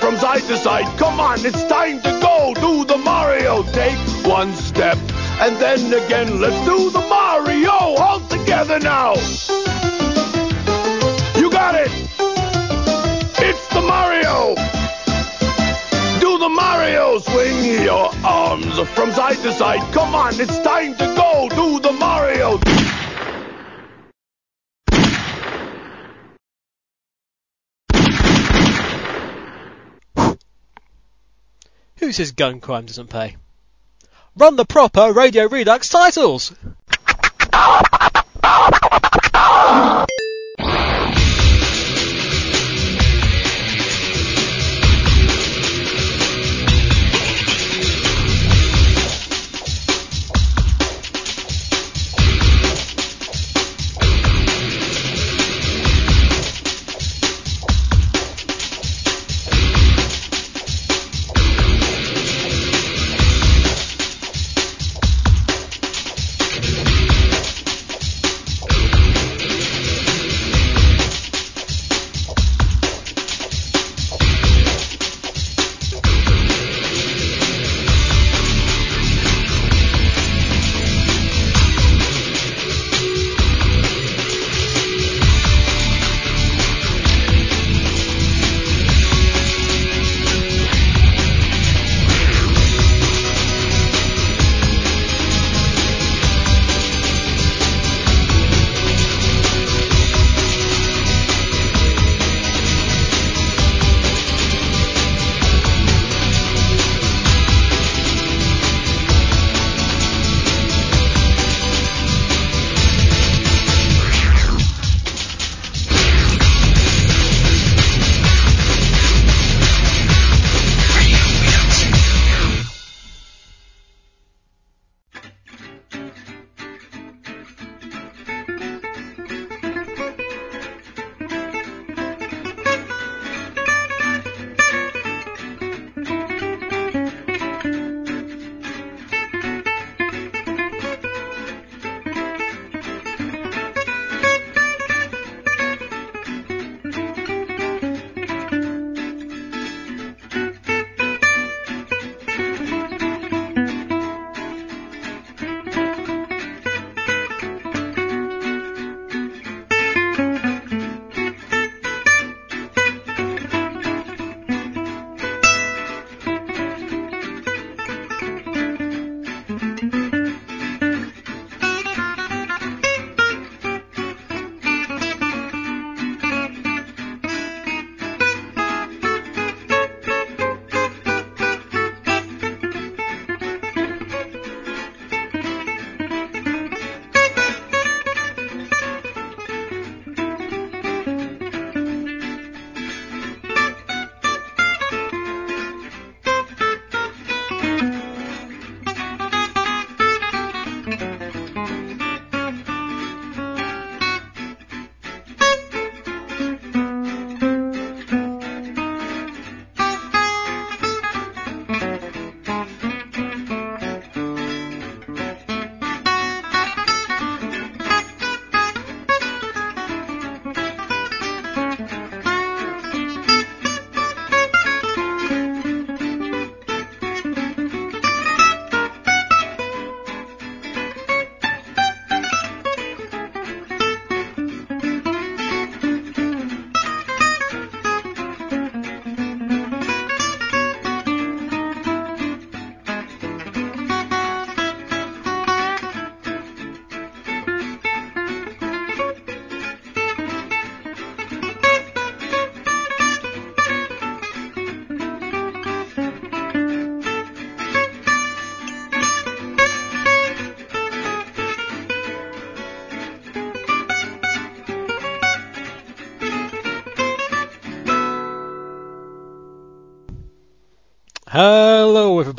from side to side. Come on, it's time to go. Do the Mario. Take one step and then again. Let's do the Mario all together now. Mario swing your arms from side to side. Come on, it's time to go. Do the Mario. Who says gun crime doesn't pay? Run the proper Radio Redux titles!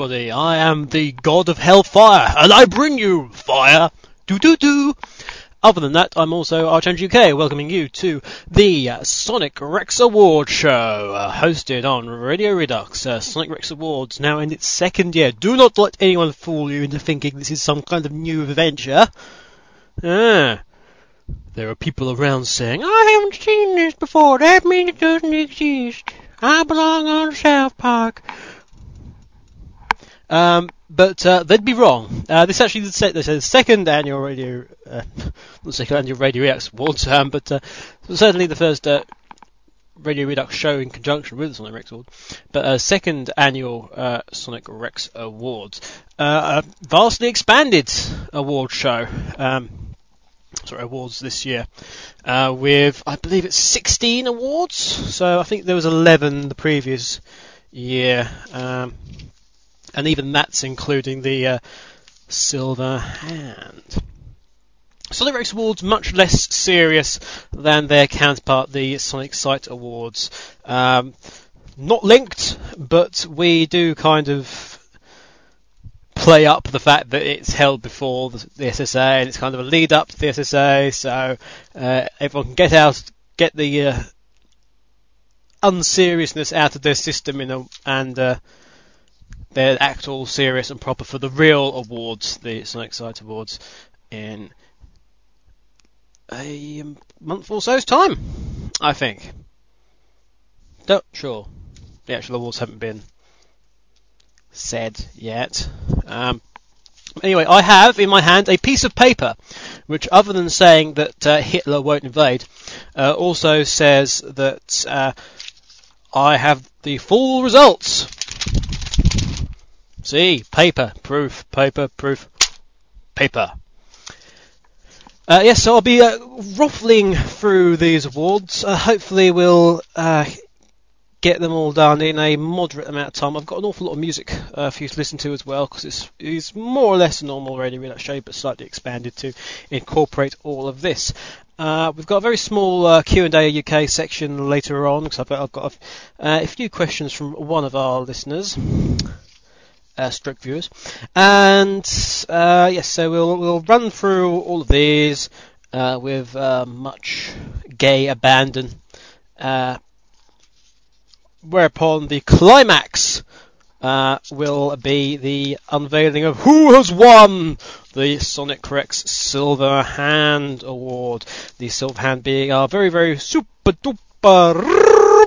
Everybody. I am the god of hellfire, and I bring you fire. Do do do. other than that, I'm also Archangel UK, welcoming you to the Sonic Wrecks Award Show, uh, hosted on Radio Redux. Uh, Sonic Wrecks Awards now in its second year. Do not let anyone fool you into thinking this is some kind of new adventure. Ah, there are people around saying, I haven't seen this before, that means it doesn't exist. I belong on South Park. Um, but uh, they'd be wrong. Uh, this actually is the second annual radio, uh, not second annual Radio Redux Awards, um, but uh, certainly the first uh, Radio Redux show in conjunction with the Sonic Wrecks Award, but uh, second annual uh, Sonic Wrecks Awards, a vastly expanded award show. Um, sorry, awards this year, with I believe it's 16 awards. So I think there was 11 the previous year. Um, and even that's including the uh, silver hand. Sonic Awards much less serious than their counterpart, the Sonic Site Awards. Um, not linked, but we do kind of play up the fact that it's held before the, the SSA and it's kind of a lead up to the SSA, so uh, everyone can get out, get the uh, unseriousness out of their system, know, and uh, they act all serious and proper for the real awards, the Sonic Site Awards, in a month or so's time, I think. Not sure. The actual awards haven't been said yet. Um, anyway, I have in my hand a piece of paper, which, other than saying that uh, Hitler won't invade, uh, also says that uh, I have the full results See, paper, proof, paper, proof, paper. Uh, yes, so I'll be uh, ruffling through these awards. Uh, hopefully, we'll uh, get them all done in a moderate amount of time. I've got an awful lot of music uh, for you to listen to as well because it's, it's more or less a normal Radio Redux show, but slightly expanded to incorporate all of this. Uh, we've got a very small uh, Q&A UK section later on because I've, I've, got a, uh, a, few questions from one of our listeners uh, stroke viewers. And uh, yes, so we'll we'll run through all of these uh, with uh, much gay abandon. Uh, whereupon the climax uh, will be the unveiling of who has won the Sonic Wrecks Silver Hand Award. The Silver Hand being our very very super duper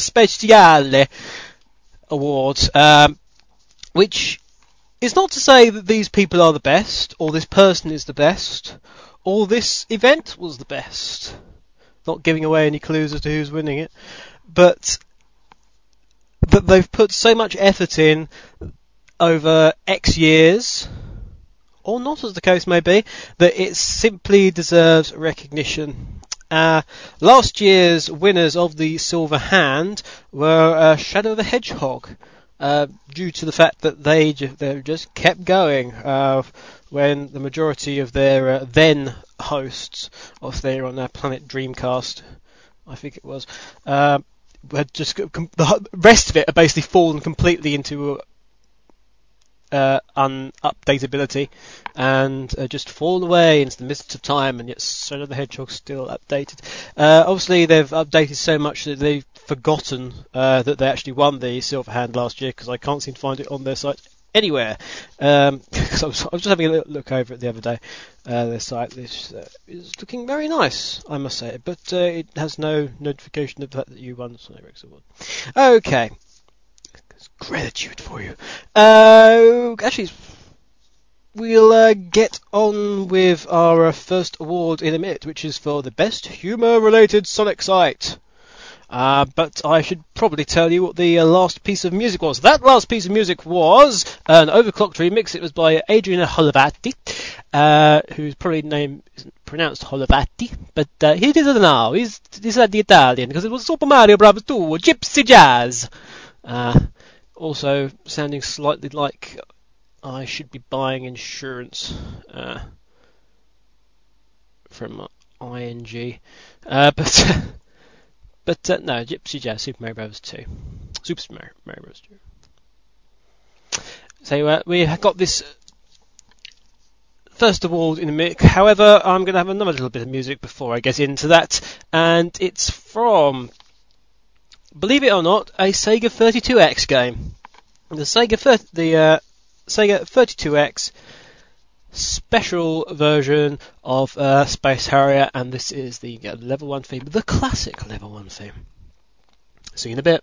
speciale award. Um, which is not to say that these people are the best, or this person is the best, or this event was the best. Not giving away any clues as to who's winning it, but that they've put so much effort in over X years, or not as the case may be, that it simply deserves recognition. Uh, last year's winners of the Silver Hand were uh, Shadow of the Hedgehog, uh, due to the fact that they they just kept going uh, when the majority of their uh, then hosts of there on their Planet Dreamcast, I think it was, uh, had just the rest of it had basically fallen completely into uh, unupdatability and uh, just fallen away into the mists of time, and yet Shadow the Hedgehog still updated. Uh, obviously, they've updated so much that they've forgotten uh, that they actually won the Silver Hand last year because I can't seem to find it on their site anywhere. Um, I, was, I was just having a look over it the other day. Uh, their site is, uh, is looking very nice, I must say, but uh, it has no notification of the fact that you won the Sonic Wrecks Award. Okay. Gratitude for you. Uh, actually, we'll uh, get on with our uh, first award in a minute, which is for the best humour-related Sonic site. Uh, but I should probably tell you what the uh, last piece of music was. That last piece of music was an overclocked remix. It was by Adrian Holovaty, uh, whose probably name isn't pronounced Holovaty, but uh, he did it now. He's, he said the Italian because it was Super Mario Bros. 2, Gypsy Jazz. Uh, also sounding slightly like I should be buying insurance uh, from ING, but. But uh, no, Gypsy Jazz, Super Mario Bros. 2. Super Mario, Mario Bros. 2. So uh, we have got this first award in the minute. However, I'm going to have another little bit of music before I get into that, and it's from, believe it or not, a Sega 32X game. The Sega 30, the uh, Sega 32X special version of uh, Space Harrier, and this is the uh, level one theme, the classic level one theme. See you in a bit.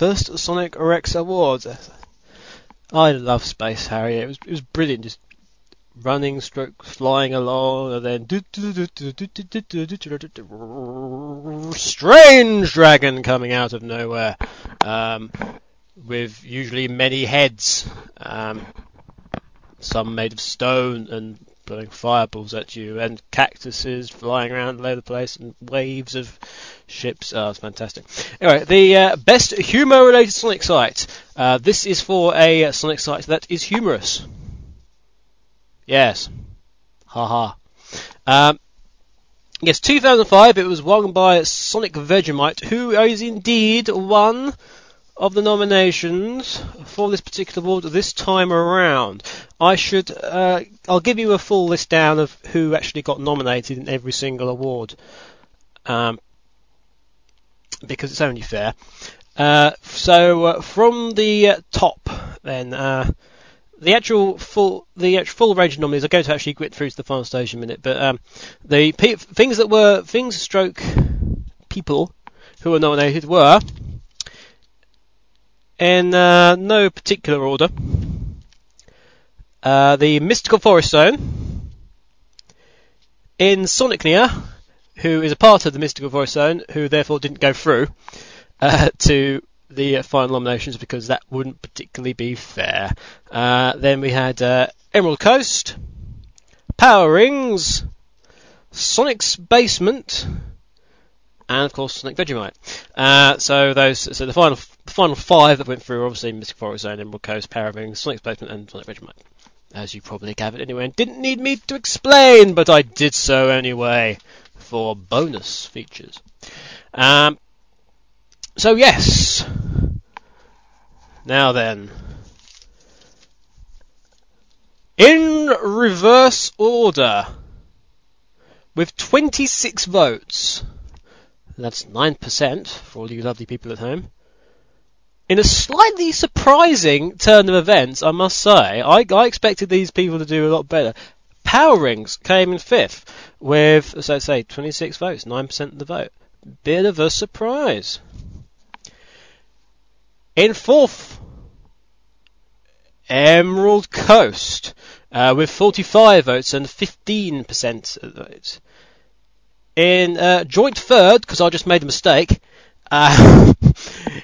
First Sonic Wrecks Awards. I love Space Harrier. It was it was brilliant, just running, stroke, flying along, and then strange dragon coming out of nowhere, um, with usually many heads, um, some made of stone and blowing fireballs at you, and cactuses flying around all over the place, and waves of ships. Oh, it's fantastic. Anyway, the uh, best humour-related Sonic site. Uh, this is for a Sonic site that is humorous. Yes. Haha. Um, yes, 2005, it was won by Sonic Vegemite, who is indeed one of the nominations for this particular award this time around. I should, uh, I'll give you a full list down of who actually got nominated in every single award, um, because it's only fair. Uh, so uh, from the uh, top, then uh, the actual full the actual full range of nominees. I'm going to actually get through to the final stage in a minute, but um, the pe- things that were things stroke people who were nominated were in uh, no particular order. Uh, the Mystical Forest Zone, in Sonicnia, who is a part of the Mystical Forest Zone, who therefore didn't go through uh, to the final nominations because that wouldn't particularly be fair. Uh, then we had uh, Emerald Coast, Power Rings, Sonic's Basement, and of course Sonic Vegemite. Uh, so those, so the final, final five that went through, were obviously Mystic Forest Zone, Emerald Coast, Power Rings, Sonic's Basement, and Sonic Vegemite. As you probably gathered anyway, and didn't need me to explain, but I did so anyway for bonus features. Um, so yes. Now then. In reverse order, with 26 votes, that's 9% for all you lovely people at home. In a slightly surprising turn of events, I must say, I, I expected these people to do a lot better. Power Rings came in fifth with, as I say, 26 votes, 9% of the vote. Bit of a surprise. In fourth, Emerald Coast uh, with 45 votes and 15% of the votes. In uh, joint third, because I just made a mistake, uh,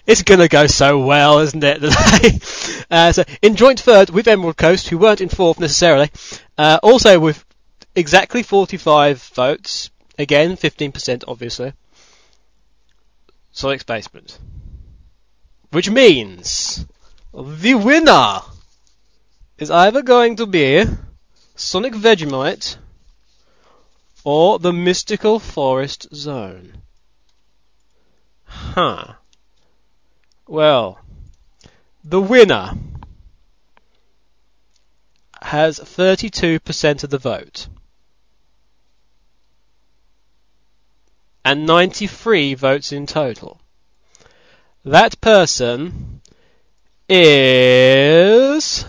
it's going to go so well, isn't it? uh, so in joint third with Emerald Coast, who weren't in fourth necessarily, uh, also with exactly 45 votes, again 15% obviously. Sonic's Basement. Which means the winner is either going to be Sonic Vegemite or the Mystical Forest Zone. Huh. Well, the winner has 32% of the vote. And 93 votes in total. That person is.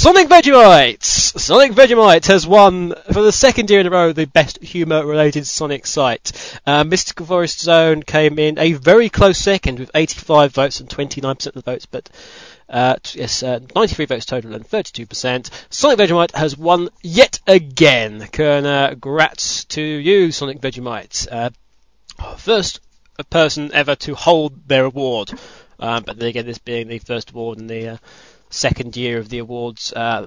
Sonic Vegemite! Sonic Vegemite has won for the second year in a row the best humour related Sonic site. Uh, Mystical Forest Zone came in a very close second with 85 votes and 29% of the votes, but uh, yes, uh, 93 votes total and 32%. Sonic Vegemite has won yet again. Congrats to you, Sonic Vegemite. Uh, first person ever to hold their award. Um, but again, this being the first award in the uh, second year of the awards, uh,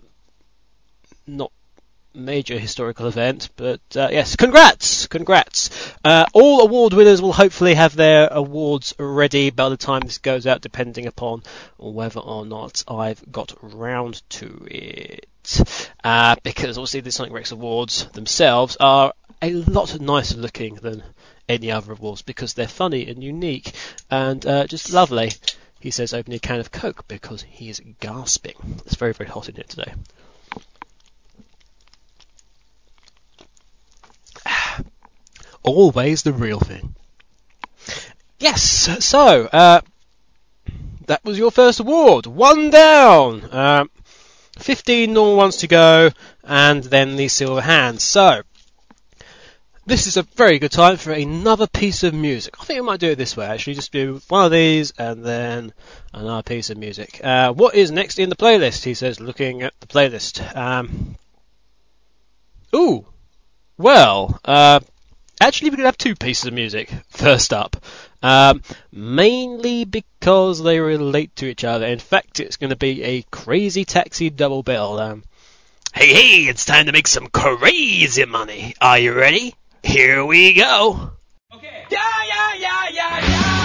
not major historical event. But uh, yes, congrats, congrats. Uh, all award winners will hopefully have their awards ready by the time this goes out, depending upon whether or not I've got round to it. Uh, because obviously the Sonic Wrecks awards themselves are a lot nicer looking than any other awards because they're funny and unique and uh, just lovely. He says, opening a can of Coke because he is gasping. It's very, very hot in here today. always the real thing. Yes, so uh, that was your first award. One down. Uh, 15 normal ones to go, and then the silver hand. So, this is a very good time for another piece of music. I think we might do it this way, actually. Just do one of these, and then another piece of music. Uh, what is next in the playlist? He says, looking at the playlist. Um, ooh, well, uh, Actually, we're going to have two pieces of music. First up, um, mainly because they relate to each other. In fact, it's going to be a crazy taxi double bill. Um, hey, hey, it's time to make some crazy money. Are you ready? Here we go. Okay. Yeah, yeah, yeah, yeah, yeah.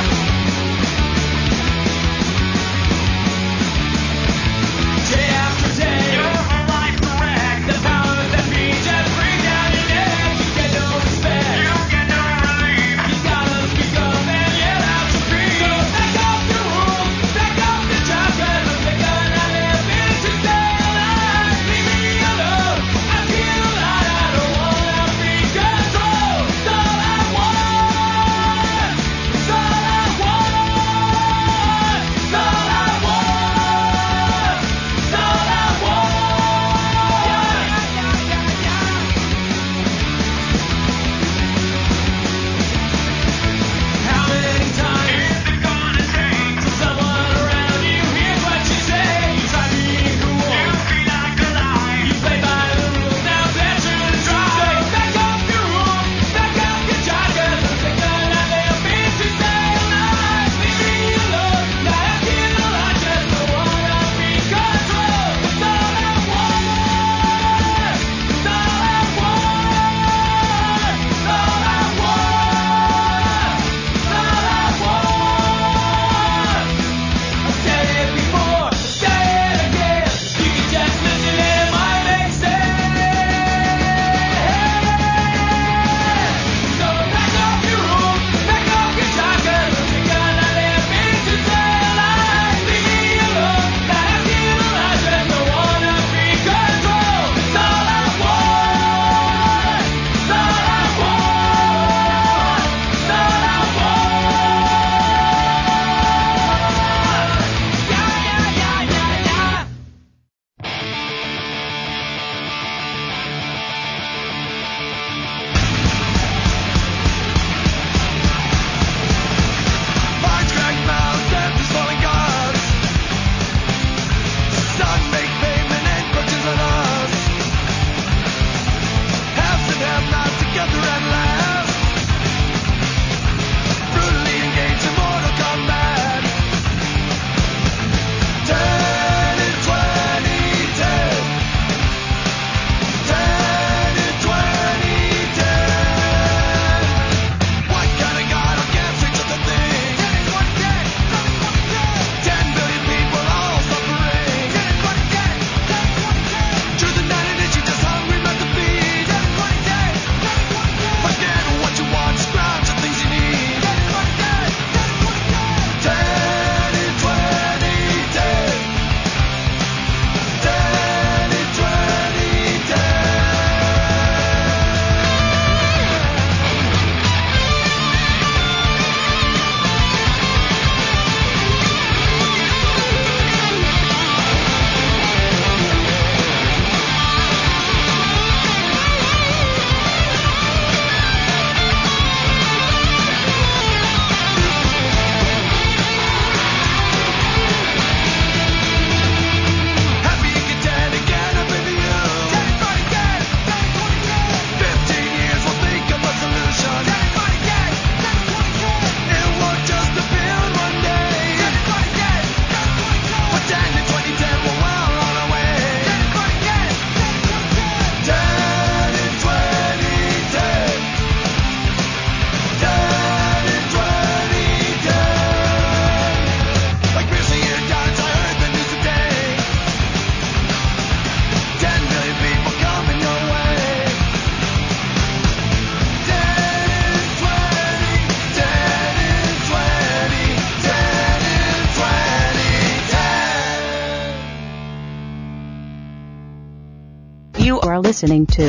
Listening to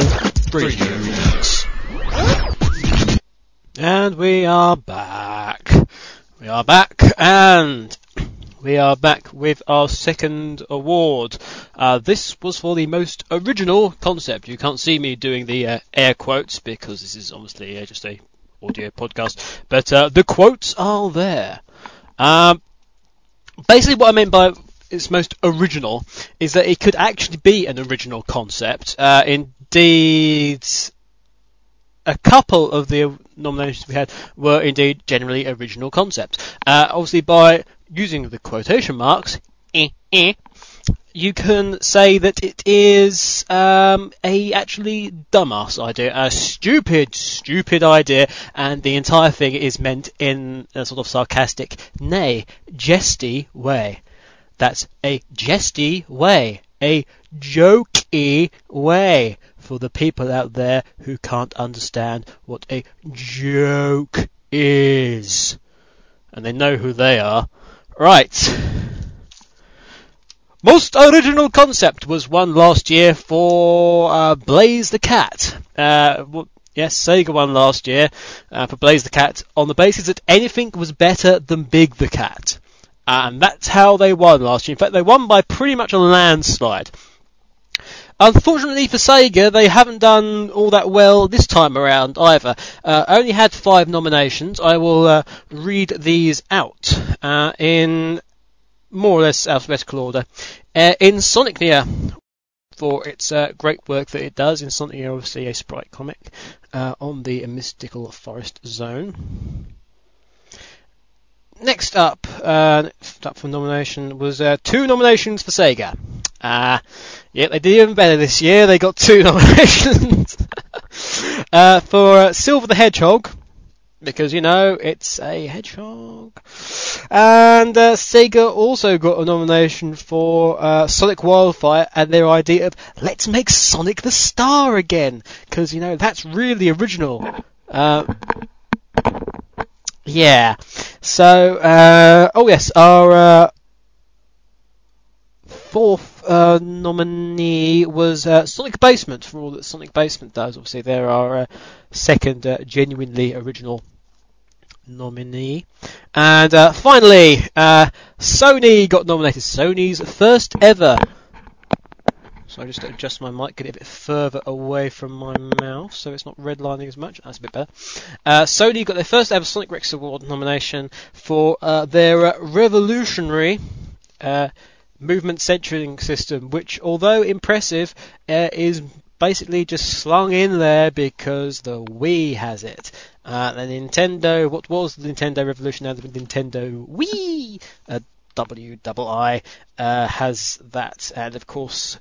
And we are back. We are back and we are back with our second award. Uh, this was for the most original concept. You can't see me doing the uh, air quotes because this is obviously uh, just a audio podcast, but uh, the quotes are there. Um, basically, what I meant by its most original is that it could actually be an original concept. Uh, indeed, a couple of the nominations we had were indeed generally original concepts. Uh, obviously, by using the quotation marks, eh, eh, you can say that it is um, a actually dumbass idea, a stupid, stupid idea, and the entire thing is meant in a sort of sarcastic, nay, jesty way. That's a jesty way, a jokey way for the people out there who can't understand what a joke is. And they know who they are. Right. Most original concept was won last year for uh, Blaze the Cat. Uh, well, yes, Sega won last year uh, for Blaze the Cat on the basis that anything was better than Big the Cat. And that's how they won last year. In fact, they won by pretty much a landslide. Unfortunately for Sega, they haven't done all that well this time around either. Uh, only had five nominations. I will uh, read these out uh, in more or less alphabetical order. Uh, in Sonicnia, for its uh, great work that it does in Sonicnia, obviously a sprite comic uh, on the Mystical Forest Zone. Next up, uh, up for nomination was uh, two nominations for Sega. Uh, yeah, they did even better this year. They got two nominations uh, for Silver the Hedgehog, because you know it's a hedgehog, and uh, Sega also got a nomination for uh, Sonic Wildfire and their idea of let's make Sonic the star again, because you know that's really original. Uh, yeah. So, uh, oh yes, our uh, fourth uh, nominee was uh, Sonic Basement for all that Sonic Basement does. Obviously, they're our uh, second uh, genuinely original nominee. And finally, Sony got nominated. Sony's first ever. So I just adjust my mic, get it a bit further away from my mouth so it's not redlining as much. That's a bit better. Uh, Sony got their first ever Sonic Wrecks Award nomination for uh, their uh, revolutionary uh, movement centering system, which, although impressive, uh, is basically just slung in there because the Wii has it. Uh, the Nintendo, what was the Nintendo Revolution now the Nintendo Wii, uh, W double I, uh, has that, and of course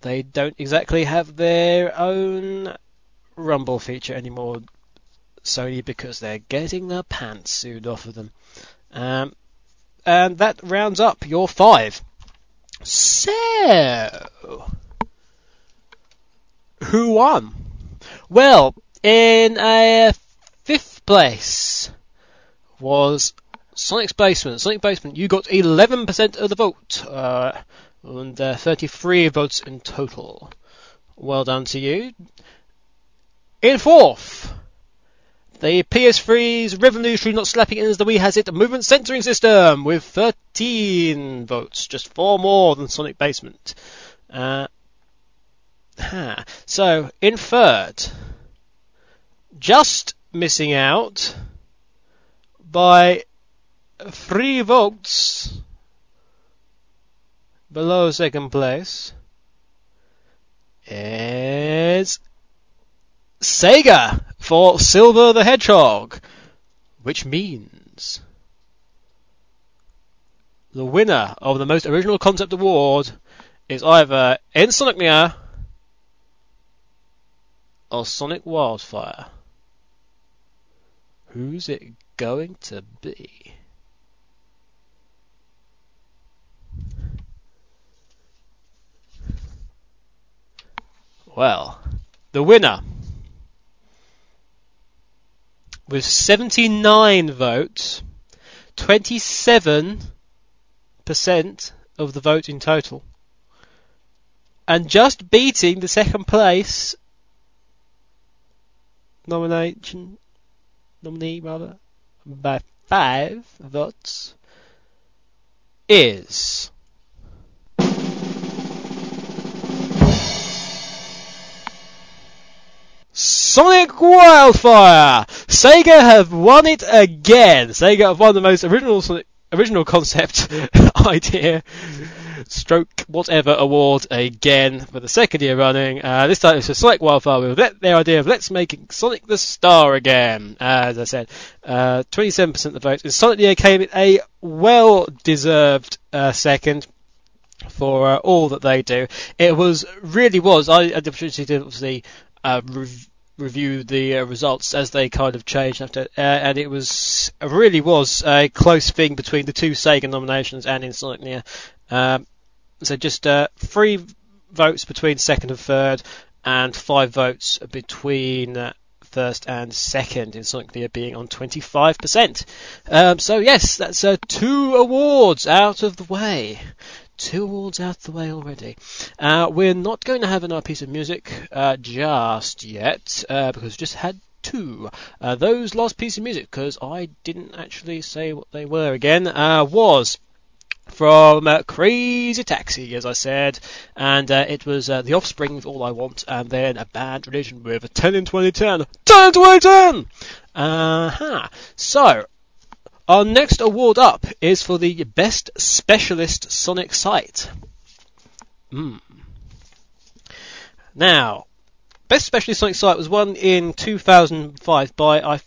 they don't exactly have their own Rumble feature anymore, Sony, because they're getting their pants sued off of them. Um, and that rounds up your five. So, who won? Well, in a fifth place was Sonic's Basement. Sonic Basement, you got 11% of the vote, uh, and uh, 33 votes in total. Well done to you. In fourth, the PS3's revolutionary not slapping in as the Wii has it movement centering system with 13 votes, just four more than Sonic Basement. Uh. So, in third, just missing out by three votes below second place is Sega for Silver the Hedgehog, which means the winner of the most original concept award is either Insomnia or Sonic Wildfire. Who's it going to be? Well, the winner with 79 votes, 27% of the vote in total. and just beating the second place nomination nominee rather by five votes is Sonic Wildfire! Sega have won it again! Sega have won the most original Sonic, original concept idea stroke whatever award again for the second year running. Uh, this time it's for Sonic Wildfire with their idea of let's make Sonic the star again. Uh, as I said, uh, 27% of the votes. And Sonic the Arcade a well deserved uh, second for uh, all that they do. It was really was. I had the opportunity to obviously uh, rev- review the uh, results as they kind of changed after, uh, and it was it really was a close thing between the two Sega nominations and Insomnia. Um, so just uh, three votes between second and third, and five votes between uh, first and second in Sonic Mania being on 25%. Um, so yes, that's uh, two awards out of the way. Two awards out the way already. Uh, we're not going to have another piece of music uh, just yet uh, because we just had two. Uh, those last piece of music, because I didn't actually say what they were again, uh, was from uh, Crazy Taxi, as I said, and uh, it was uh, The Offspring with All I Want, and then a bad Religion with 10 in 2010. 10 in 2010! Uh-huh. So, our next award up is for the Best Specialist Sonic Site. Hmm. Now, Best Specialist Sonic Site was won in 2005 by, I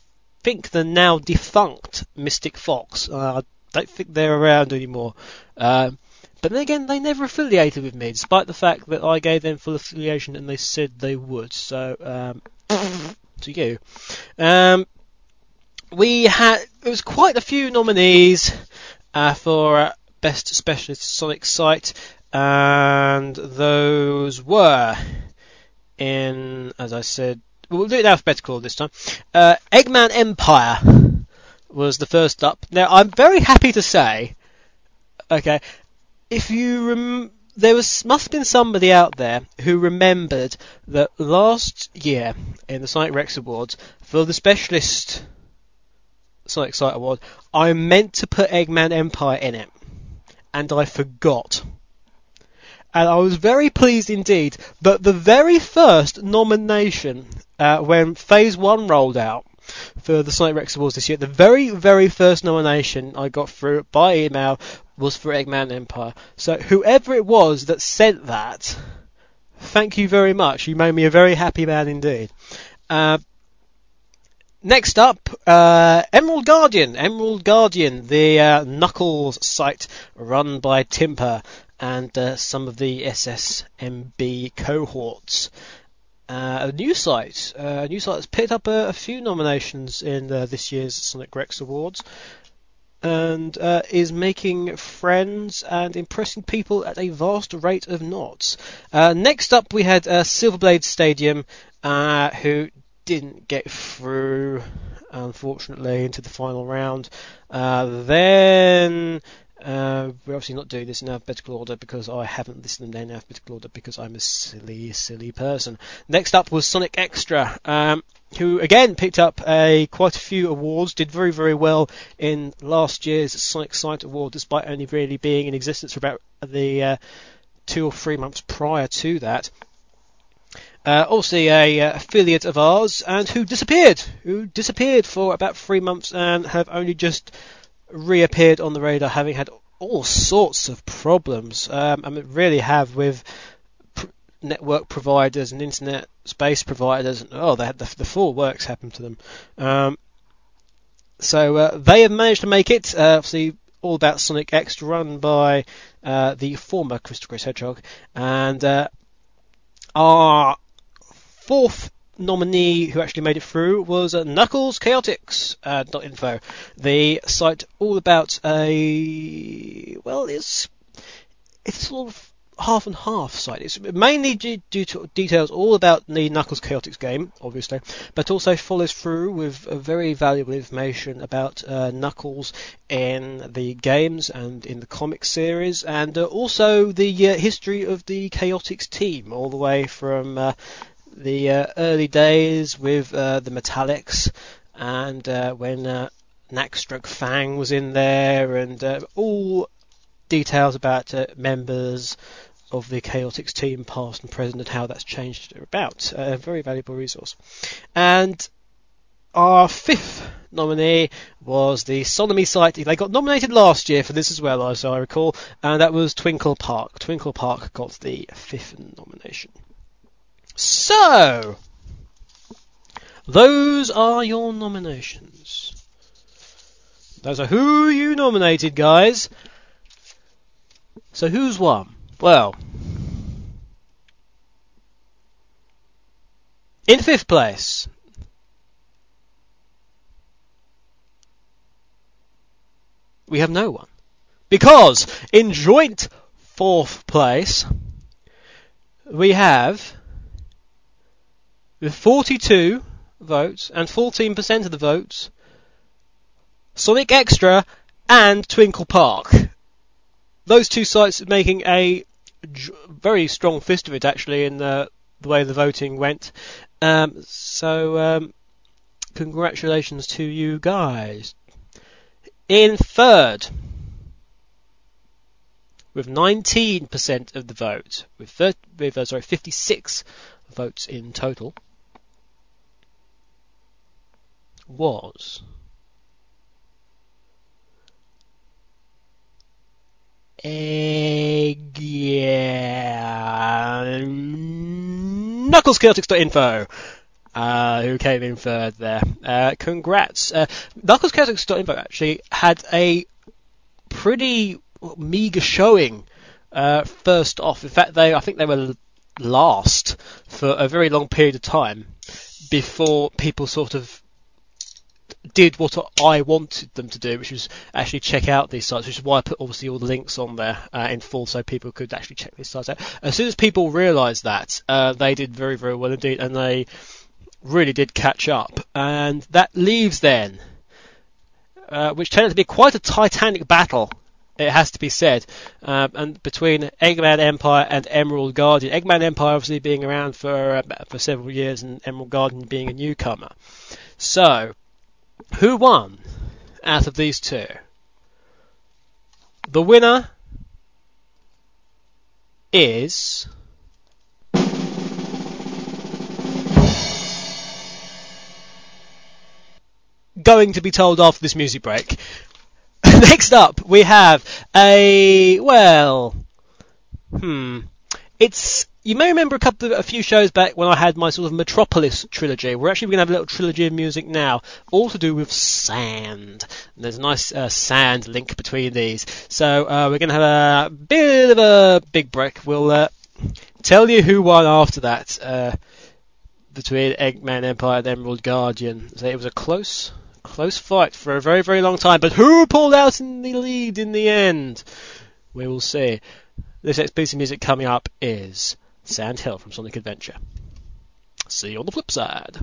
think, the now defunct Mystic Fox. Uh, don't think they're around anymore. Um, but then again, they never affiliated with me, despite the fact that I gave them full affiliation and they said they would. So, um, to you. Um, we had it was quite a few nominees uh, for uh, best specialist Sonic site, and those were in, as I said, we'll do it alphabetical this time. Uh, Eggman Empire was the first up. Now, I'm very happy to say, okay, if you rem- there was must have been somebody out there who remembered that last year in the Sonic Wrecks Awards for the specialist Sonic Site Award, I meant to put Eggman Empire in it, and I forgot. And I was very pleased indeed that the very first nomination uh, when Phase One rolled out for the Sonic Wrecks Awards this year. The very, very first nomination I got through by email was for Eggman Empire. So whoever it was that sent that, thank you very much. You made me a very happy man indeed. Uh, Next up, uh, Emerald Guardian. Emerald Guardian, the uh, Knuckles site run by Timper and uh, some of the SSMB cohorts. Uh, a new site, uh, a new site that's picked up a, a few nominations in uh, this year's Sonic Wrecks Awards, and uh, is making friends and impressing people at a vast rate of knots. Uh, next up, we had uh, Silverblade Stadium, who didn't get through, unfortunately, into the final round. then uh, we're obviously not doing this in alphabetical order because I haven't listed them in alphabetical order because I'm a silly, silly person. Next up was Sonic X-tra, um, who again picked up a quite a few awards, did very, very well in last year's Sonic Site Award, despite only really being in existence for about the uh, two or three months prior to that. Uh, also a uh, affiliate of ours, and who disappeared, who disappeared for about three months and have only just reappeared on the radar, having had all sorts of problems. Um, I mean, really have with pr- network providers and internet space providers. And, oh, they had the, the full works happen to them. Um, so uh, they have managed to make it. Uh, obviously, all about Sonic X, run by uh, the former Crystal Chris Hedgehog, and uh, our fourth nominee who actually made it through was uh, Knuckles Chaotix uh, .info, the site all about a well, it's it's sort of half and half site. It's mainly due, to details all about the Knuckles Chaotix game, obviously, but also follows through with uh, very valuable information about uh, Knuckles in the games and in the comic series, and uh, also the uh, history of the Chaotix team, all the way from uh, the uh, early days with the Metallics and when uh, Nackstroke Fang was in there, and all details about uh, members of the Chaotix team, past and present, and how that's changed about. A very valuable resource. And our fifth nominee was the Sonomy site. They got nominated last year for this as well, as I recall, and that was Twinkle Park. Twinkle Park got the fifth nomination. So, those are your nominations. Those are who you nominated, guys. So who's won? Well, in fifth place, we have no one. Because in joint fourth place, we have, with 42 votes and 14% of the votes, Sonic X-tra and Twinkle Park those two sites making a very strong fist of it actually in the, the way the voting went. Um, so um, congratulations to you guys. In third, with 19% of the vote, with, 30, with uh, sorry 56 votes in total, was Egg, yeah. KnucklesChaotix.info. Uh, who came in third there. Uh, congrats. Uh, KnucklesChaotix.info actually had a pretty meager showing uh, first off. In fact, they I think they were last for a very long period of time before people sort of did what I wanted them to do, which was actually check out these sites, which is why I put obviously all the links on there uh, in full so people could actually check these sites out. As soon as people realised that, uh, they did very, very well indeed, and they really did catch up. And that leaves then, uh, which turned out to be quite a titanic battle it has to be said. Uh, and between Eggman Empire and Emerald Guardian, Eggman Empire obviously being around for uh, for several years, and Emerald Guardian being a newcomer. So who won out of these two? The winner is. Going to be told after this music break. Next up, we have a. Well. Hmm. It's you may remember a couple of a few shows back when I had my sort of Metropolis trilogy. We're actually going to have a little trilogy of music now, all to do with sand. And there's a nice uh, sand link between these. So uh, we're going to have a bit of a big break. We'll uh, tell you who won after that uh, between Eggman Empire and Emerald Guardian. So it was a close, close fight for a very, very long time. But who pulled out in the lead in the end? We will see. This next piece of music coming up is Sand Hill from Sonic Adventure. See you on the flip side.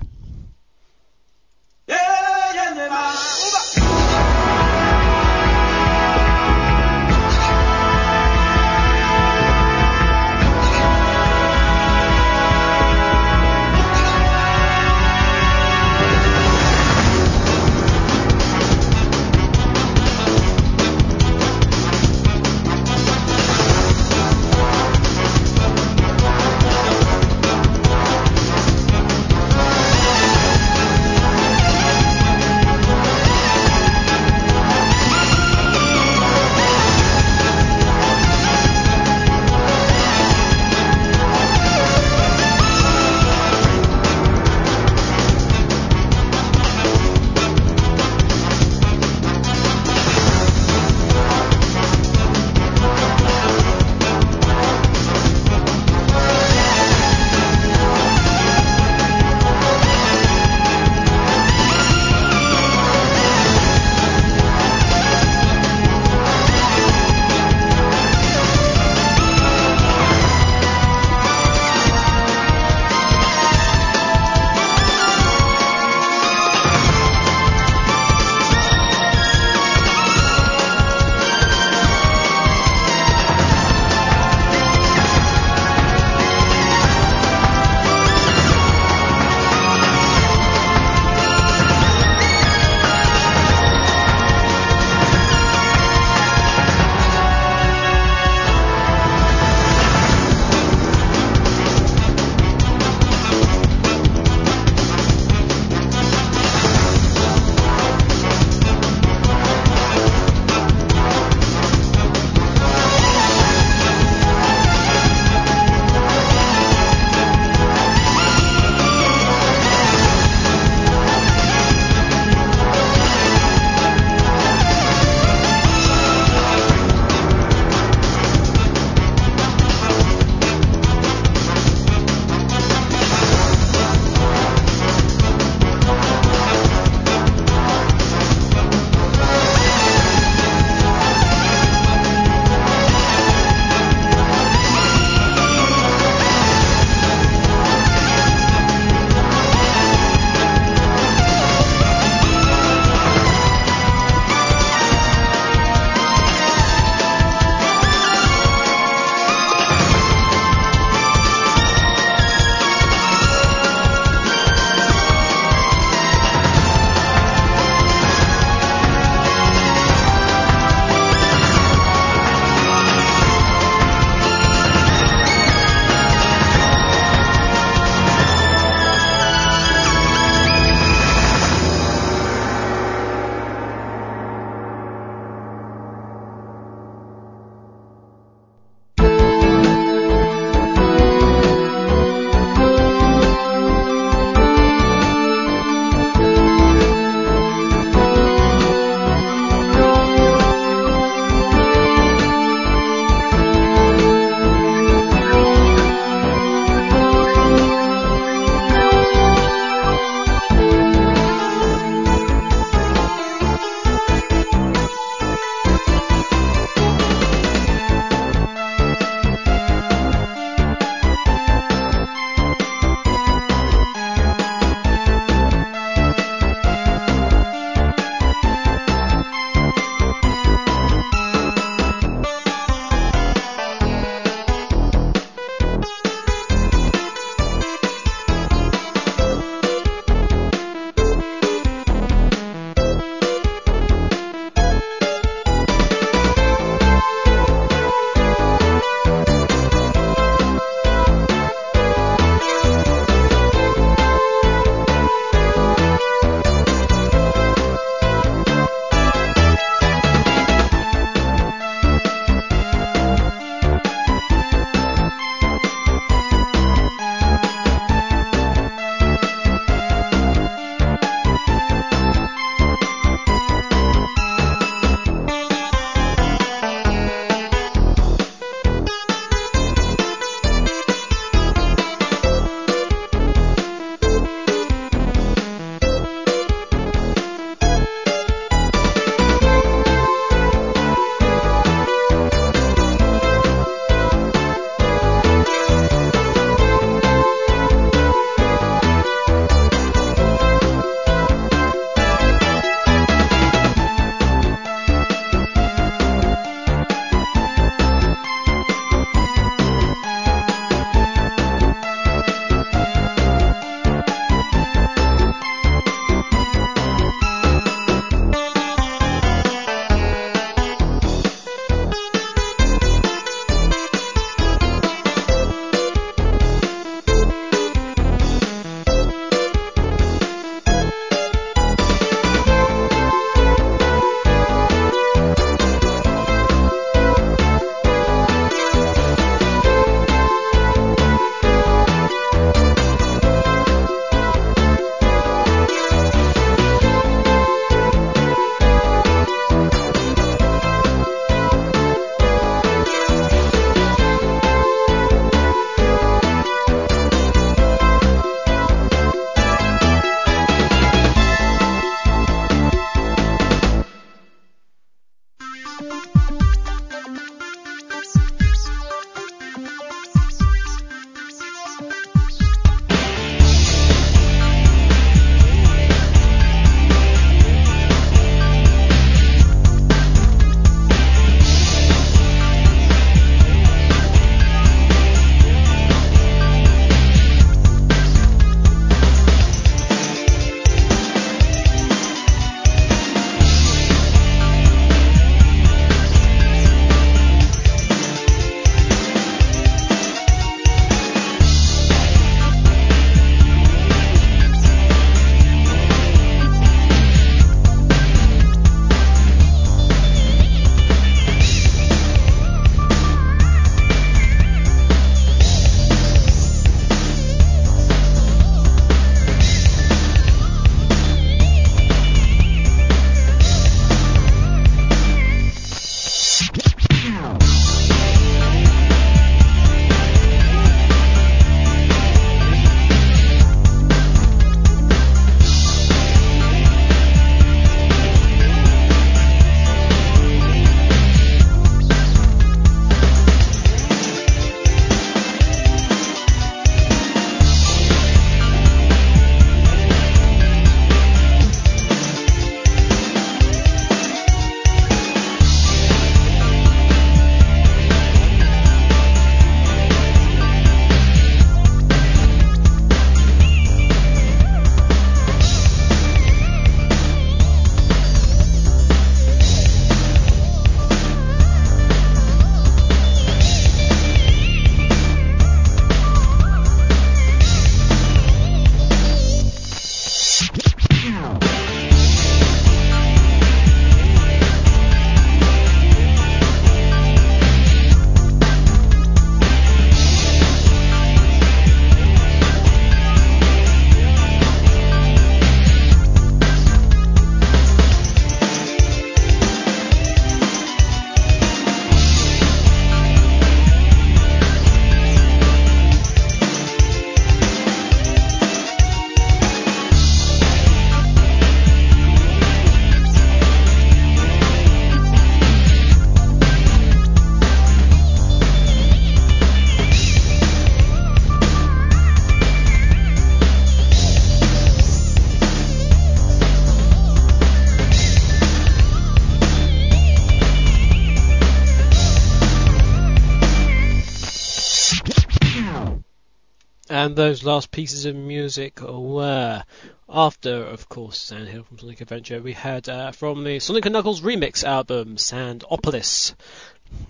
And those last pieces of music were, after, of course, Sand Hill from Sonic Adventure, we had uh, from the Sonic & Knuckles remix album, Sandopolis.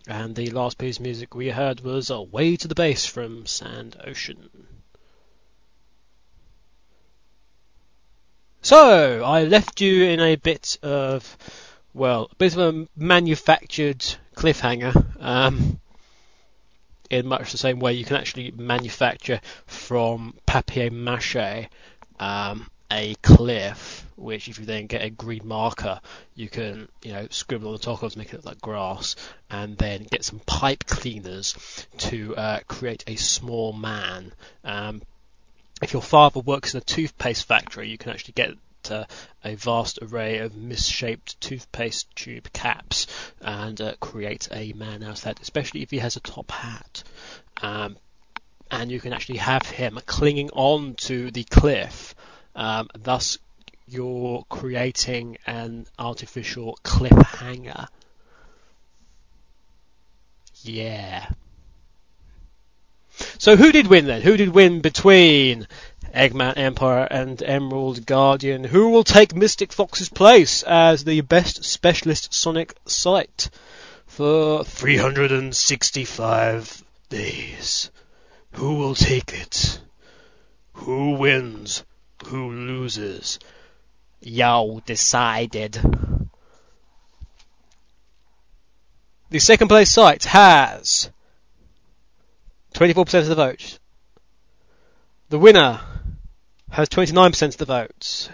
And the last piece of music we heard was Away to the Base from Sand Ocean. So, I left you in a bit of, well, a bit of a manufactured cliffhanger. Um, in much the same way you can actually manufacture from papier mache um, a cliff, which if you then get a green marker, you can you know scribble on the top of to make it look like grass, and then get some pipe cleaners to uh, create a small man. Um, if your father works in a toothpaste factory, you can actually get uh, a vast array of misshaped toothpaste tube caps and uh, create a man out of that, especially if he has a top hat. Um, and you can actually have him clinging on to the cliff, um, thus you're creating an artificial cliffhanger. Yeah. So who did win then? Who did win between Eggman Empire and Emerald Guardian? Who will take Mystic Fox's place as the best specialist Sonic site for 365 days? Who will take it? Who wins? Who loses? Yo decided. The second place site has 24% of the vote. The winner has 29% of the votes.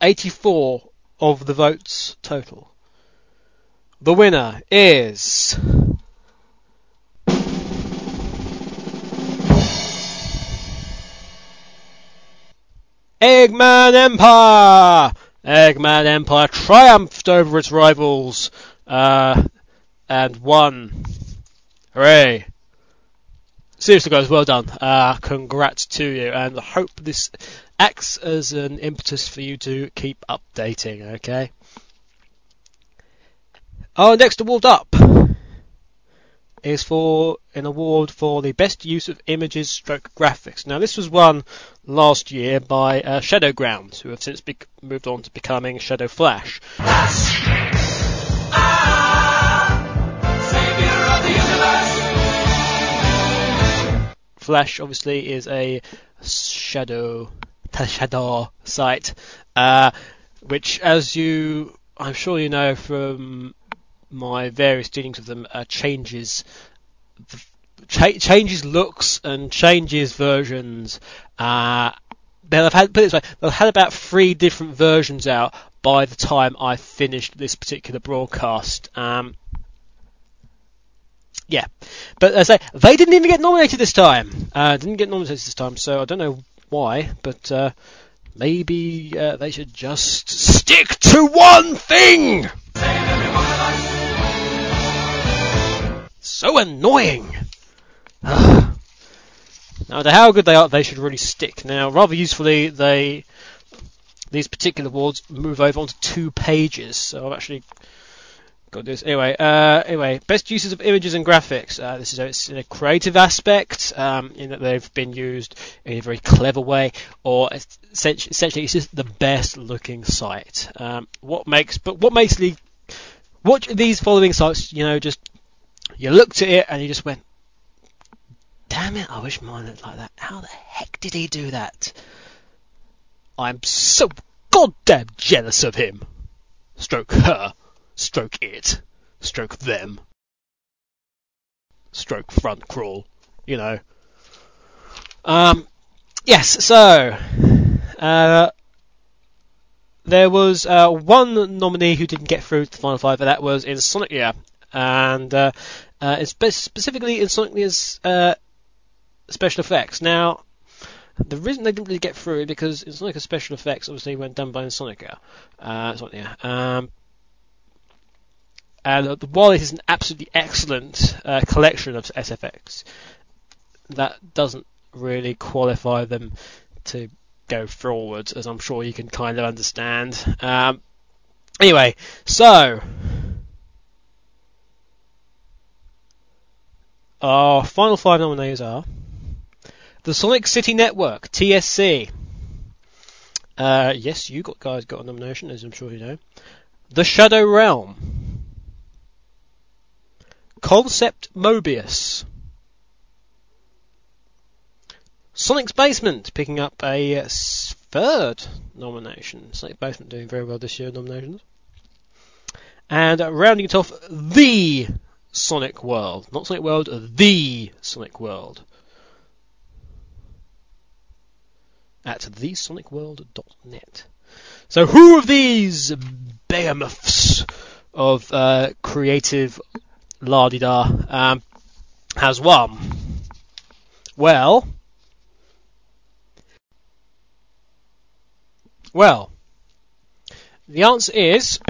84 of the votes total. The winner is. Eggman Empire! Eggman Empire triumphed over its rivals uh, and won. Hooray! Seriously, guys, well done. Uh, congrats to you, and I hope this acts as an impetus for you to keep updating. Okay. Our next award up is for an award for the best use of images stroke graphics. Now, this was won last year by uh, Shadowgrounds, who have since be- moved on to becoming Shadow Flash. Flash obviously is a shadow shadow site, uh, which, as you, I'm sure you know from my various dealings with them, uh, changes cha- changes looks and changes versions. Uh, they'll have had put it this way, they'll have had about three different versions out by the time I finished this particular broadcast. Um, yeah, but as I say, they didn't even get nominated this time. Uh, didn't get nominated this time, so I don't know why, but uh, maybe uh, they should just stick to one thing. So annoying. no matter how good they are, they should really stick. Now, rather usefully, they these particular awards move over onto two pages. So I've actually got this. Anyway, uh, anyway, best uses of images and graphics. Uh, this is a, it's in a creative aspect, um, in that they've been used in a very clever way, or essentially, essentially it's just the best looking site. Um, what makes, but what makes the, what these following sites, you know, just you looked at it and you just went, damn it, I wish mine looked like that. How the heck did he do that? I'm so goddamn jealous of him. Stroke her stroke it, stroke them, stroke front crawl, you know. Um, yes, so uh, there was uh, one nominee who didn't get through to the final five, and that was Insomnia, and uh, uh, specifically Insomnia's uh, special effects. Now, the reason they didn't really get through because Insomnia's special effects obviously went done by Insomnia. Uh, Insomnia. Um, and while it is an absolutely excellent uh, collection of SFX, that doesn't really qualify them to go forward, as I'm sure you can kind of understand. Um, anyway, so our final five nominees are The Sonic City Network, TSC. Uh, yes, you got guys got a nomination, as I'm sure you know. The Shadow Realm. Concept Mobius. Sonic's Basement picking up a third nomination. Sonic Basement doing very well this year, nominations. And uh, rounding it off, the Sonic World. Not Sonic World, the Sonic World. At thesonicworld.net. So who of these behemoths of uh, creative la-di-da um, has won? Well, well, the answer is.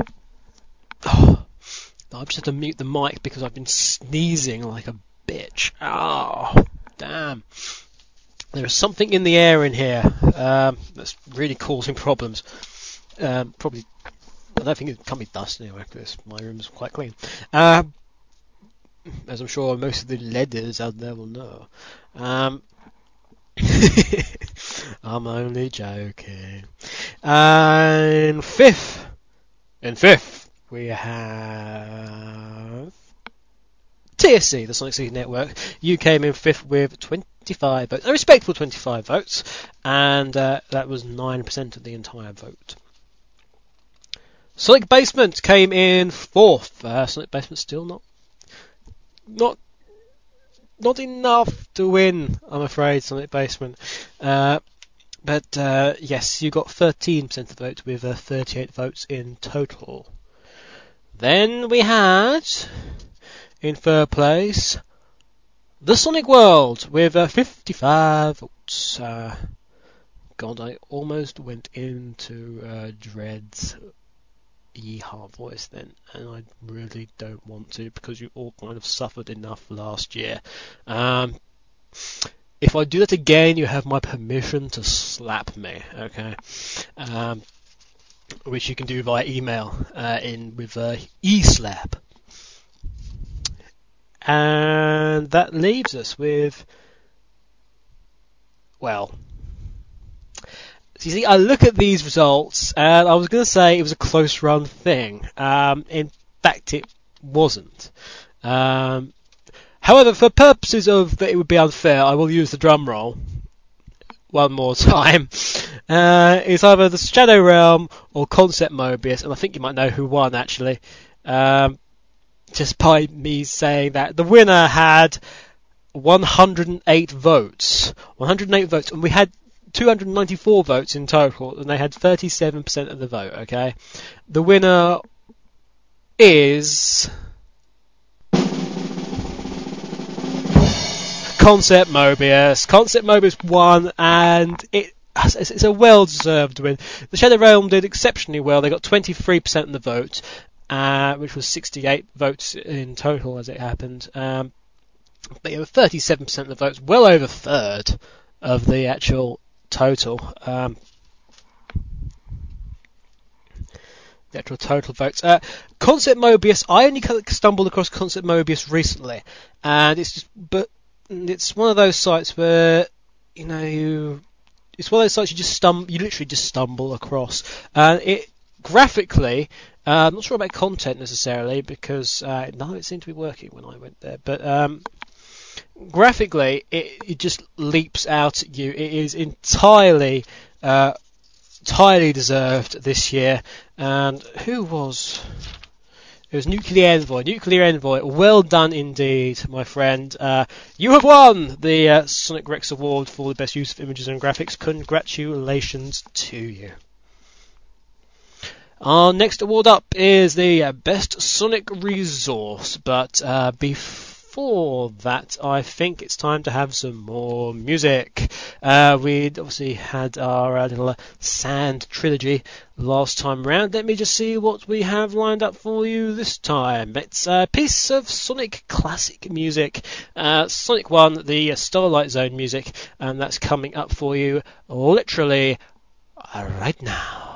Oh, I just have to mute the mic because I've been sneezing like a bitch. Oh, damn. There is something in the air in here um, that's really causing problems. Um, probably, I don't think it can be dust anyway because my room's quite clean. Um, as I'm sure most of the leaders out there will know. Um, I'm only joking. And fifth, in fifth, we have TSC, the Sonic City Network. You came in fifth with 25 votes, a respectable 25 votes, and uh, that was 9% of the entire vote. Sonic Basement came in fourth. Uh, Sonic Basement still not not not enough to win, I'm afraid, Sonic Basement. Uh, but uh, yes, you got 13% of the vote with uh, 38 votes in total. Then we had, in third place, the Sonic World with uh, 55 votes. Uh, God, I almost went into uh, Dread's Yeehaw voice then, and I really don't want to because you all kind of suffered enough last year. Um, if I do that again, you have my permission to slap me, okay? Um, which you can do via email uh, in with uh, eSlap. And that leaves us with, well, you see, I look at these results, and I was going to say it was a close run thing. Um, in fact, it wasn't. Um, however, for purposes of that it would be unfair, I will use the drum roll one more time. Uh, it's either the Shadow Realm or Concept Mobius, and I think you might know who won actually. Um, just by me saying that the winner had 108 votes. 108 votes, and we had 294 votes in total, and they had 37% of the vote. Okay, the winner is Concept Mobius. Concept Mobius won, and it it's a well-deserved win. The Shadow Realm did exceptionally well. They got 23% of the vote, uh, which was 68 votes in total as it happened. Um, but yeah, 37% of the votes, well over a third of the actual total. Um, the actual total votes. Uh, Concept Mobius. I only stumbled across Concept Mobius recently, and it's just, but it's one of those sites where you know you. It's one of those sites you just stumble, you literally just stumble across, and it graphically. Uh, I'm not sure about content necessarily because uh, none of it seemed to be working when I went there, but um, graphically, it, it just leaps out at you. It is entirely, uh, entirely deserved this year. And who was? It was Nuclear Envoy. Nuclear Envoy, well done indeed, my friend. Uh, you have won the uh, Sonic Wrecks Award for the best use of images and graphics. Congratulations to you. Our next award up is the uh, Best Sonic Resource, but uh, before before that, I think it's time to have some more music. Uh, we'd obviously had our uh, little uh, Sand trilogy last time round. Let me just see what we have lined up for you this time. It's a piece of Sonic classic music, uh, Sonic 1, the Starlight Zone music, and that's coming up for you literally right now.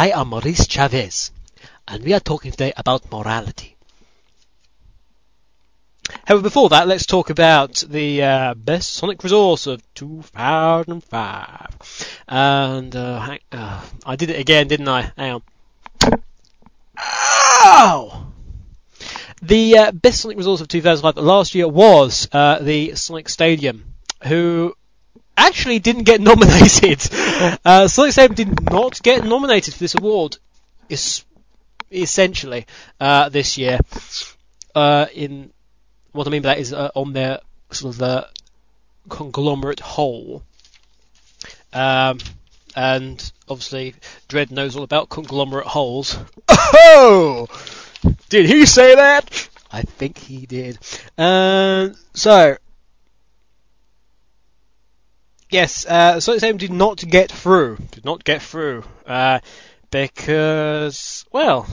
I am Maurice Chavez, and we are talking today about morality. However, before that, let's talk about the uh, best Sonic resource of 2005. And uh, uh, I did it again, didn't I? Hang on. Ow! The uh, best Sonic resource of 2005 last year was uh, the Sonic Stadium, who actually didn't get nominated. Uh, Sonic Stadium did not get nominated for this award, is essentially uh, this year. Uh, in what I mean by that is uh, on their sort of the conglomerate whole. Um, and obviously, Dread knows all about conglomerate holes. Oh! Did he say that? I think he did. Uh, so, yes, uh, Sonic Stadium did not get through. Did not get through. Uh, because, well,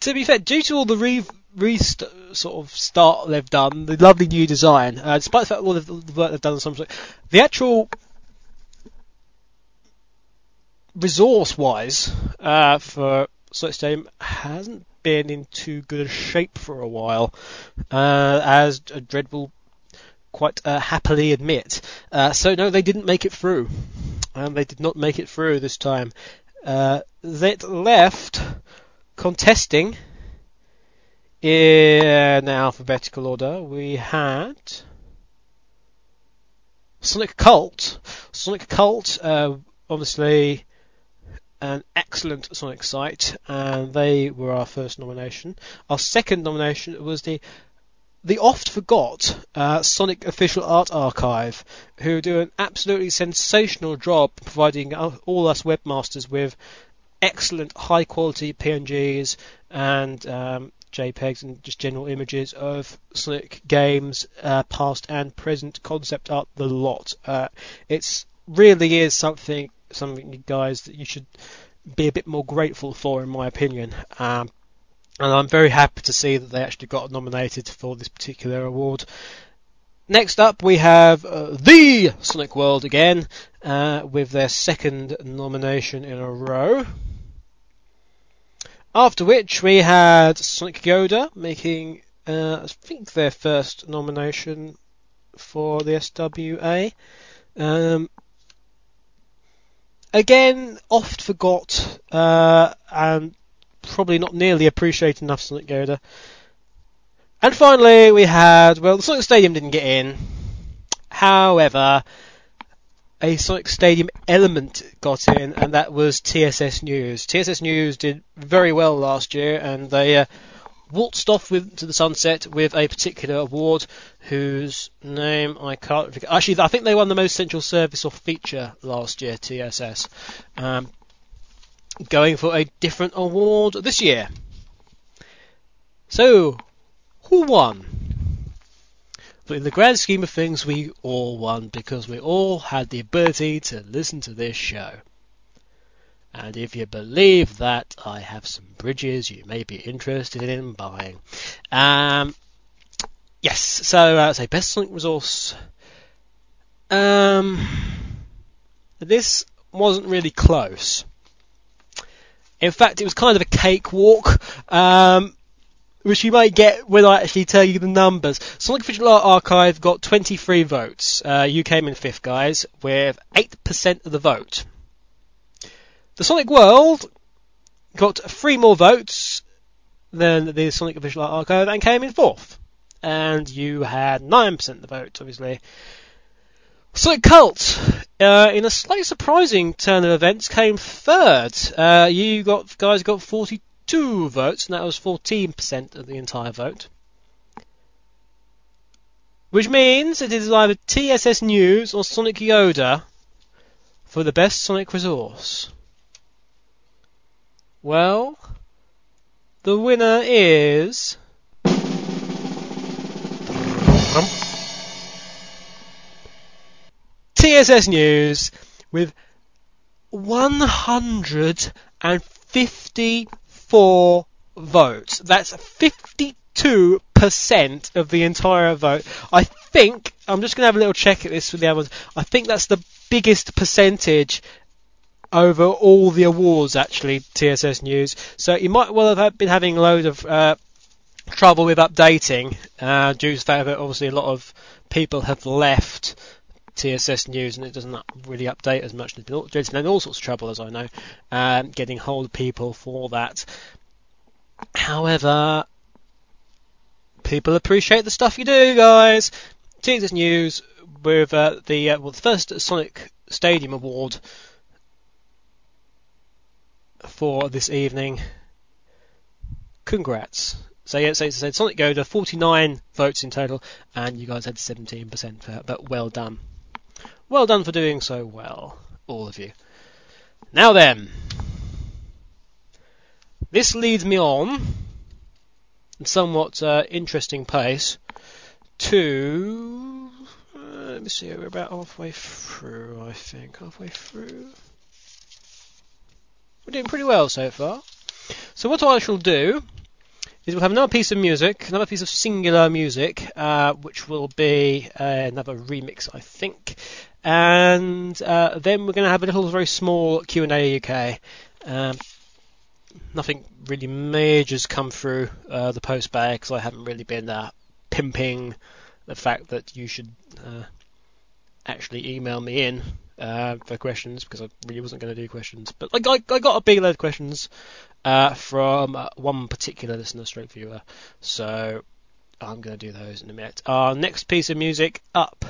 to be fair, due to all the re, re sort of start they've done, the lovely new design, uh, despite the fact all the work they've done on some sort, the actual resource wise uh, for Sonic Stadium hasn't been in too good a shape for a while, uh, as Dread will quite uh, happily admit. Uh, so no, they didn't make it through. Um, they did not make it through this time. Uh, that left contesting in alphabetical order. We had Sonic Cult. Sonic Cult, uh, obviously an excellent Sonic site, and they were our first nomination. Our second nomination was the the oft forgot uh, Sonic Official Art Archive, who do an absolutely sensational job providing all us webmasters with excellent high quality PNGs and um, JPEGs and just general images of Sonic games, uh, past and present, concept art, the lot. Uh, it's really is something, something, you guys, that you should be a bit more grateful for, in my opinion. Um, and I'm very happy to see that they actually got nominated for this particular award. Next up, we have uh, the Sonic World again, uh, with their second nomination in a row. After which, we had Sonic Yoda making, uh, I think, their first nomination for the SWA. Um, again, oft forgot, uh, and probably not nearly appreciated enough Sonic Yoda. And finally, we had, well, the Sonic Stadium didn't get in. However, a Sonic Stadium element got in, and that was TSS News. TSS News did very well last year, and they uh, waltzed off with, to the sunset with a particular award whose name I can't. Actually, I think they won the most central service or feature last year. TSS. Um, going for a different award this year. So, who won? But in the grand scheme of things, we all won because we all had the ability to listen to this show. And if you believe that, I have some bridges you may be interested in buying. Um, yes, so uh, say best link resource. Um, this wasn't really close. In fact, it was kind of a cakewalk, um, which you might get when I actually tell you the numbers. Sonic Official Art Archive got 23 votes. Uh, you came in fifth, guys, with 8% of the vote. The Sonic World got three more votes than the Sonic Official Art Archive and came in fourth. And you had 9% of the vote, obviously. Sonic Cult, uh, in a slightly surprising turn of events, came third. Uh, you got guys got 42 votes, and that was 14% of the entire vote. Which means it is either TSS News or Sonic Yoda for the best Sonic resource. Well, the winner is. TSS News with 154 votes. That's 52% of the entire vote. I think, I'm just going to have a little check at this with the others. I think that's the biggest percentage over all the awards actually, TSS News. So you might well have been having a load of uh, trouble with updating uh, due to the fact that obviously a lot of people have left TSS News and it doesn't really update as much. There's been all sorts of trouble, as I know, um, getting hold of people for that. However, people appreciate the stuff you do, guys. TSS News with uh, the uh, well, the first Sonic Stadium Award for this evening. Congrats. So yeah, so, so Sonic Go to 49 votes in total, and you guys had 17% for that, but well done. Well done for doing so well, all of you. Now then, this leads me on, in somewhat uh, interesting pace, to uh, let me see, we're about halfway through, I think, halfway through. We're doing pretty well so far. So what I shall do is we'll have another piece of music, another piece of singular music, uh, which will be uh, another remix, I think, and uh, then we're going to have a little very small Q and A UK. Um, nothing really major's come through uh, the post bag because I haven't really been uh, pimping the fact that you should uh, actually email me in uh, for questions because I really wasn't going to do questions. But I, I, I got a big load of questions uh, from uh, one particular listener, stroke viewer. So I'm going to do those in a minute. Our next piece of music up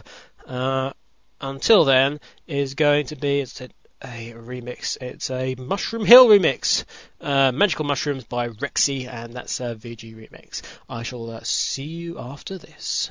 uh, until then is going to be, as I said, a remix. It's a Mushroom Hill remix. Uh, Magical Mushrooms by Rexy, and that's a VG remix. I shall see you after this.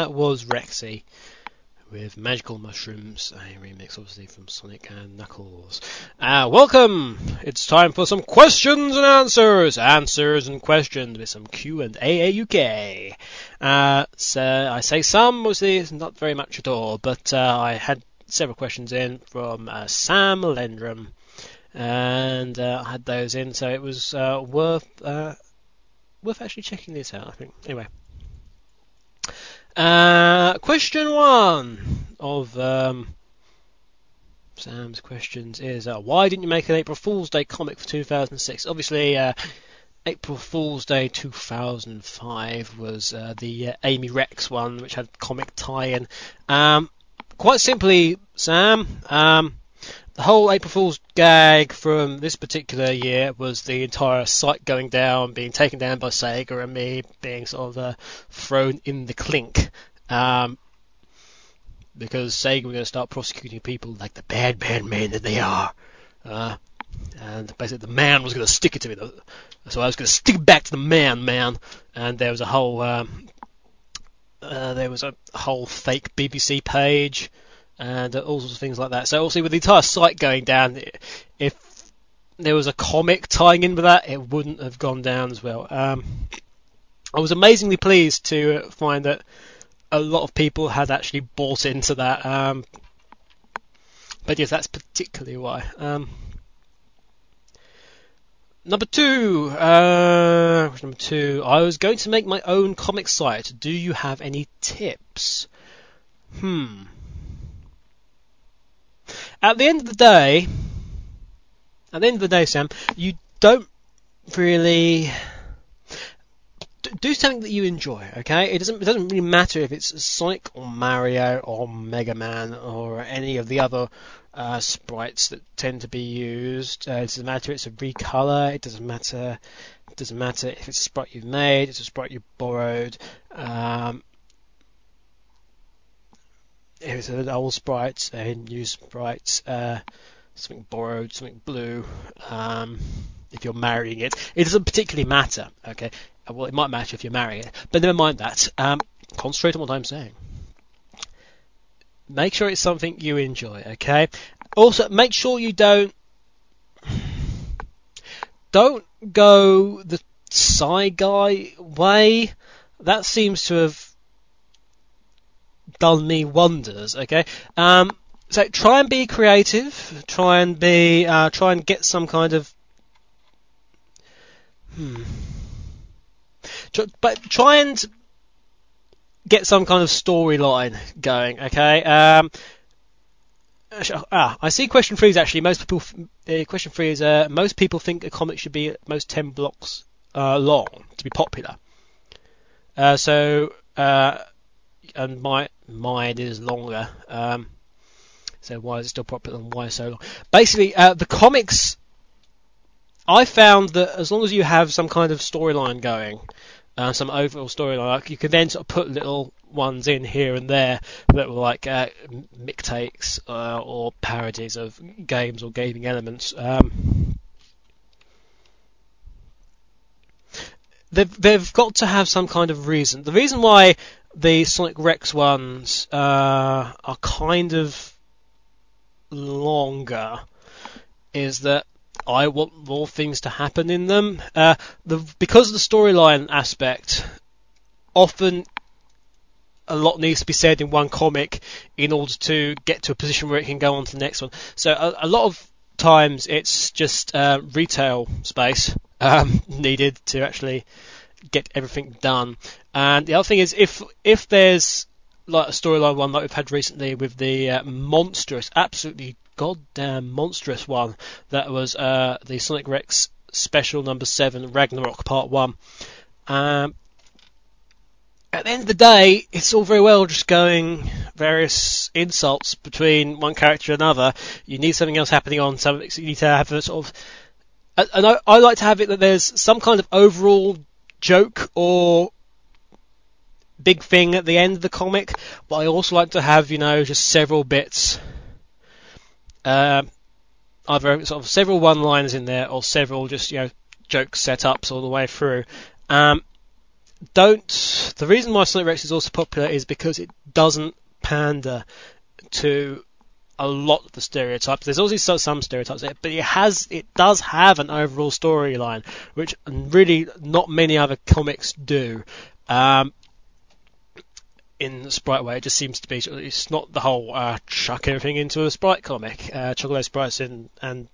that was Rexy with Magical Mushrooms, a remix obviously from Sonic and Knuckles. Uh, welcome it's time for some questions and answers, answers and questions with some Q and A UK. Uh, so I say some, mostly not very much at all, but uh, I had several questions in from uh, Sam Lendrum, and uh, I had those in, so it was uh, worth uh, worth actually checking this out. I think. Anyway, uh, question one of um, Sam's questions is uh, why didn't you make an April Fool's Day comic for 2006? Obviously. April Fool's Day 2005 was the Amy Rex one, which had comic tie-in. Um, quite simply, Sam, um, the whole April Fool's gag from this particular year was the entire site going down, being taken down by Sega, and me being sort of uh, thrown in the clink. Um, because Sega were going to start prosecuting people like the bad, bad men that they are. Uh, and basically, the man was going to stick it to me. So I was going to stick it back to the man, man. And there was a whole um, uh, there was a whole fake BBC page and all sorts of things like that. So obviously, with the entire site going down, if there was a comic tying in with that, it wouldn't have gone down as well. Um, I was amazingly pleased to find that a lot of people had actually bought into that. Um, but yes, that's particularly why. Um, Number two, uh, number two. I was going to make my own comic site. Do you have any tips? Hmm. At the end of the day, at the end of the day, Sam, you don't really do something that you enjoy. Okay, it doesn't it doesn't really matter if it's Sonic or Mario or Mega Man or any of the other uh, sprites that tend to be used. Uh, it doesn't matter if it's a recolor. It doesn't matter. It doesn't matter if it's a sprite you've made. It's a sprite you've borrowed. Um, if it's an old sprite, a new sprite, uh, something borrowed, something blue. Um, if you're marrying it, it doesn't particularly matter. Okay. Well, it might matter if you're marrying it, but never mind that. Um, concentrate on what I'm saying make sure it's something you enjoy, okay? Also, make sure you don't don't go the side guy way. That seems to have done me wonders, okay? Um, so try and be creative. Try and be, uh, try and get some kind of, hmm. But try and get some kind of storyline going. Okay. Um, ah, I see. Question three is actually most people. Uh, question three is uh, most people think a comic should be at most ten blocks uh, long to be popular. Uh, so, uh, and my mine is longer. Um, so why is it still popular and why so long? Basically, uh, the comics. I found that as long as you have some kind of storyline going, uh, some overall storyline. Like you can then sort of put little ones in here and there that were like uh, mixtapes uh, or parodies of games or gaming elements. Um, they've they've got to have some kind of reason. The reason why the Sonic Wrecks ones uh, are kind of longer is that I want more things to happen in them. Uh, the because of the storyline aspect, often a lot needs to be said in one comic in order to get to a position where it can go on to the next one. So a, a lot of times it's just uh, retail space um, needed to actually get everything done. And the other thing is if if there's like a storyline one that we've had recently with the uh, monstrous, absolutely goddamn monstrous one that was uh, the Sonic Wrecks special number seven Ragnarok Part One. Um, at the end of the day, it's all very well just going various insults between one character and another. You need something else happening on. So you need to have a sort of, and I, I like to have it that there's some kind of overall joke or big thing at the end of the comic, but I also like to have, you know, just several bits uh, either sort of several one-liners in there or several just you know joke setups all the way through. Um, don't. The reason why Sonic Wrecks is also popular is because it doesn't pander to a lot of the stereotypes. There's also some stereotypes, there, but it has it does have an overall storyline, which really not many other comics do. Um, in the sprite way, it just seems to be it's not the whole uh, chuck everything into a sprite comic, uh, chuck those sprites in and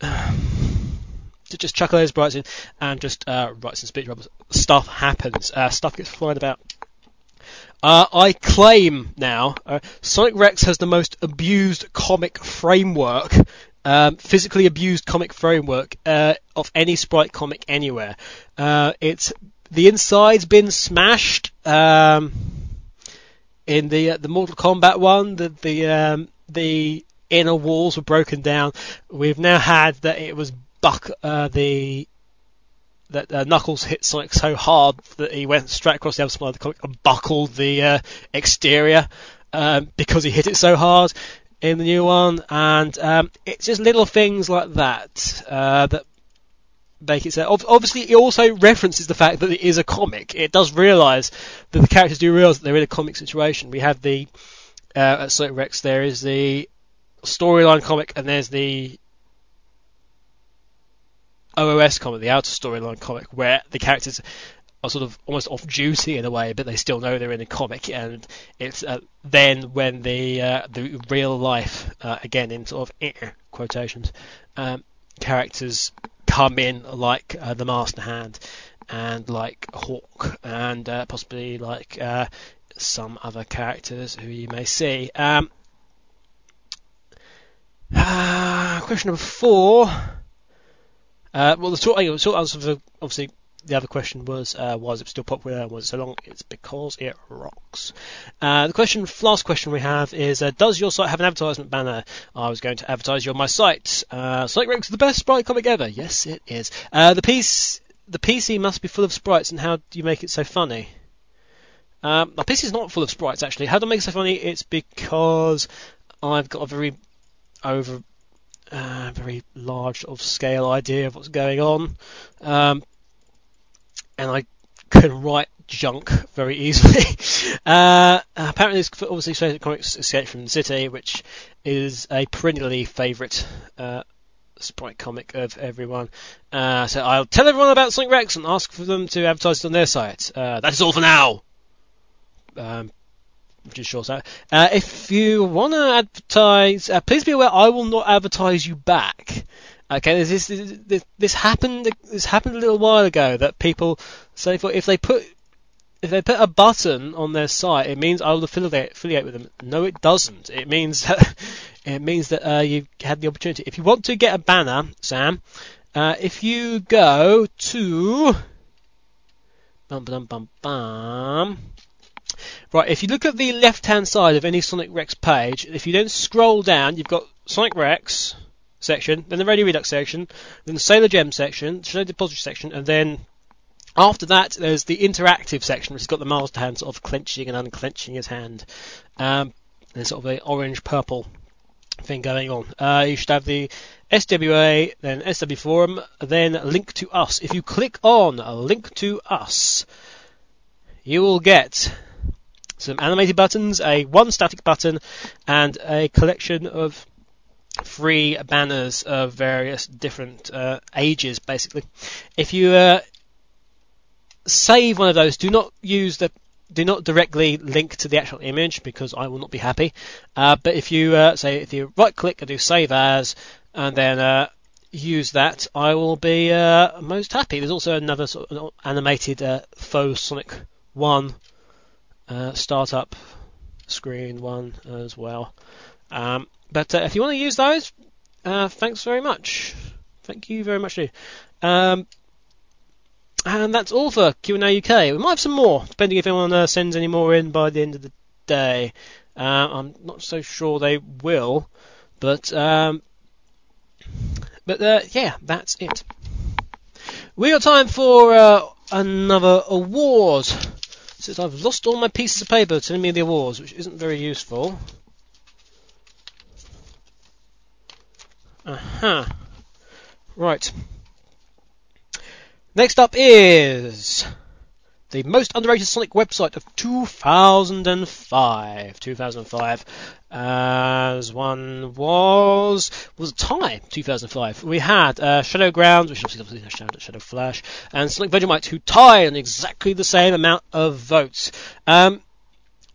just chuck those sprites in and just uh, write some speech bubbles. Stuff happens. Uh, stuff gets flying about. Uh, I claim now, uh, Sonic Wrecks has the most abused comic framework, um, physically abused comic framework uh, of any sprite comic anywhere. Uh, it's the inside's been smashed. Um, in the uh, the Mortal Kombat one, the the um, the inner walls were broken down. We've now had that it was buck uh, the that uh, Knuckles hit Sonic so hard that he went straight across the other side of the comic and buckled the uh, exterior um, because he hit it so hard in the new one, and um, it's just little things like that uh, that make it so. Obviously, it also references the fact that it is a comic. It does realise that the characters do realise that they're in a comic situation. We have the uh, at Sonic Wrecks there is the storyline comic, and there's the OOS comic, the outer storyline comic, where the characters are sort of almost off duty in a way, but they still know they're in a comic, and it's uh, then when the uh, the real life, uh, again in sort of eh, quotations, um, characters come in like uh, the Master Hand and like Hawk and uh, possibly like uh, some other characters who you may see. Um, question number four. Uh, well, the short, answer for obviously the other question was uh, why is it still popular and was it so long? It's because it rocks. Uh, the question, last question we have is uh, does your site have an advertisement banner? I was going to advertise you on my site. Uh, Wrecks is the best sprite comic ever. Yes, it is. Uh, the piece, the PC must be full of sprites, and how do you make it so funny? Um, my PC is not full of sprites actually. How do I make it so funny? It's because I've got a very over uh, very large of scale idea of what's going on, um, and I can write junk very easily. uh, apparently, it's obviously Sonic Comics Escape from the City, which is a perennially favourite uh, sprite comic of everyone. Uh, so I'll tell everyone about Sonic Wrecks and ask for them to advertise it on their site. Uh, that is all for now. Um, which is short. Uh, if you want to advertise, uh, please be aware I will not advertise you back. Okay, this, this, this happened this happened a little while ago that people say for if they put if they put a button on their site, it means I will affiliate affiliate with them. No, it doesn't. It means that it means that uh, you've had the opportunity. If you want to get a banner, Sam, uh, if you go to bum bum bum bum Right, if you look at the left-hand side of any Sonic Wrecks page, if you then scroll down, you've got Sonic Wrecks section, then the Radio Redux section, then the Sailor Gem section, the Shadow Depository section, and then after that, there's the interactive section, which has got the master hand sort of clenching and unclenching his hand. Um, there's sort of a orange-purple thing going on. Uh, you should have the SWA, then SW Forum, then Link to Us. If you click on a Link to Us, you will get some animated buttons, a one static button, and a collection of free banners of various different uh, ages, basically. If you uh, save one of those, do not use the do not directly link to the actual image because I will not be happy. Uh, but if you uh, say if you right click and do save as and then uh, use that, I will be uh, most happy. There's also another sort of animated faux Sonic One uh, startup screen one as well. Um, but uh, if you want to use those, uh, thanks very much. Thank you very much, um, and that's all for Q&A UK. We might have some more, depending if anyone uh, sends any more in by the end of the day. Uh, I'm not so sure they will, but um, but uh, yeah, that's it. We got time for another award says I've lost all my pieces of paper telling me the awards, which isn't very useful. Aha. Uh-huh. Right. Next up is the most underrated Sonic website of 2005. 2005, as one was was a tie. 2005. We had uh, Shadow Grounds, which obviously Shadow, Shadow Flash, and Sonic Vegemite, who tied on exactly the same amount of votes. Um,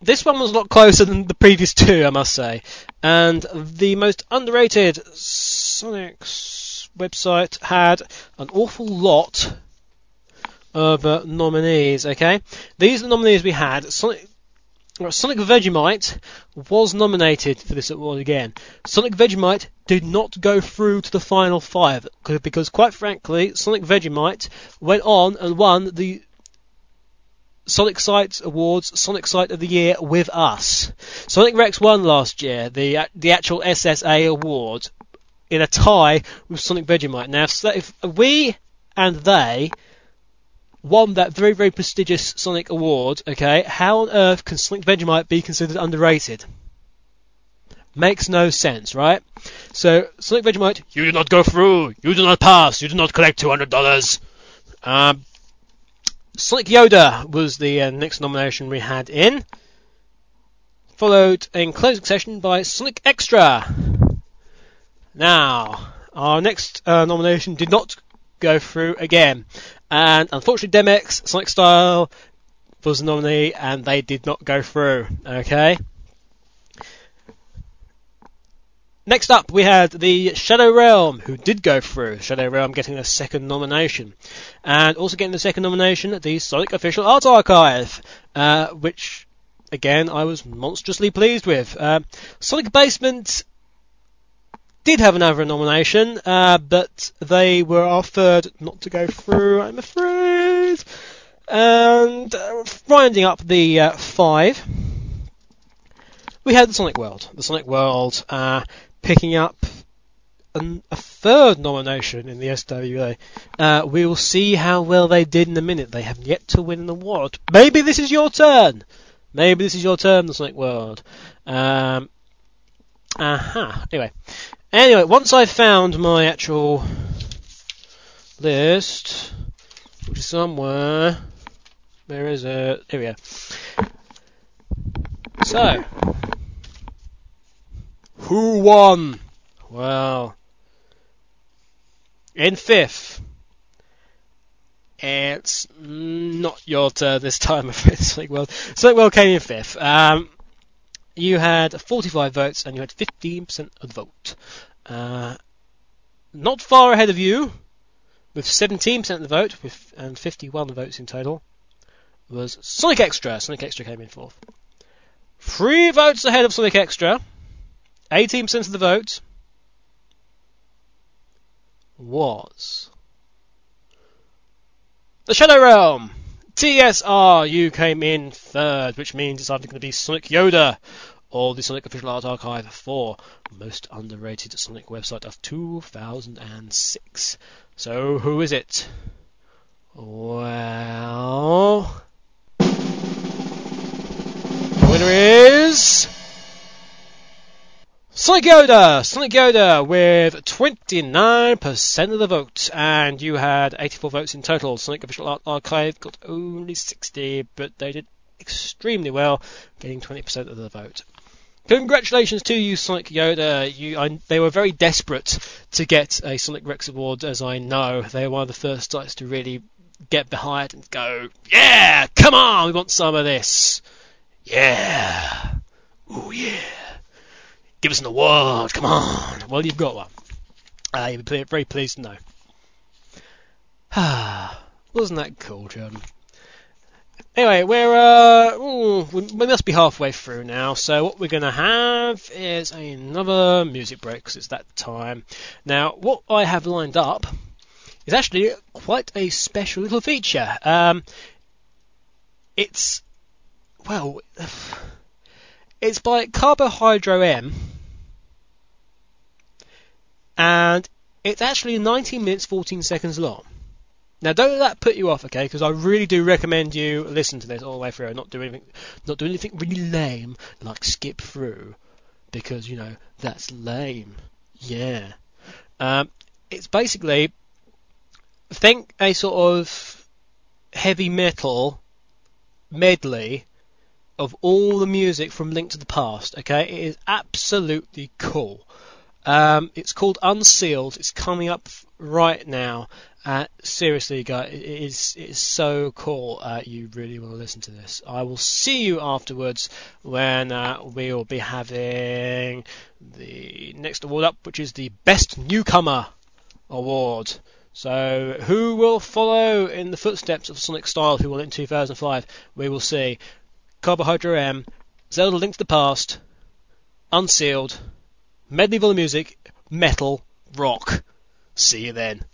this one was a lot closer than the previous two, I must say. And the most underrated Sonic's website had an awful lot of uh, nominees. Okay, these are the nominees we had. Sonic. Sonic Vegemite was nominated for this award again. Sonic Vegemite did not go through to the final five because, quite frankly, Sonic Vegemite went on and won the Sonic Site Awards Sonic Site of the Year with us. Sonic Wrecks won last year the the actual SSA award in a tie with Sonic Vegemite. Now, if we and they won that very, very prestigious Sonic Award, okay, how on earth can Sonic Vegemite be considered underrated? Makes no sense, right? So, Sonic Vegemite, you do not go through, you do not pass, you do not collect $200. Um, Sonic Yoda was the uh, next nomination we had in, followed in close succession by Sonic X-tra. Now, our next uh, nomination did not go through again, and unfortunately, Demex Sonic Style was the nominee, and they did not go through. Okay. Next up, we had the Shadow Realm, who did go through. Shadow Realm getting a second nomination. And also getting the second nomination, the Sonic Official Art Archive, uh, which, again, I was monstrously pleased with. Uh, Sonic Basement did have another nomination, uh, but they were offered not to go through, I'm afraid. And uh, rounding up the uh, five, we had the Sonic World. The Sonic World uh, picking up an, a third nomination in the SWA. Uh, we will see how well they did in a minute. They have yet to win an award. Maybe this is your turn. Maybe this is your turn, the Sonic World. Um, aha. Anyway, Anyway, once I've found my actual list, which is somewhere, where is it? Here we go. So, who won? Well, in fifth, it's not your turn this time, Sonic World. Sonic World came in fifth. Um, you had 45 votes and you had 15% of the vote. Uh, not far ahead of you, with 17% of the vote with, and 51 votes in total, was Sonic X-tra. Sonic X-tra came in fourth. Three votes ahead of Sonic X-tra, 18% of the vote was the Shadow Realm. TSR, you came in third, which means it's either going to be Sonic Yoda or the Sonic Official Art Archive 4, most underrated Sonic website of 2006. So, who is it? Well, the winner is Sonic Yoda! Sonic Yoda with 29% of the vote, and you had 84 votes in total. Sonic Official Art Archive got only 60, but they did extremely well, getting 20% of the vote. Congratulations to you, Sonic Yoda. You, I, they were very desperate to get a Sonic Wrecks award, as I know. They were one of the first sites to really get behind and go, yeah, come on, we want some of this. Yeah. Oh, yeah. Give us an award, come on. Well, you've got one. Uh, you'll be very pleased to know. Ah, wasn't that cool, Jordan? Anyway, we're uh, ooh, we must be halfway through now. So what we're going to have is another music break because it's that time. Now, what I have lined up is actually quite a special little feature. Um, it's well, it's by Carbohydro M, and it's actually 19 minutes 14 seconds long. Now, don't let that put you off, okay? Because I really do recommend you listen to this all the way through and not do anything, not do anything really lame like skip through, because you know that's lame. Yeah. Um, it's basically think a sort of heavy metal medley of all the music from Link to the Past. Okay, it is absolutely cool. Um, it's called Unsealed. It's coming up right now. Uh, seriously, guys, it is it is so cool. Uh, you really want to listen to this. I will see you afterwards when uh, we will be having the next award up, which is the Best Newcomer Award. So, who will follow in the footsteps of Sonic Style, who won it in 2005? We will see. Carbohydrate M, Zelda Link to the Past, Unsealed, the music, metal, rock. See you then.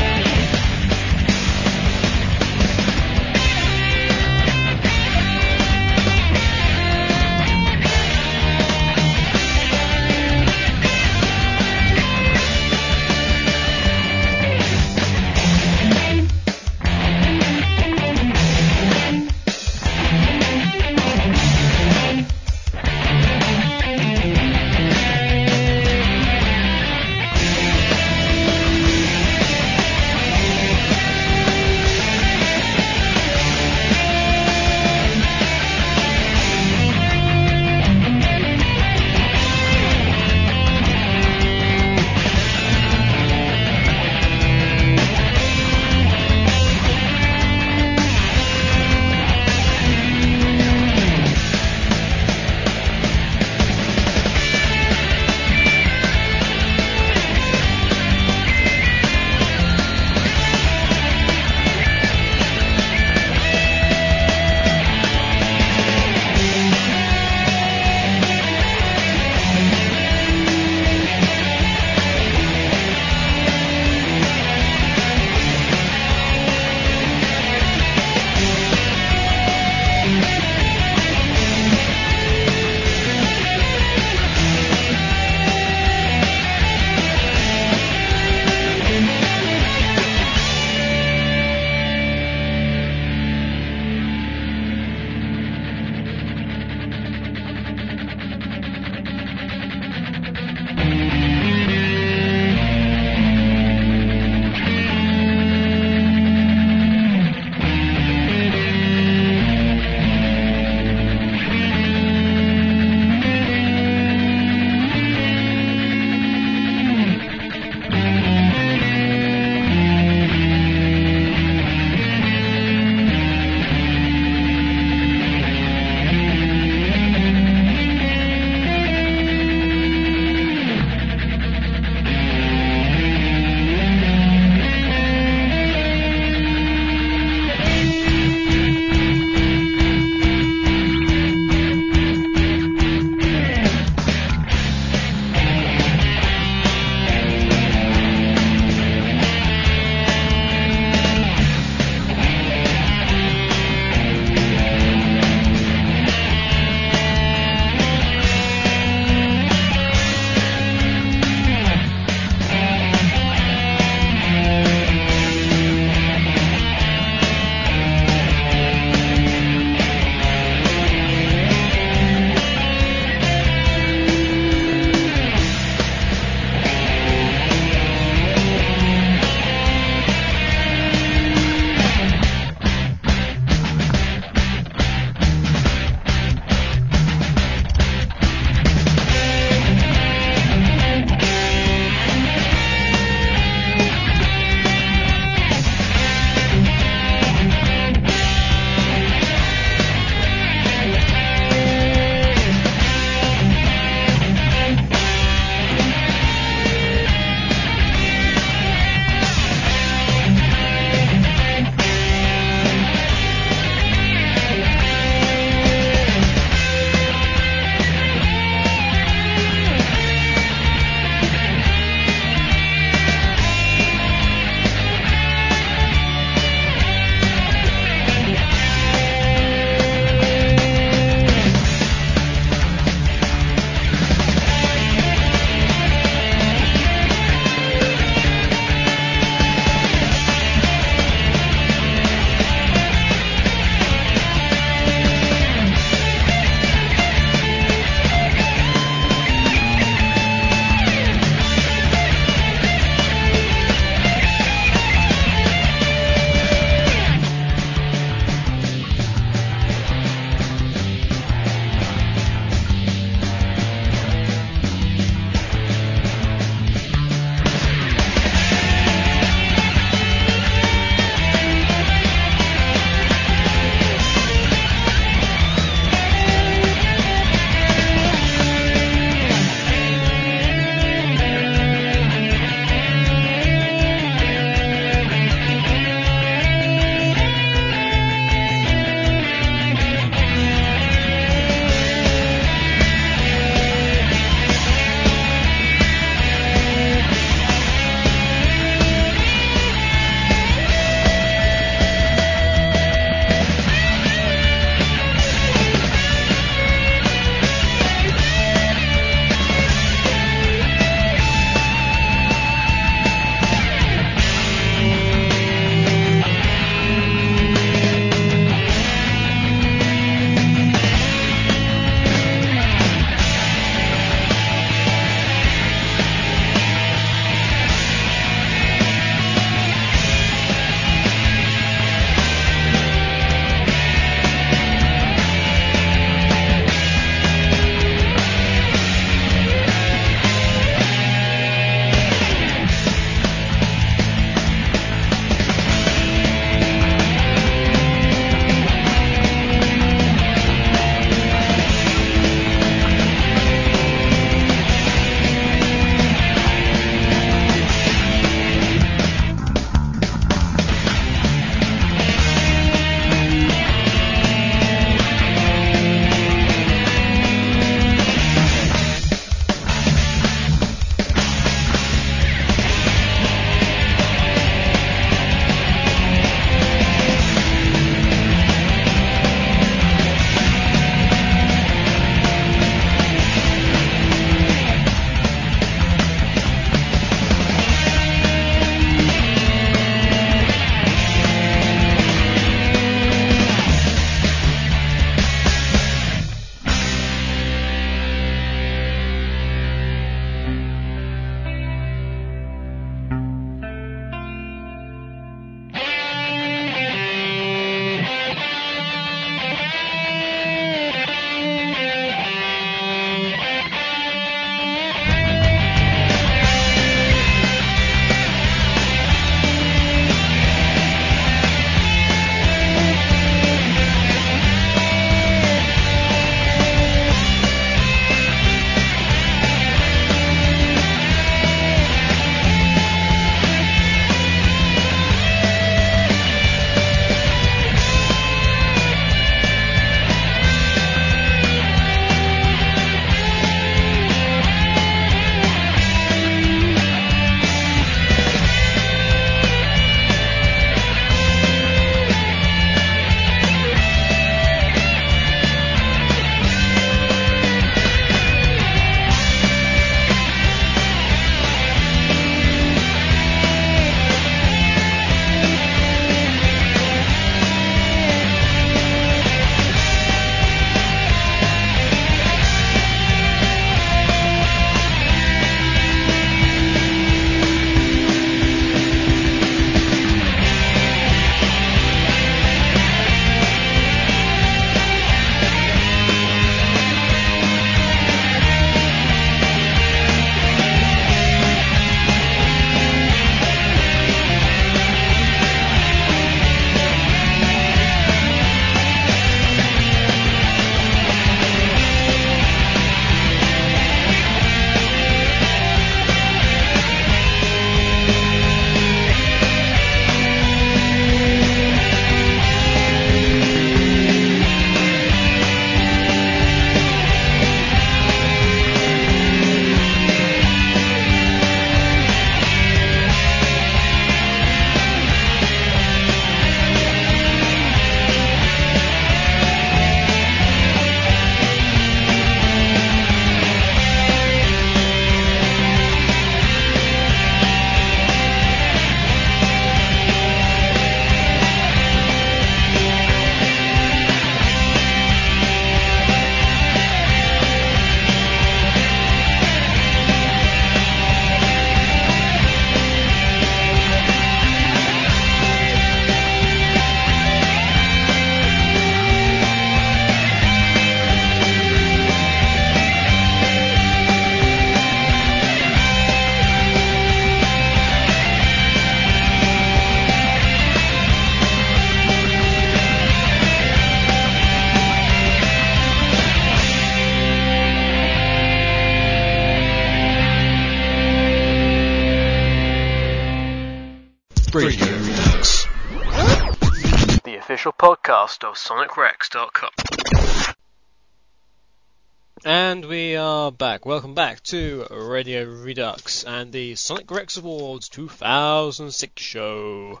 And we are back. Welcome back to Radio Redux and the Sonic Wrecks Awards 2006 show.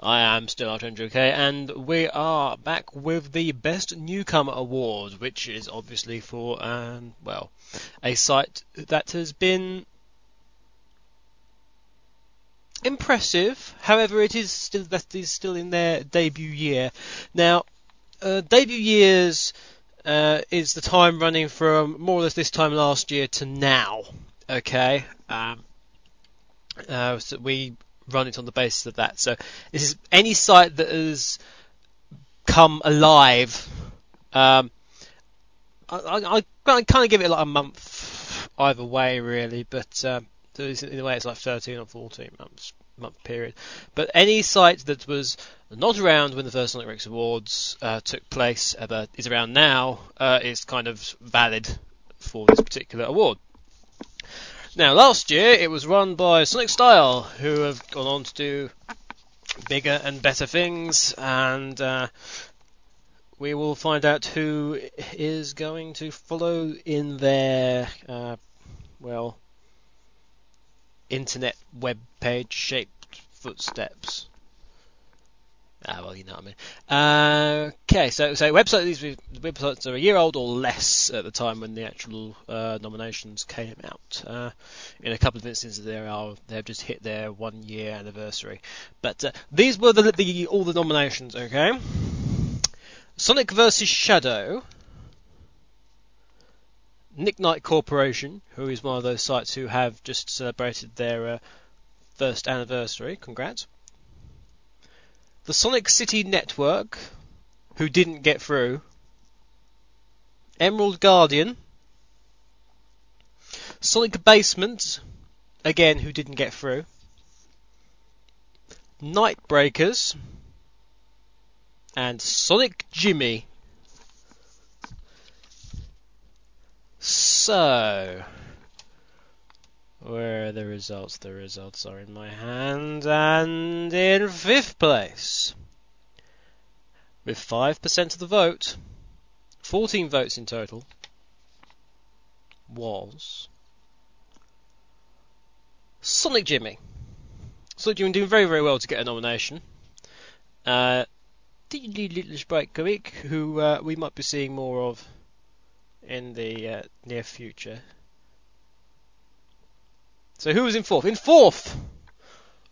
I am still Archangel UK, and we are back with the Best Newcomer Award, which is obviously for, um, well, a site that has been impressive. However, it is still that is still in their debut year. Now, uh, debut years uh, is the time running from more or less this time last year to now. Okay. Um, uh, so we run it on the basis of that. So this is any site that has come alive. Um, I, I, I kind of give it like a month either way, really, but um, in a way it's like 13 or 14 months month period. But any site that was not around when the first Sonic Wrecks Awards uh, took place, but is around now, uh, is kind of valid for this particular award. Now, last year it was run by Sonic Style, who have gone on to do bigger and better things, and uh, we will find out who is going to follow in their, uh, well, internet web page shaped footsteps. Ah, well, you know what I mean. Uh, okay, so so website these websites are a year old or less at the time when the actual uh, nominations came out. Uh, in a couple of instances, there are they have just hit their one year anniversary. But uh, these were the, the all the nominations. Okay, Sonic versus Shadow. Nick Knight Corporation, who is one of those sites who have just celebrated their uh, first anniversary. Congrats. The Sonic City Network, who didn't get through, Emerald Guardian, Sonic Basement, again, who didn't get through, Nightbreakers, and Sonic Jimmy. So, where are the results? The results are in my hand, and in fifth place, with 5% of the vote, 14 votes in total, was Sonic Jimmy. Sonic Jimmy doing very, very well to get a nomination. Uh, little sprite comic, who uh, we might be seeing more of in the uh, near future. So who was in fourth? In fourth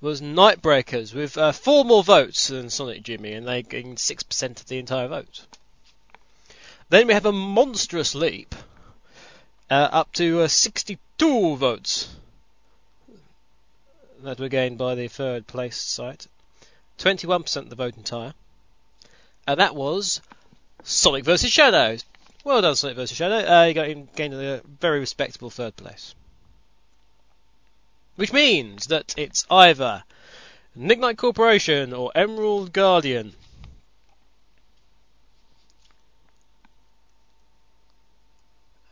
was Nightbreakers with uh, four more votes than Sonic Jimmy, and they gained six percent of the entire vote. Then we have a monstrous leap uh, up to uh, 62 votes that were gained by the third place site. 21% of the vote entire. And that was Sonic vs Shadows. Well done, Sonic vs Shadow. Uh, you got gained a very respectable third place. Which means that it's either Nick Corporation or Emerald Guardian.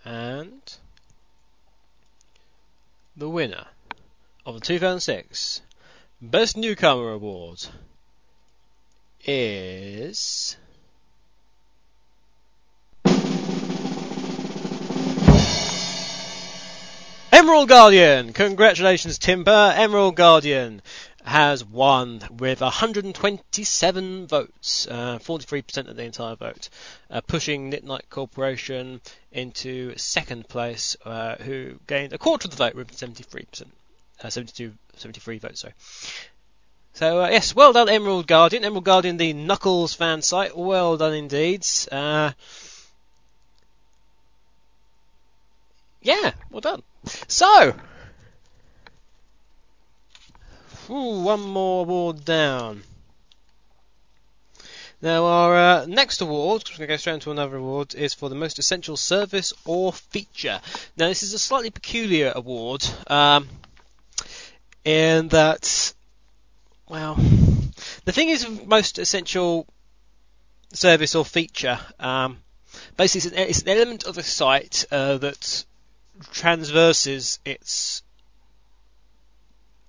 And the winner of the 2006 Best Newcomer Award is Emerald Guardian! Congratulations, Timber. Emerald Guardian has won with 127 votes, uh, 43% of the entire vote, uh, pushing Nick Knight Corporation into second place, uh, who gained a quarter of the vote with 73%, uh, 72, 73 votes. Sorry. So uh, yes, well done, Emerald Guardian. Emerald Guardian, the Knuckles fan site. Well done indeed. Uh, yeah, well done. So, ooh, one more award down. Now, our uh, next award, we're going to go straight into another award, is for the most essential service or feature. Now, this is a slightly peculiar award, um, in that, well, the thing is, most essential service or feature, um, basically, it's an, it's an, element of a site uh, that transverses its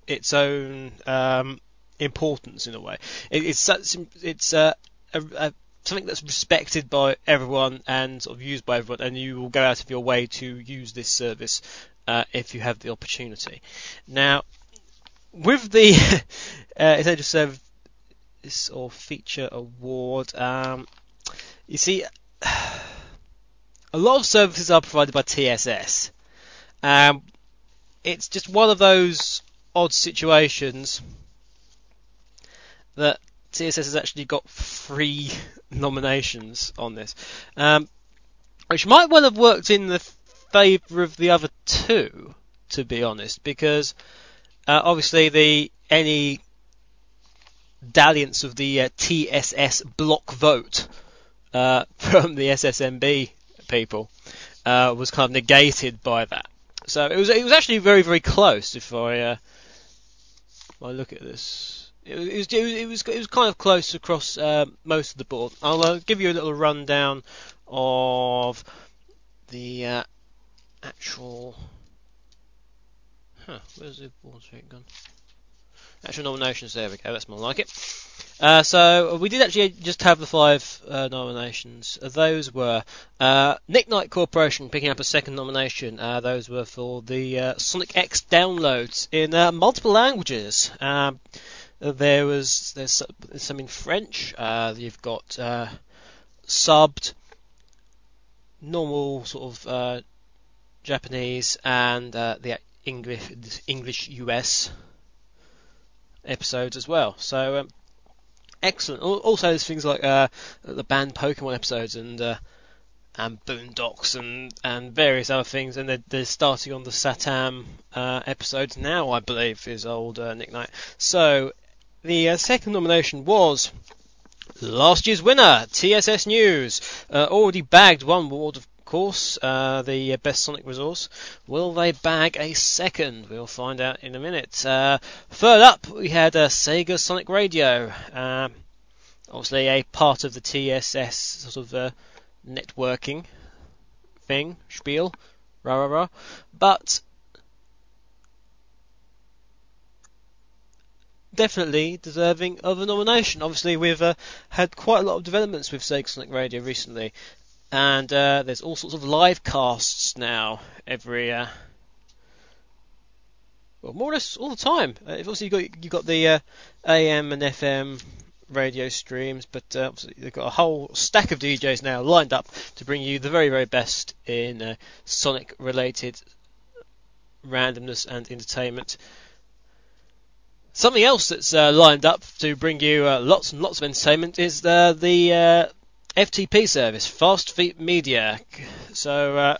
its own um, importance in a way. It, it's such, it's uh, a, a, something that's respected by everyone and sort of used by everyone, and you will go out of your way to use this service uh, if you have the opportunity. Now, with the uh, Essential Service or Feature Award, um, you see, a lot of services are provided by TSS. Um, it's just one of those odd situations that TSS has actually got three nominations on this, um, which might well have worked in the favour of the other two, to be honest, because uh, obviously the any dalliance of the uh, TSS block vote uh, from the SSMB people uh, was kind of negated by that. So it was it was actually very very close. If I uh, if I look at this, it was it was it was, it was kind of close across uh, most of the board. I'll uh, give you a little rundown of the uh, actual. Huh, where's the board streak gone? Actual nominations. There we go. That's more like it. Uh, so we did actually just have the five uh, nominations. Those were uh, Nick Knight Corporation picking up a second nomination. Uh, those were for the uh, Sonic X downloads in uh, multiple languages. Um, there was there's some in French. you've got subbed, normal sort of Japanese, and the English English US episodes as well. So um, excellent. Also, there's things like uh, the banned Pokemon episodes and uh, and Boondocks and and various other things. And they're, they're starting on the Satam uh, episodes now, I believe, is old uh, Nick Knight. So the uh, second nomination was. Last year's winner, TSS News, uh, already bagged one award of course, uh, the best Sonic resource. Will they bag a second? We'll find out in a minute. Uh, third up, we had uh, Sega Sonic Radio. Uh, obviously, a part of the TSS sort of uh, networking thing, spiel, rah rah rah. But definitely deserving of a nomination. Obviously, we've uh, had quite a lot of developments with Sega Sonic Radio recently and uh, there's all sorts of live casts now every uh, well more or less all the time. Uh, obviously you've got you've got the uh, AM and FM radio streams, but uh, obviously they've got a whole stack of DJs now lined up to bring you the very very best in uh, Sonic related randomness and entertainment. Something else that's lined up to bring you lots and lots of entertainment is the FTP service, Fast Feet Media. So uh,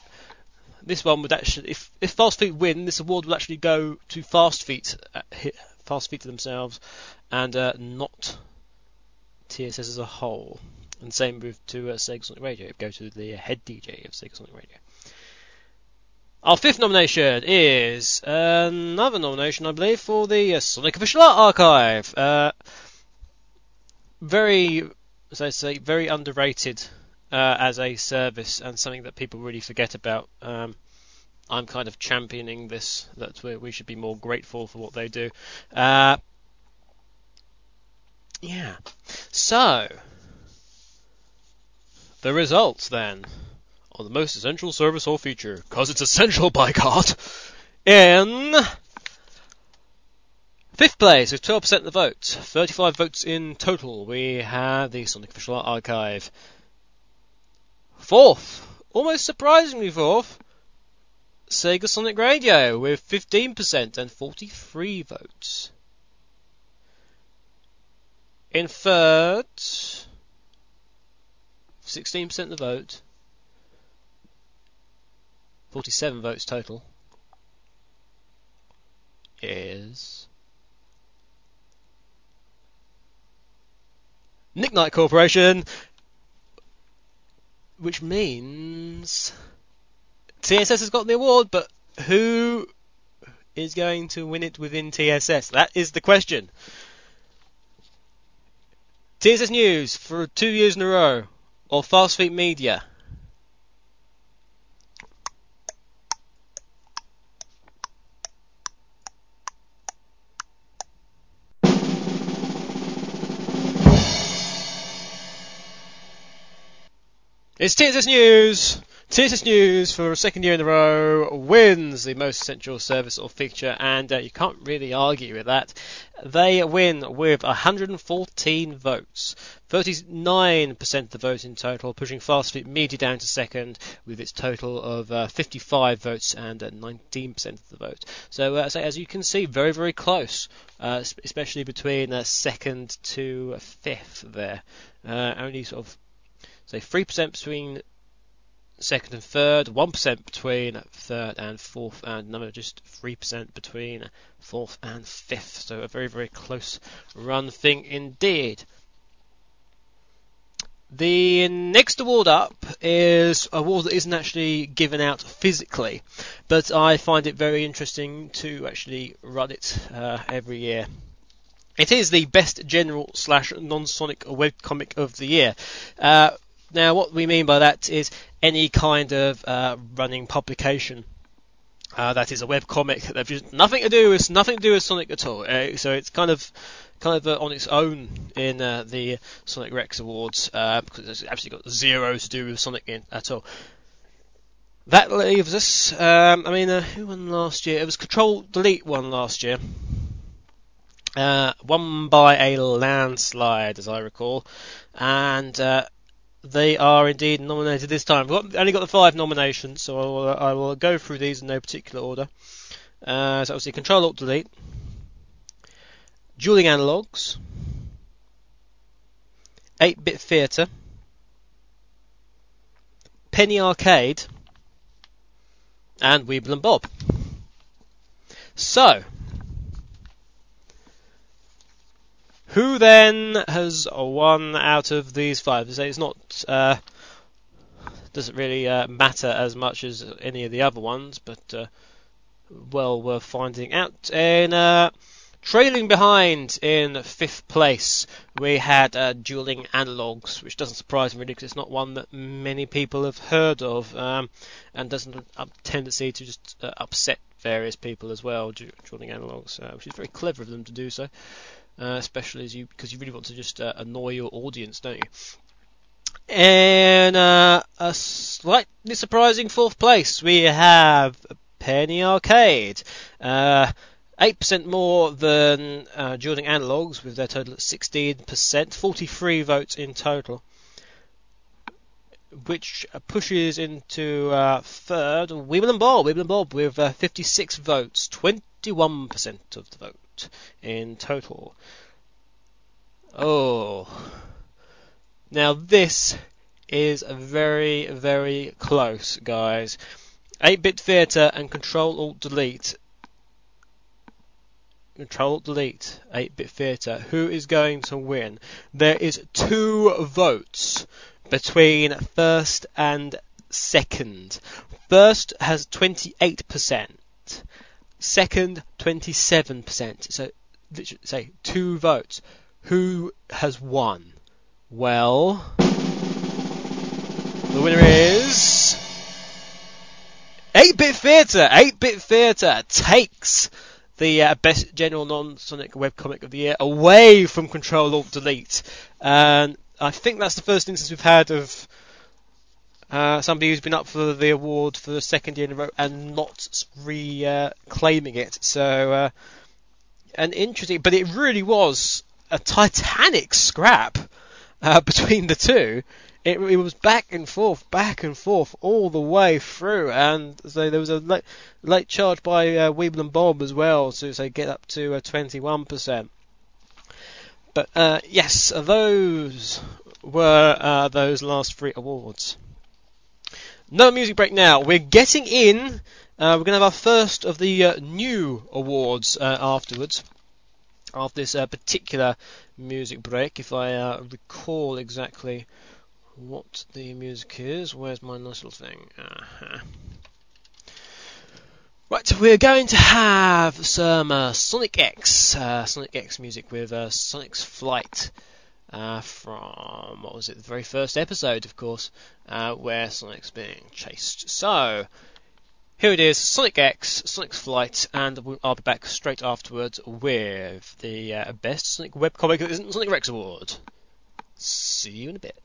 this one would actually, if if Fast Feet win, this award would actually go to Fast Feet, uh, Fast Feet to themselves, and uh, not TSS as a whole. And same with to uh, Sega Sonic Radio. It would go to the head DJ of Sega Sonic Radio. Our fifth nomination is another nomination, I believe, for the uh, Sonic Official Art Archive. Uh, very as I say, very underrated uh, as a service and something that people really forget about. Um, I'm kind of championing this. That we should be more grateful for what they do. Uh, yeah. So the results then on the most essential service or feature, because it's essential by God, in Fifth place with 12% of the vote, 35 votes in total. We have the Sonic Official Art Archive. Fourth, almost surprisingly fourth, Sega Sonic Radio with 15% and 43 votes. In third, 16% of the vote, 47 votes total, is Nick Knight Corporation, which means TSS has got the award, but who is going to win it within TSS? That is the question. TSS News for two years in a row, or Fast Feet Media? It's TSS News. TSS News for a second year in a row wins the most essential service or feature, and uh, you can't really argue with that. They win with 114 votes, 39% of the vote in total, pushing Fast Feet Media down to second with its total of uh, 55 votes and uh, 19% of the vote. So, uh, so, as you can see, very very close, uh, especially between uh, second to fifth there. only sort of say 3% between second and third, 1% between third and fourth, and another just 3% between fourth and fifth. So a very, very close run thing indeed. The next award up is a award that isn't actually given out physically, but I find it very interesting to actually run it uh, every year. It is the best general slash non-sonic webcomic of the year. Uh, now, what we mean by that is any kind of uh, running publication. Uh, that is a web comic has nothing to do with nothing to do with Sonic at all. Uh, so it's kind of kind of uh, on its own in uh, the Sonic Wrecks Awards uh, because it's absolutely got zero to do with Sonic in, at all. That leaves us. Um, I mean, who won last year? It was Control Delete won last year. won by a landslide, as I recall, and they are indeed nominated this time. We've got, only got the five nominations, so I will, I will go through these in no particular order. Uh, so obviously Control Alt Delete, Dueling Analogues, 8-Bit Theatre, Penny Arcade, and Weebl and Bob. So, Who then has won out of these five? It's not uh, doesn't really uh, matter as much as any of the other ones, but uh, well worth finding out. In uh, trailing behind in fifth place, we had uh, dueling analogues, which doesn't surprise me really because it's not one that many people have heard of, um, and doesn't have a tendency to just uh, upset various people as well. Dueling analogues, which is very clever of them to do so uh, especially as you because you really want to just uh, annoy your audience, don't you? And uh, a slightly surprising fourth place, we have Penny Arcade. Uh, 8% more than uh, Dueling Analogues with their total at 16%, 43 votes in total. Which pushes into uh, third Weebl and Bob, Weebl and Bob with uh, 56 votes, 21% of the vote in total. Oh. Now this is very, very close, guys. 8-bit theatre and Control Alt Delete. Control Delete 8-bit theatre. Who is going to win? There is two votes between first and second. First has 28%. Second, 27%. So, say, two votes. Who has won? Well, the winner is 8-Bit Theatre. 8-Bit Theatre takes the uh, best general non-Sonic webcomic of the year away from Control Alt Delete, and I think that's the first instance we've had of uh, somebody who's been up for the award for the second year in a row and not reclaiming uh, it. So, uh, an interesting, but it really was a titanic scrap between the two. It, it, was back and forth, back and forth all the way through, and so there was a late, late charge by uh, Weebl and Bob as well to get up to uh, 21%. But uh, yes, those were uh, those last three awards. No music break now. We're getting in. Uh, we're going to have our first of the uh, new awards uh, afterwards. After this uh, particular music break, if I uh, recall exactly what the music is. Where's my nice little thing? Uh-huh. Right, we're going to have some uh, Sonic X, Sonic X music with Sonic's Flight uh, from what was it, the very first episode, of course, uh, where Sonic's being chased. So here it is, Sonic X, Sonic's Flight, and I'll be back straight afterwards with the uh, best Sonic webcomic that isn't Sonic Wrecks Award. See you in a bit.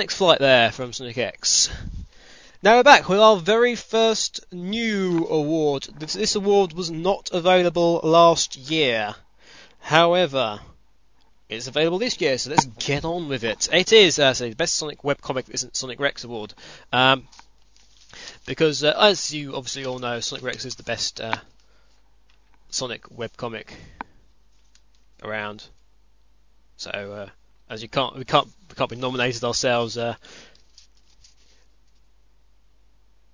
Sonic's Flight there from Sonic X. Now we're back with our very first new award. This, this award was not available last year. However, it's available this year, so let's get on with it. It is uh, so the best Sonic webcomic isn't Sonic Wrecks award. Um, because uh, as you obviously all know, Sonic Wrecks is the best uh, Sonic webcomic around. So uh, as you can't we can't can't be nominated ourselves. Uh,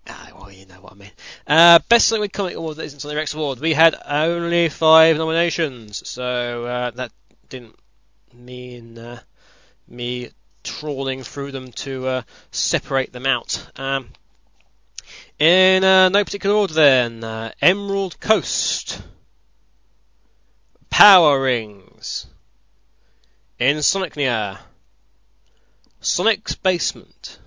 ah, well, you know what I mean. Uh, best Sonic Comic Award that isn't Sonic Wrecks Award. We had only five nominations, so uh, that didn't mean uh, me trawling through them to uh, separate them out. Um, in uh, no particular order, then uh, Emerald Coast, Power Rings, Insomnia, Sonic's Basement,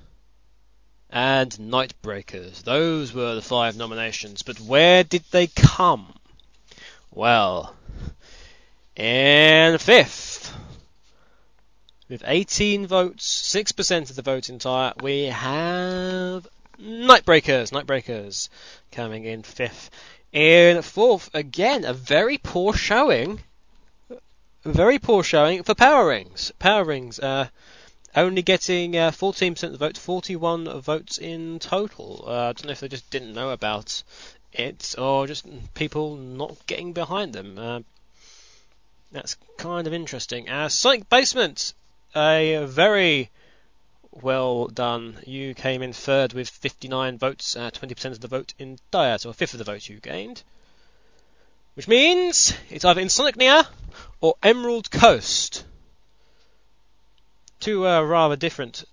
and Nightbreakers. Those were the five nominations, but where did they come? Well, in fifth, with 18 votes, 6% of the vote entire, we have Nightbreakers. Nightbreakers coming in fifth. In fourth, again, a very poor showing very poor showing for Power Rings. Power Rings uh, only getting uh, 14% of the vote, 41 votes in total. Uh, I don't know if they just didn't know about it or just people not getting behind them. Uh, that's kind of interesting. Uh, Sonic Basement, a very well done. You came in third with 59 votes, 20% uh, of the vote in Diet, so a fifth of the vote you gained. Which means it's either Insomnia or Emerald Coast. Two uh, rather different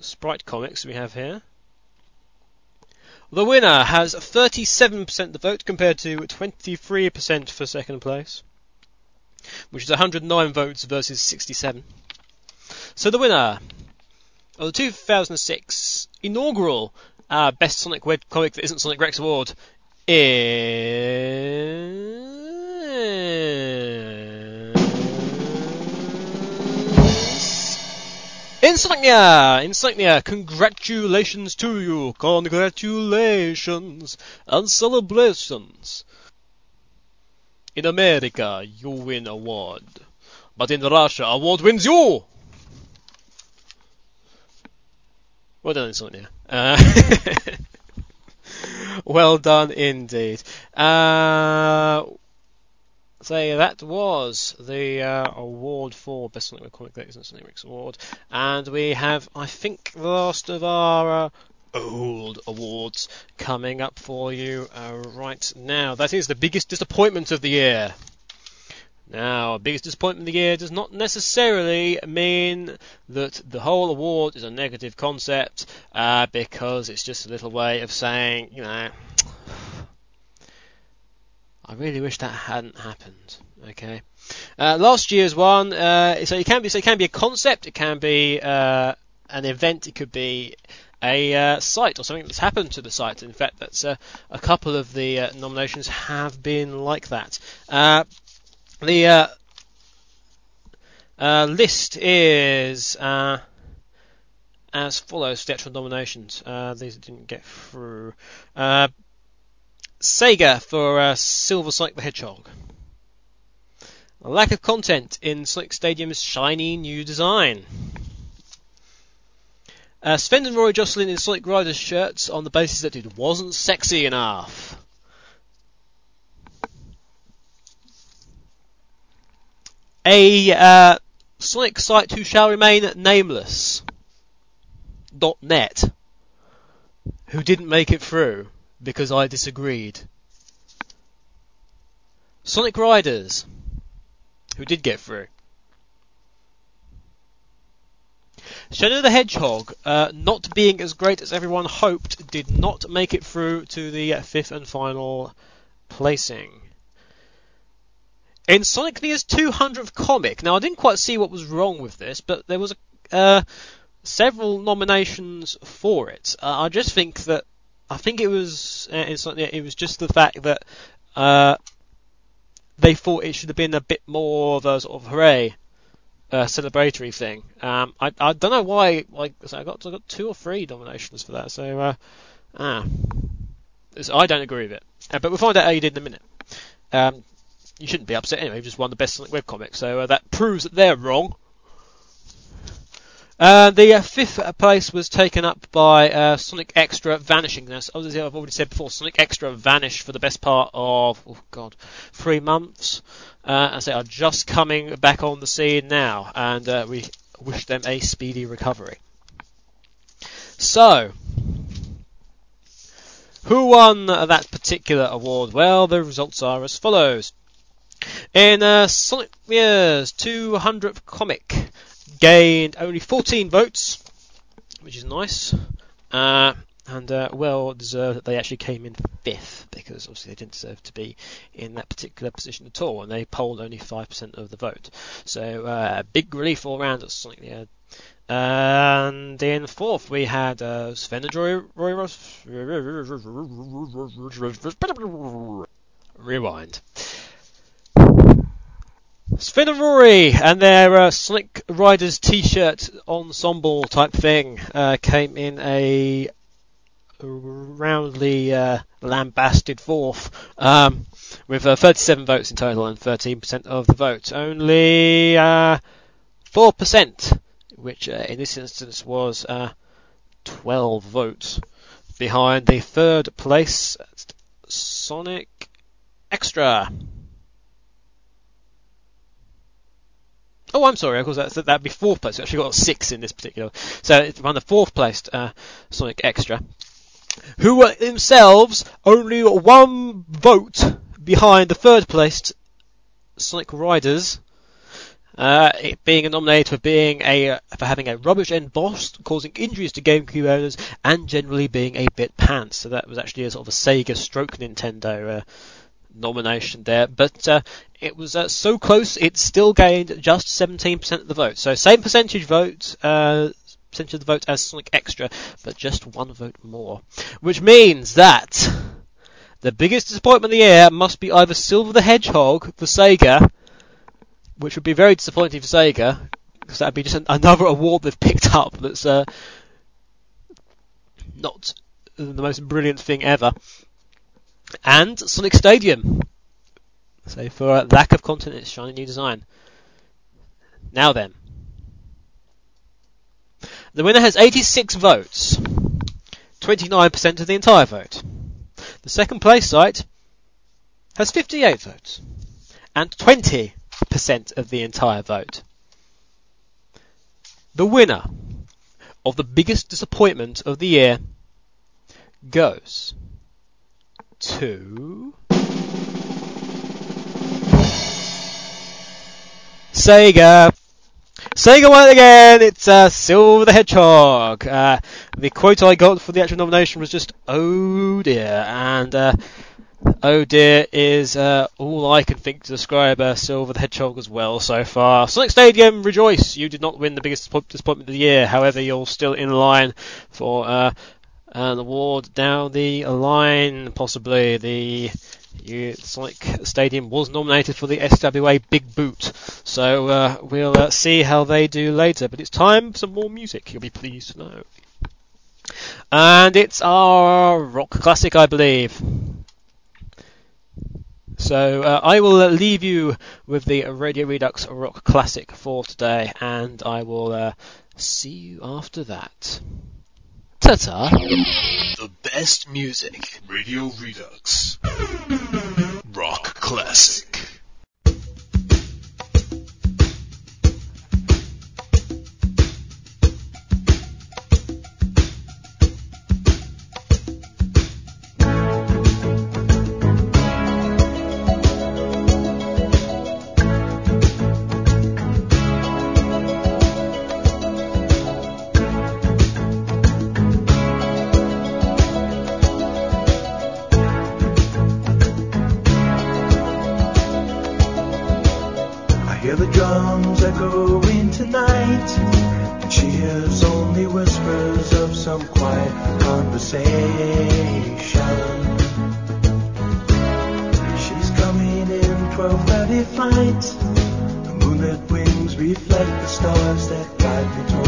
sprite comics we have here. The winner has 37% of the vote compared to 23% for second place, which is 109 votes versus 67. So the winner of the 2006 inaugural uh, Best Sonic Web Comic that isn't Sonic Wrecks Award is Insignia! Insignia, congratulations to you! Congratulations and celebrations! In America, you win award. But in Russia, award wins you! Well done, Insignia. Uh, well done indeed. Uh, so that was the uh, award for Best Sonic Comic Collectors and Sonic Award, and we have, I think, the last of our uh, old awards coming up for you uh, right now. That is the biggest disappointment of the year. Now, biggest disappointment of the year does not necessarily mean that the whole award is a negative concept, uh, because it's just a little way of saying, you know, I really wish that hadn't happened. Okay. Uh, last year's one, uh, so it can be, so it can be a concept, it can be uh, an event, it could be a uh, site or something that's happened to the site. In fact, that's uh, a couple of the uh, nominations have been like that. The list is as follows: the actual nominations. these didn't get through. Sega for Silver Sonic the Hedgehog. A lack of content in Sonic Stadium's shiny new design. Uh, Sven and Roy Jocelyn in Sonic Riders shirts on the basis that it wasn't sexy enough. A uh, Sonic site who shall remain nameless. .net who didn't make it through because I disagreed. Sonic Riders who did get through. Shadow the Hedgehog, uh, not being as great as everyone hoped, did not make it through to the fifth and final placing. In Sonic Near's 200th comic, now I didn't quite see what was wrong with this, but there was a, uh, several nominations for it. Uh, I just think that I think it was uh, it was just the fact that uh, they thought it should have been a bit more of a sort of hooray uh, celebratory thing. Um, I I don't know why. Like so I got I got two or three nominations for that. So uh, ah, I don't agree with it. Uh, but we'll find out how you did in a minute. Um, you shouldn't be upset anyway. You've just won the best Sonic webcomic, so uh, that proves that they're wrong. Uh, the uh, fifth place was taken up by uh, Sonic X-tra Vanishing. Now, obviously, I've already said before, Sonic X-tra vanished for the best part of, oh god, three months. Uh, and they are just coming back on the scene now, and uh, we wish them a speedy recovery. So, who won that particular award? Well, the results are as follows. In uh, Sonic Mirror's 200th comic, gained only 14 votes, which is nice, uh, and uh, well deserved that they actually came in fifth because obviously they didn't deserve to be in that particular position at all, and they polled only 5% of the vote. So uh, big relief all round at Sonic the and in fourth, we had uh, Sven and Roy, Roy Ross. Rewind. Sven and Rory and their uh, Sonic Riders t-shirt ensemble type thing uh, came in a roundly uh, lambasted fourth um, with uh, 37 votes in total and 13% of the vote. Only 4%, uh, which uh, in this instance was 12 votes behind the third place Sonic X-tra. Oh, I'm sorry. Of course, that's, that'd be fourth place. We actually got six in this particular. So it's on the fourth placed uh, Sonic X-tra, who were themselves only one vote behind the third placed Sonic Riders. Uh, it being nominated for being a for having a rubbish end boss, causing injuries to GameCube owners, and generally being a bit pants. So that was actually a sort of a Sega stroke Nintendo uh, nomination there, but uh, it was uh, so close it still gained just 17% of the vote. So same percentage vote, uh, percentage of the vote as Sonic X-tra, but just one vote more. Which means that the biggest disappointment of the year must be either Silver the Hedgehog for Sega, which would be very disappointing for Sega, because that'd be just an, another award they've picked up that's uh, not the most brilliant thing ever and Sonic Stadium. So for lack of content, it's shiny new design. Now then, The winner has 86 votes, 29% of the entire vote. The second place site has 58 votes, and 20% of the entire vote. The winner of the biggest disappointment of the year goes to Sega. Sega won again. It's uh, Silver the Hedgehog. Uh, the quote I got for the actual nomination was just "Oh dear," and uh, "Oh dear" is uh, all I can think to describe uh, Silver the Hedgehog as well so far. Sonic Stadium, rejoice! You did not win the biggest disappointment of the year. However, you're still in line for uh, an award down the line, possibly the Sonic Stadium was nominated for the SWA Big Boot, so uh, we'll uh, see how they do later. But it's time for some more music. You'll be pleased to know. And it's our rock classic, I believe. So uh, I will leave you with the Radio Redux rock classic for today, and I will uh, see you after that. Ta-ta. The best music. Radio Redux. Rock Classic. Reflect the stars that guide me towards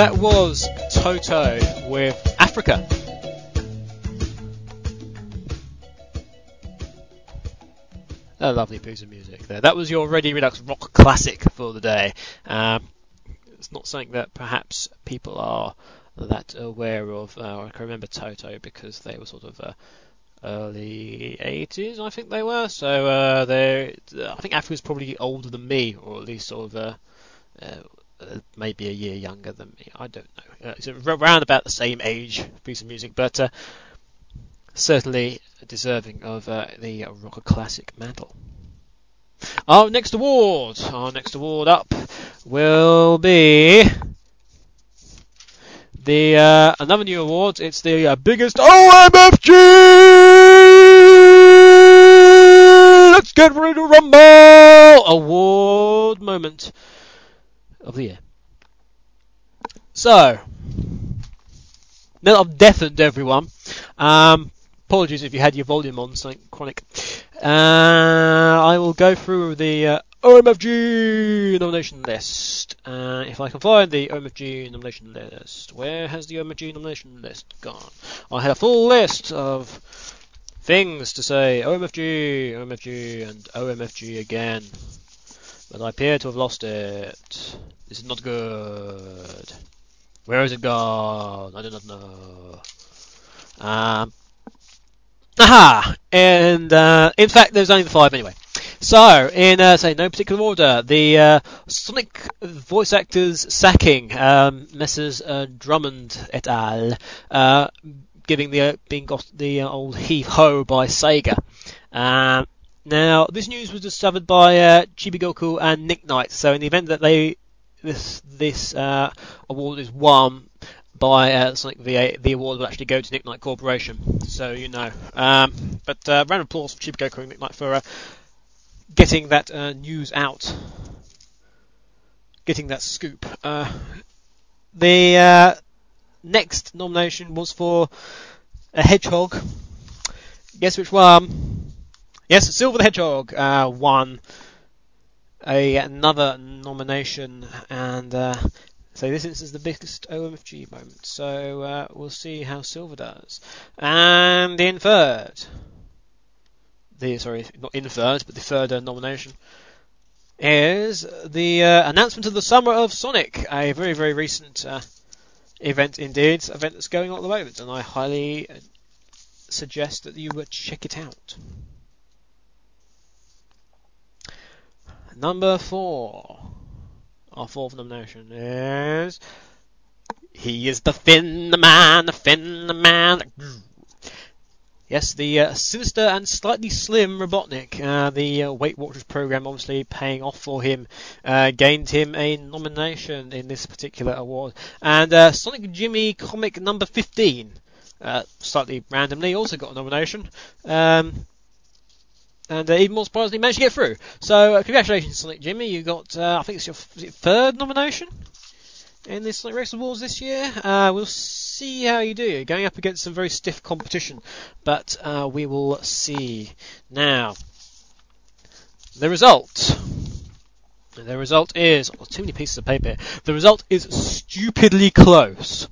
That was Toto with Africa. A lovely piece of music there. That was your Radio Redux rock classic for the day. Um, it's not something that perhaps people are that aware of. Uh, I can remember Toto because they were sort of uh, early 80s, I think they were. So uh, I think Africa's probably older than me, or at least sort of uh, uh, maybe a year younger than me. I don't know. Uh, it's around about the same age piece of music, but uh, certainly deserving of uh, the rocker classic mantle. Our next award, our next award up will be the uh, another new award. It's the uh, biggest OMFG. Let's get ready to rumble award moment of the year. So, now I've deafened everyone, um, apologies if you had your volume on, something chronic. Uh, I will go through the uh, OMFG nomination list. Uh, if I can find the OMFG nomination list. Where has the OMFG nomination list gone? I had a full list of things to say OMFG, OMFG, and OMFG again. But I appear to have lost it. This is not good. Where has it gone? I do not know. Um, aha! And uh, in fact, there's only the five anyway. So, in uh, say no particular order, the uh, Sonic voice actors sacking um, Messrs. Uh, Drummond et al. Uh, giving the uh, being got the uh, old heave ho by Sega. Um, now, this news was discovered by uh, Chibigoku and Nick Knight. So, in the event that they this this uh, award is won by uh, Sonic VA, the award will actually go to Nick Knight Corporation. So you know. Um, but uh, round of applause for Chibigoku and Nick Knight for uh, getting that uh, news out, getting that scoop. Uh, the next nomination was for a hedgehog. Guess which one? Yes, Silver the Hedgehog uh, won a another nomination, and uh, so this is the biggest OMFG moment. So uh, we'll see how Silver does. And in third, the sorry, not in third, but the third nomination is the uh, announcement of the Summer of Sonic, a very very recent uh, event indeed, event that's going on at the moment, and I highly uh, suggest that you check it out. Number four. Our fourth nomination is. He is the Finn the Man, the Finn the Man. Yes, the uh, sinister and slightly slim Robotnik, uh, the uh, Weight Watchers program obviously paying off for him, uh, gained him a nomination in this particular award. And uh, Sonic Jimmy comic number 15, uh, slightly randomly, also got a nomination. Um, and uh, even more surprisingly, managed to get through. So, uh, congratulations, Sonic Jimmy. You got, uh, I think it's your it third nomination in the Sonic Wrecks Awards this year. Uh, we'll see how you do. You're going up against some very stiff competition, but uh, we will see. Now, the result. The result is oh, too many pieces of paper. The result is stupidly close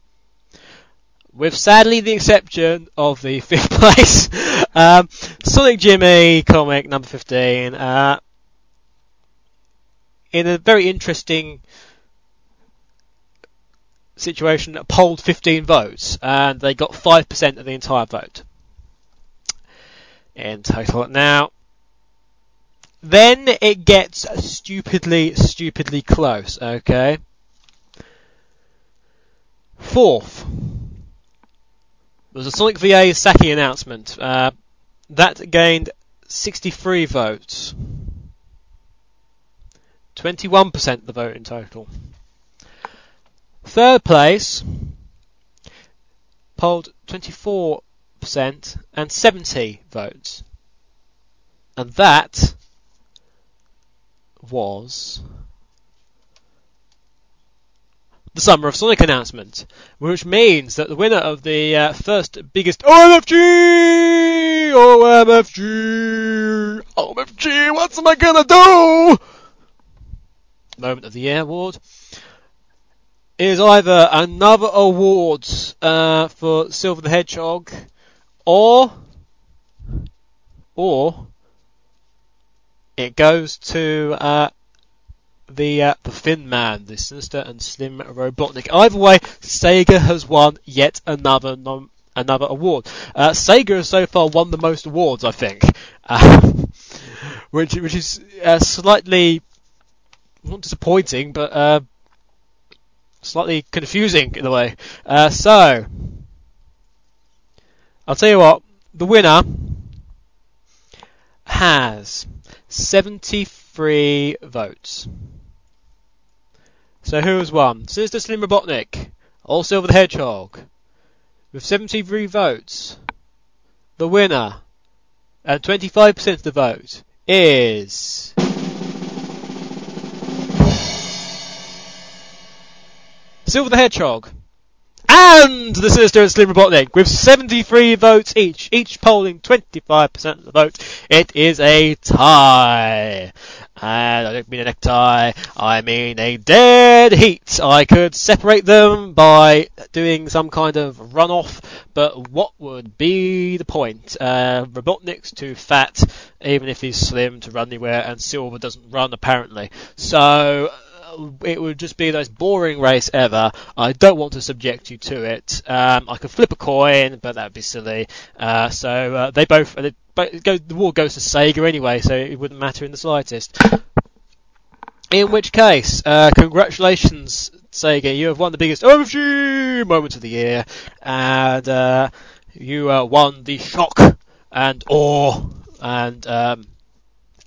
with sadly the exception of the fifth place. Um, Sonic Jimmy comic number 15. Uh, in a very interesting situation, polled 15 votes, and they got 5% of the entire vote in total. Now, then it gets stupidly, stupidly close, okay? Fourth, was a Sonic VA sacking announcement. Uh, that gained 63 votes. 21% the vote in total. Third place polled 24% and 70 votes. And that was the Summer of Sonic announcement, which means that the winner of the uh, first biggest OMFG, OMFG, OMFG, what am I gonna do? Moment of the Year award, is either another award uh, for Silver the Hedgehog, or or it goes to uh, the uh, the Thin Man, the Sinister and Slim Robotnik. Either way, Sega has won yet another nom- another award. Uh, Sega has so far won the most awards, I think, uh, which which is uh, slightly not disappointing, but uh, slightly confusing in a way. Uh, so, I'll tell you what, the winner has 73 votes. So who has won? Sinister Slim Robotnik, All Silver the Hedgehog, with 73 votes. The winner, and 25% of the vote, is... Silver the Hedgehog. And the Sinister and Slim Robotnik with 73 votes each, each polling 25% of the vote. It is a tie. And I don't mean a necktie, I mean a dead heat. I could separate them by doing some kind of runoff, but what would be the point? Uh, Robotnik's too fat, even if he's slim to run anywhere, and Silver doesn't run apparently. So, it would just be the most boring race ever. I don't want to subject you to it. Um, I could flip a coin, but that would be silly. Uh, so uh, they both, they, but goes, the war goes to Sega anyway, so it wouldn't matter in the slightest. In which case, uh, congratulations, Sega. You have won the biggest OMG moment of the year, and uh, you uh, won the shock and awe and um,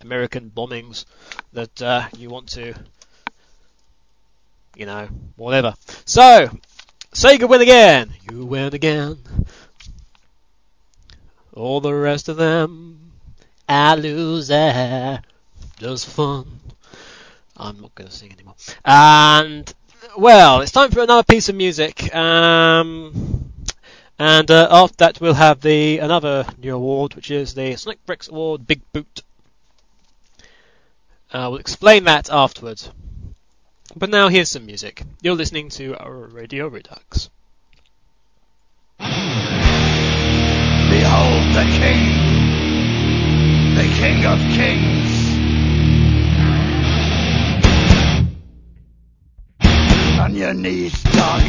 American bombings that uh, you want to you know, whatever. So, Sega win again. You win again. All the rest of them, I lose there. Just fun. I'm not going to sing anymore. And, well, it's time for another piece of music. Um, and uh, after that, we'll have the another new award, which is the Sonic Wrecks Award Big Boot. Uh, we'll explain that afterwards. But now here's some music. You're listening to our Radio Redux. Behold the king, the king of kings. On your knees, dog.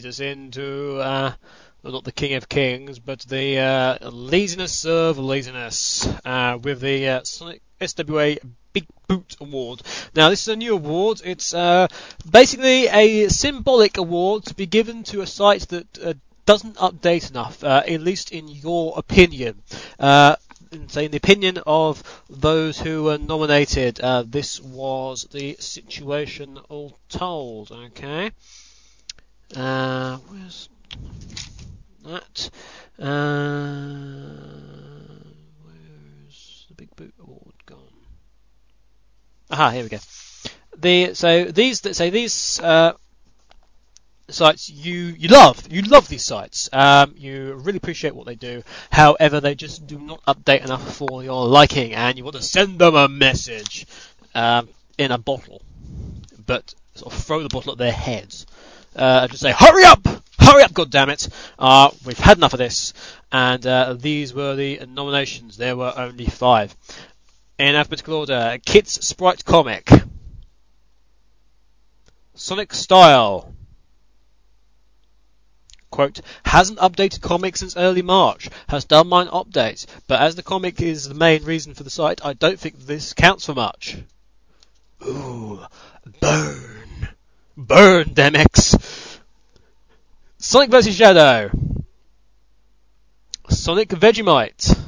leads us into uh, well, not the King of Kings, but the uh, laziness of laziness uh, with the uh, SWA Big Boot Award. Now, this is a new award. It's uh, basically a symbolic award to be given to a site that uh, doesn't update enough, uh, at least in your opinion. Uh, in, the opinion of those who were nominated, this was the situation all told. Okay. Uh, where's that? Uh, where's the Big Boot Award gone? Aha, here we go. The so these say these uh, sites you you love you love these sites. Um, you really appreciate what they do. However, they just do not update enough for your liking, and you want to send them a message um, in a bottle, but sort of throw the bottle at their heads. Uh, just say, "Hurry up! Hurry up! God damn it! Uh, we've had enough of this." And uh, these were the nominations. There were only five. In alphabetical order: Kit's Sprite Comic, Sonic Style, quote, hasn't updated comics since early March, has done mine updates, but as the comic is the main reason for the site, I don't think this counts for much. Ooh, burn. Burn, Demix. Sonic vs. Shadow. Sonic Vegemite.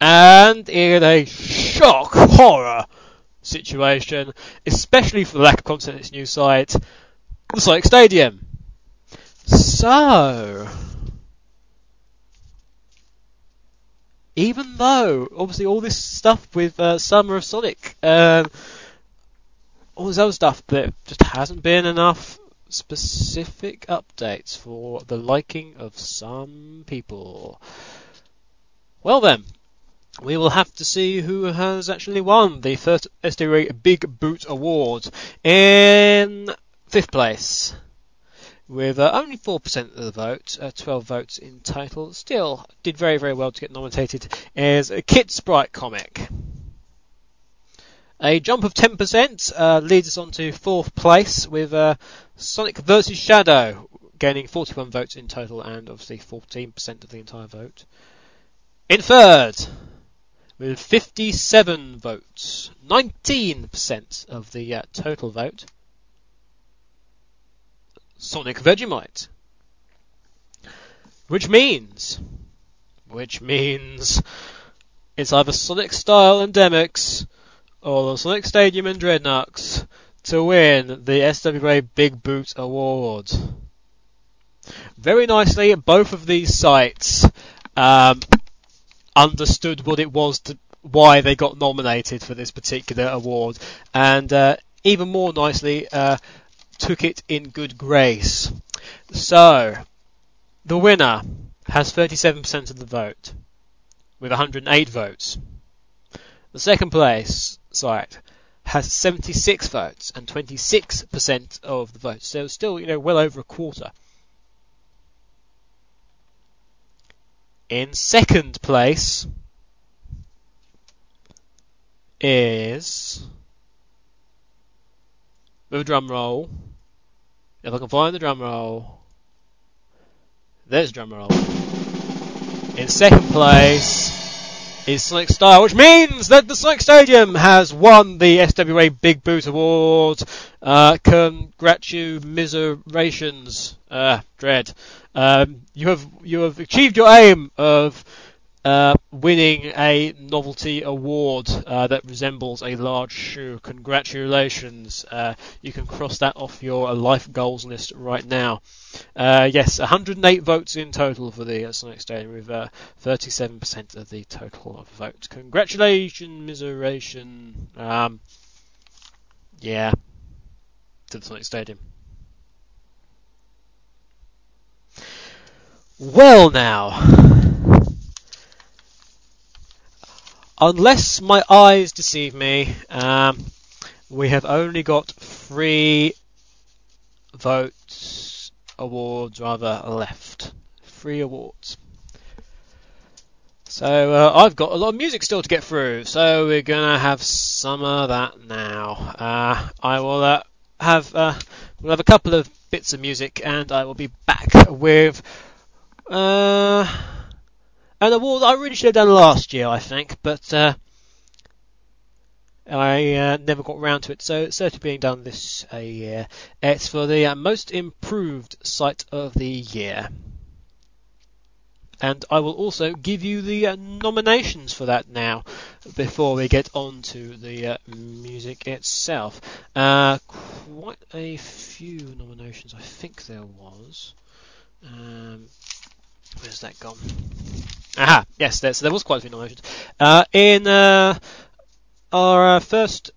And in a shock horror situation, especially for the lack of content in its new site, the Sonic Stadium. So, even though obviously all this stuff with uh, Summer of Sonic, um, all this other stuff, there just hasn't been enough specific updates for the liking of some people. Well then, we will have to see who has actually won the first SDRA Big Boot Award. In fifth place, with uh, only 4% of the vote, uh, 12 votes in total, still did very, very well to get nominated, as a Kid Sprite comic. A jump of 10% uh, leads us on to fourth place with uh, Sonic vs. Shadow, gaining 41 votes in total and obviously 14% of the entire vote. In third, with 57 votes, 19% of the uh, total vote, Sonic Vegemite. Which means, which means, it's either Sonic Style and or the Sonic Stadium and Dreadknux to win the SWA Big Boot Award. Very nicely, both of these sites um, understood what it was to why they got nominated for this particular award, and uh, even more nicely, uh, took it in good grace. So, the winner has 37% of the vote, with 108 votes. The second place site has 76 votes and 26% of the votes, so still, you know, well over a quarter. In second place is with a drum roll. If I can find the drum roll, there's drum roll. In second place is Sonic Style, which means that the Sonic Stadium has won the SWA Big Boot Award. Uh, congratulations, uh, Dread. Um, you have you have achieved your aim of uh, winning a novelty award uh, that resembles a large shoe. Congratulations! Uh, you can cross that off your life goals list right now. Uh, yes, 108 votes in total for the Sonic Stadium, with uh, 37% of the total of votes. Congratulations, miseration. Um, yeah, to the Sonic Stadium. Well, now unless my eyes deceive me, um, we have only got three votes, awards rather, left. Three awards. So uh, I've got a lot of music still to get through, so we're gonna have some of that now. Uh, I will uh, have uh, we'll have a couple of bits of music, and I will be back with uh, an award I really should have done last year, I think, but uh, I uh, never got round to it, so it's certainly being done this uh, year. It's for the uh, most improved site of the year. And I will also give you the uh, nominations for that now, before we get on to the uh, music itself. Uh, quite a few nominations, I think there was. Um, where's that gone? Aha, yes, there, so there was quite a few nominations. In our uh, first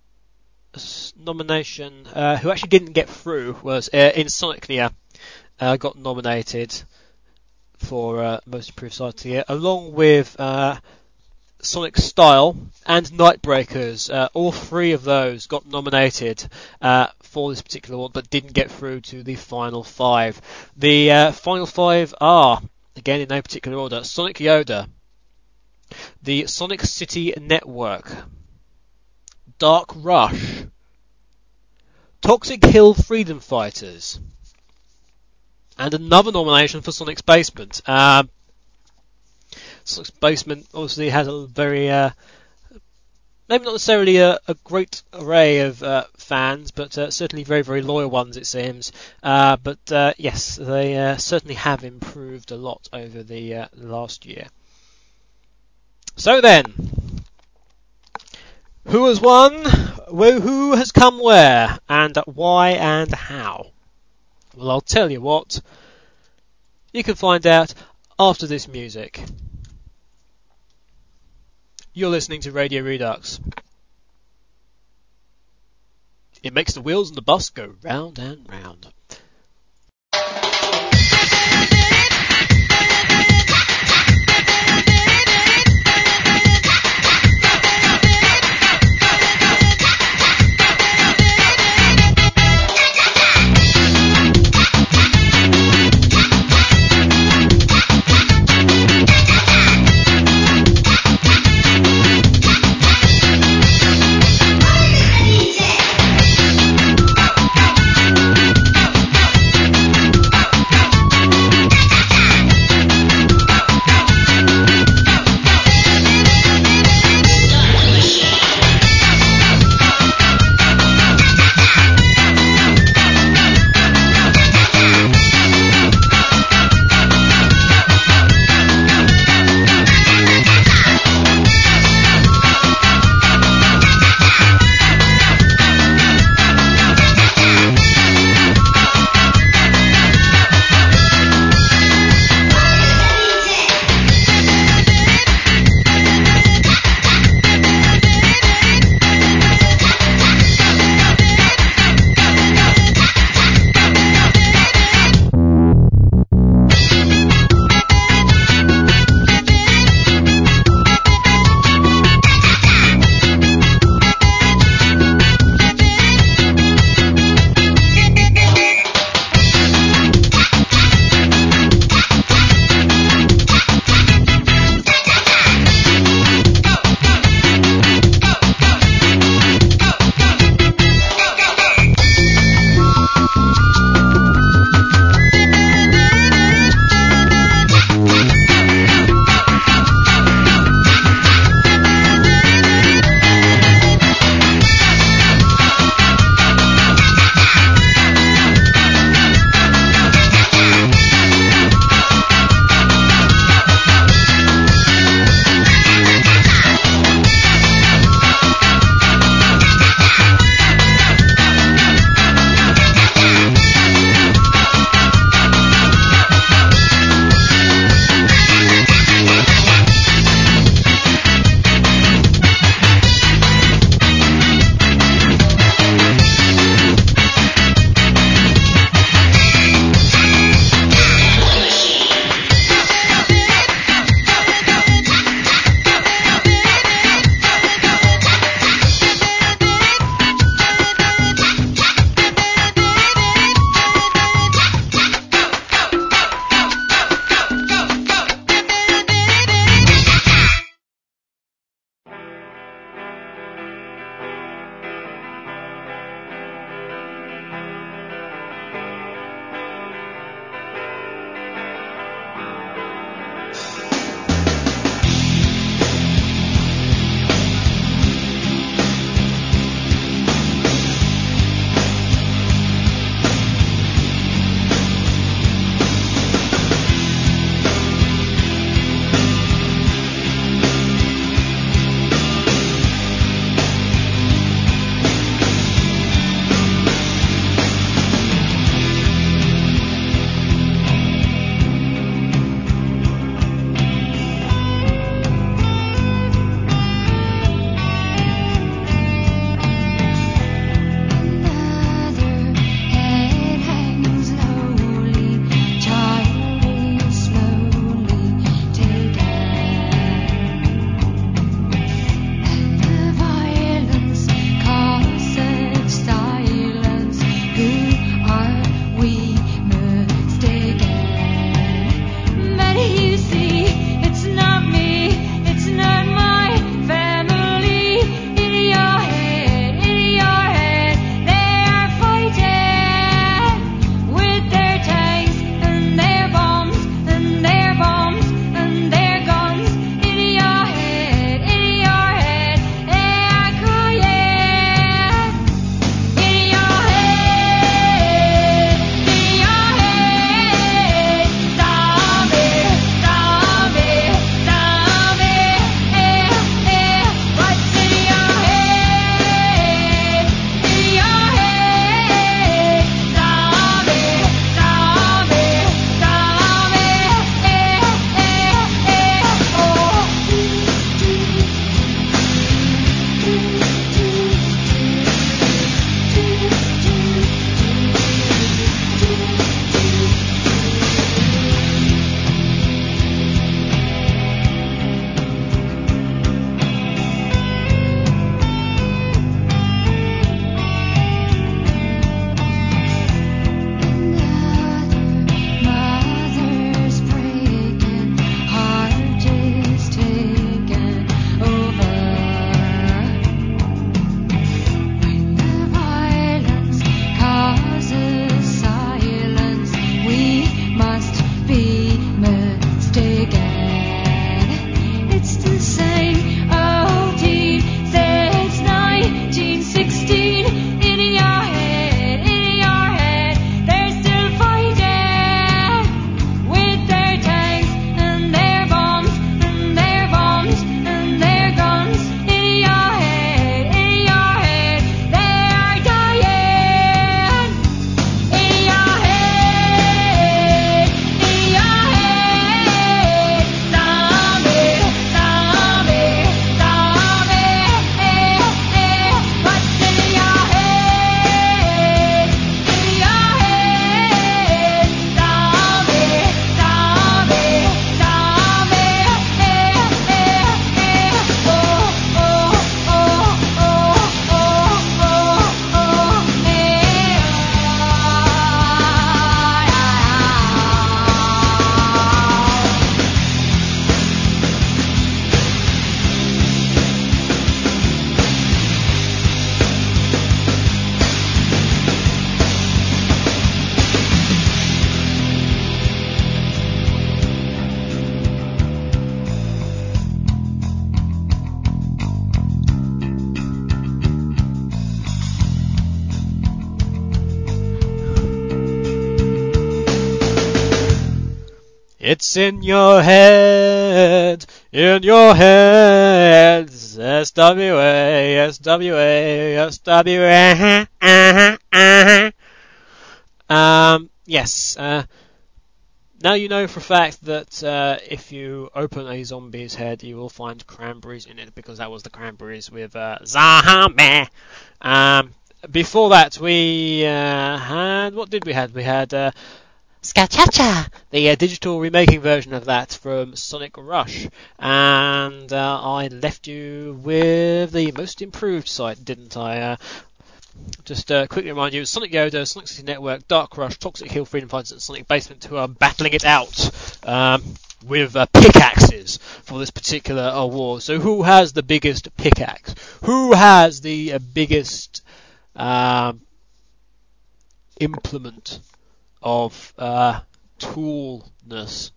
nomination, uh, who actually didn't get through, was uh, Insomnia. Uh, got nominated for uh, most improved side of the year, along with uh, Sonic Style and Nightbreakers. Uh, all three of those got nominated for this particular award, but didn't get through to the final five. The final five are, again in no particular order, Sonic Yoda, the Sonic City Network, Dark Rush, Toxic Hill Freedom Fighters, and another nomination for Sonic's Basement. Um, Sonic's Basement obviously has a very, uh, maybe not necessarily a, a great array of uh, fans, but uh, certainly very, very loyal ones, it seems. Uh, but uh, yes, they uh, certainly have improved a lot over the uh, last year. So then, who has won? Who has come where? And why and how? Well, I'll tell you what. You can find out after this music. You're listening to Radio Redux. It makes the wheels on the bus go round and round. It's in your head, in your head. SWA, SWA, SWA. Um, yes. Uh, now you know for a fact that uh, if you open a zombie's head, you will find cranberries in it because that was the cranberries with uh, zombie. Um, before that, we uh, had what did we had? We had uh, The uh, digital remaking version of that from Sonic Rush, and uh, I left you with the most improved site, didn't I? Uh, just uh, quickly remind you, Sonic Yoda, Sonic City Network, Dark Rush, Toxic Hill, Freedom Fighters, and Sonic Basement who are battling it out um, with uh, pickaxes for this particular award. So who has the biggest pickaxe? Who has the uh, biggest um, implement of uh, toolness?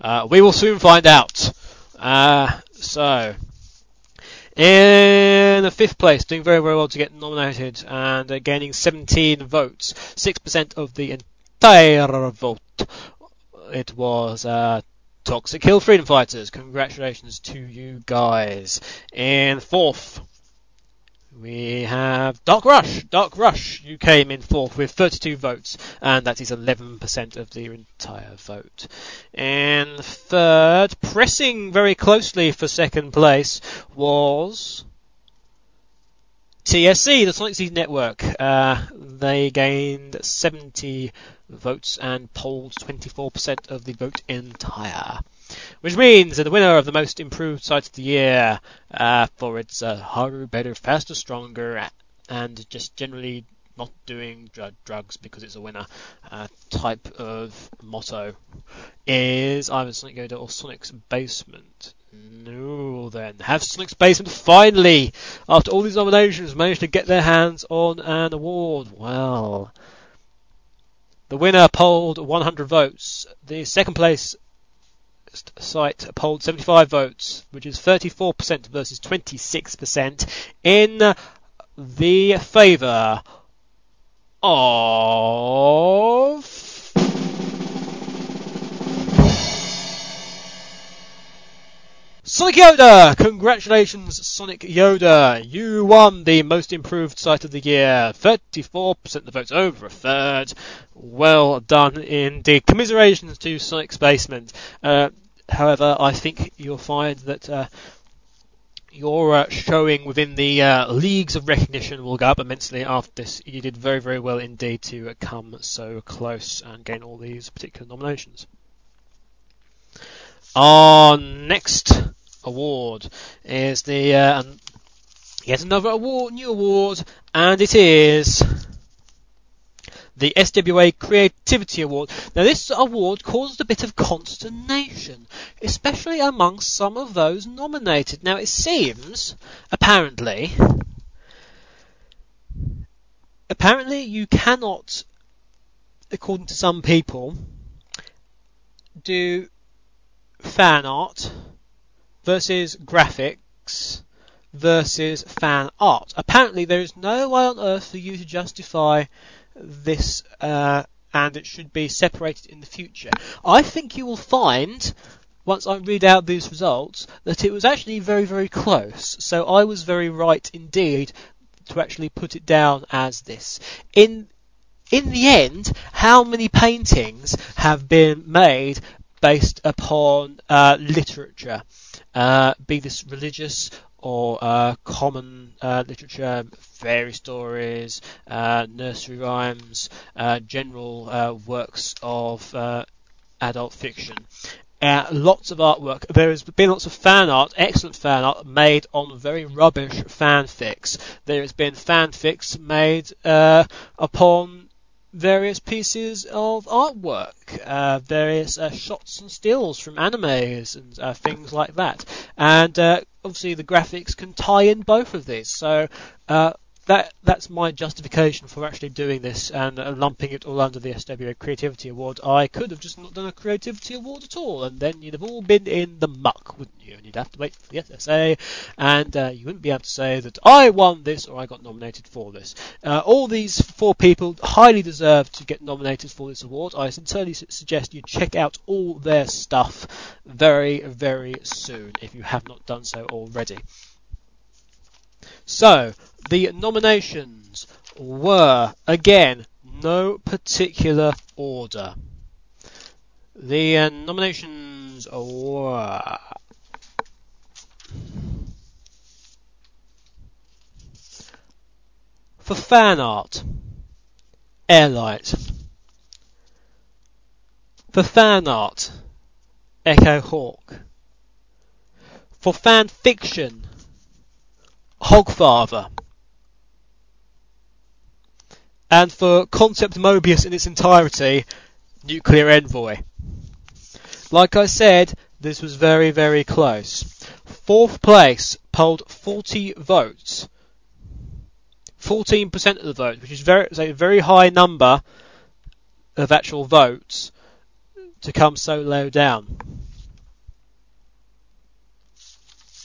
Uh, we will soon find out. Uh, so, in the fifth place, doing very, very well to get nominated and uh, gaining 17 votes, 6% of the entire vote. It was uh, Toxic Hill Freedom Fighters. Congratulations to you guys. In fourth, we have Dark Rush. Dark Rush, you came in fourth with 32 votes, and that is 11% of the entire vote. And third, pressing very closely for second place, was TSC, the Sonic City Network. Uh, they gained 70 votes and polled 24% of the vote entire. Which means that the winner of the most improved site of the year uh, for its uh, harder, better, faster, stronger, and just generally not doing dr- drugs because it's a winner uh, type of motto is either Sonic Yoda or Sonic's Basement. No, then. Have Sonic's Basement finally, after all these nominations, managed to get their hands on an award? Well, the winner polled 100 votes. The second place site polled 75 votes, which is 34% versus 26% in the favour of Sonic Yoda! Congratulations, Sonic Yoda! You won the most improved site of the year. 34% of the votes, over a third. Well done indeed. Commiserations to Sonic's Basement. Uh, however, I think you'll find that uh, your uh, showing within the uh, leagues of recognition will go up immensely after this. You did very, very well indeed to uh, come so close and gain all these particular nominations. Our next award is the uh, yet another award, new award, and it is the SWA Creativity Award. Now, this award caused a bit of consternation, especially among some of those nominated. Now, it seems, apparently, apparently you cannot, according to some people, do fan art versus graphics versus fan art. Apparently, there is no way on earth for you to justify this, uh, and it should be separated in the future. I think you will find, once I read out these results, that it was actually very, very close. So I was very right indeed to actually put it down as this. In in the end, how many paintings have been made based upon uh, literature, uh, be this religious or uh, common uh, literature, fairy stories, uh, nursery rhymes, uh, general uh, works of uh, adult fiction. Uh, lots of artwork. There has been lots of fan art, excellent fan art, made on very rubbish fanfics. There has been fanfics made uh, upon various pieces of artwork, uh, various shots and stills from animes and things like that. And uh, obviously the graphics can tie in both of these. So uh, that that's my justification for actually doing this and uh, lumping it all under the SWA Creativity Award. I could have just not done a Creativity Award at all, and then you'd have all been in the muck, wouldn't you? And you'd have to wait for the SSA, and uh, you wouldn't be able to say that I won this or I got nominated for this. Uh, all these four people highly deserve to get nominated for this award. I sincerely suggest you check out all their stuff very, very soon if you have not done so already. So, the nominations were, again, no particular order. The uh, nominations were. For fan art, Airlight. For fan art, Echo Hawk. For fan fiction, Hogfather. And for Concept Mobius in its entirety, Nuclear Envoy. Like I said, this was very, very close. Fourth place polled 40 votes. 14% of the vote, which is very, a very high number of actual votes to come so low down.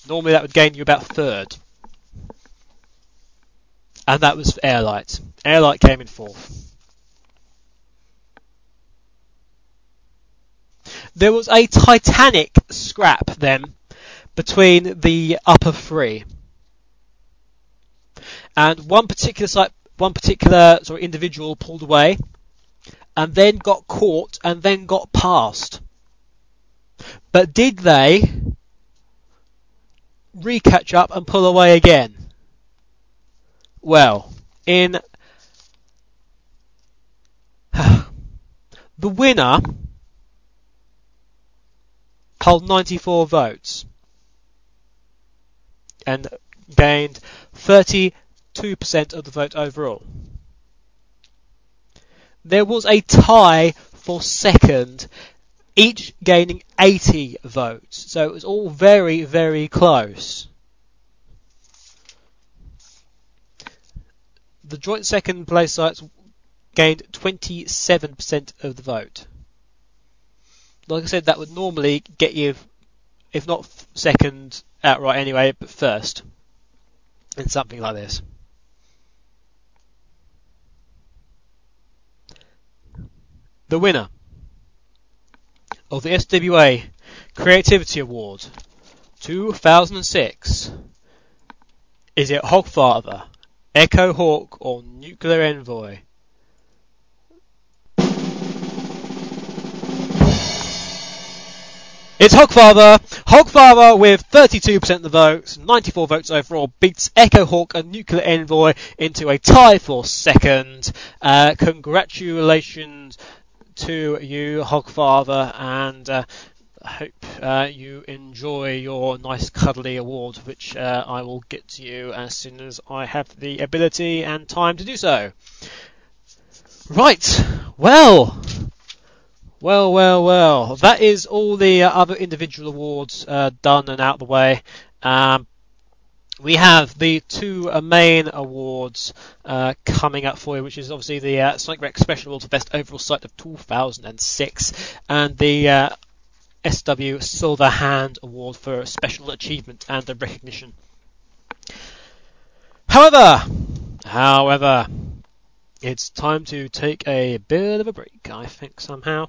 Normally that would gain you about third and that was Airlight. Airlight came in fourth. There was a titanic scrap then between the upper three, and one particular site, one particular sort of individual pulled away, and then got caught, and then got passed. But did they re-catch up and pull away again? Well, in the winner held 94 votes and gained 32% of the vote overall. There was a tie for second, each gaining 80 votes, so it was all very, very close. The joint second place sites gained 27% of the vote. Like I said, that would normally get you, if not second outright anyway, but first in something like this. The winner of the SWA Creativity Award 2006 is it Hogfather Echo Hawk or Nuclear Envoy? It's Hogfather. Hogfather with 32% of the votes, 94 votes overall, beats Echo Hawk and Nuclear Envoy into a tie for second. Uh, congratulations to you, Hogfather, and uh, hope uh, you enjoy your nice cuddly award, which uh, I will get to you as soon as I have the ability and time to do so. Right, well, well, well, well. That is all the uh, other individual awards uh, done and out of the way. Um, we have the two uh, main awards uh, coming up for you, which is obviously the uh, Sonic Wrecks Special Award for Best Overall Site of 2006 and the uh, SW Silver Hand Award for Special Achievement and Recognition. However, however, it's time to take a bit of a break, I think, somehow.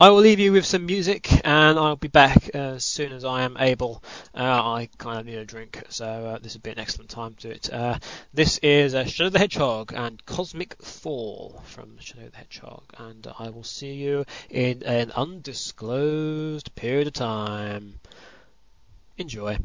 I will leave you with some music, and I'll be back as soon as I am able. Uh, I kind of need a drink, so uh, this would be an excellent time to do it. Uh, this is uh, Shadow the Hedgehog and Cosmic Fall from Shadow the Hedgehog, and I will see you in an undisclosed period of time. Enjoy.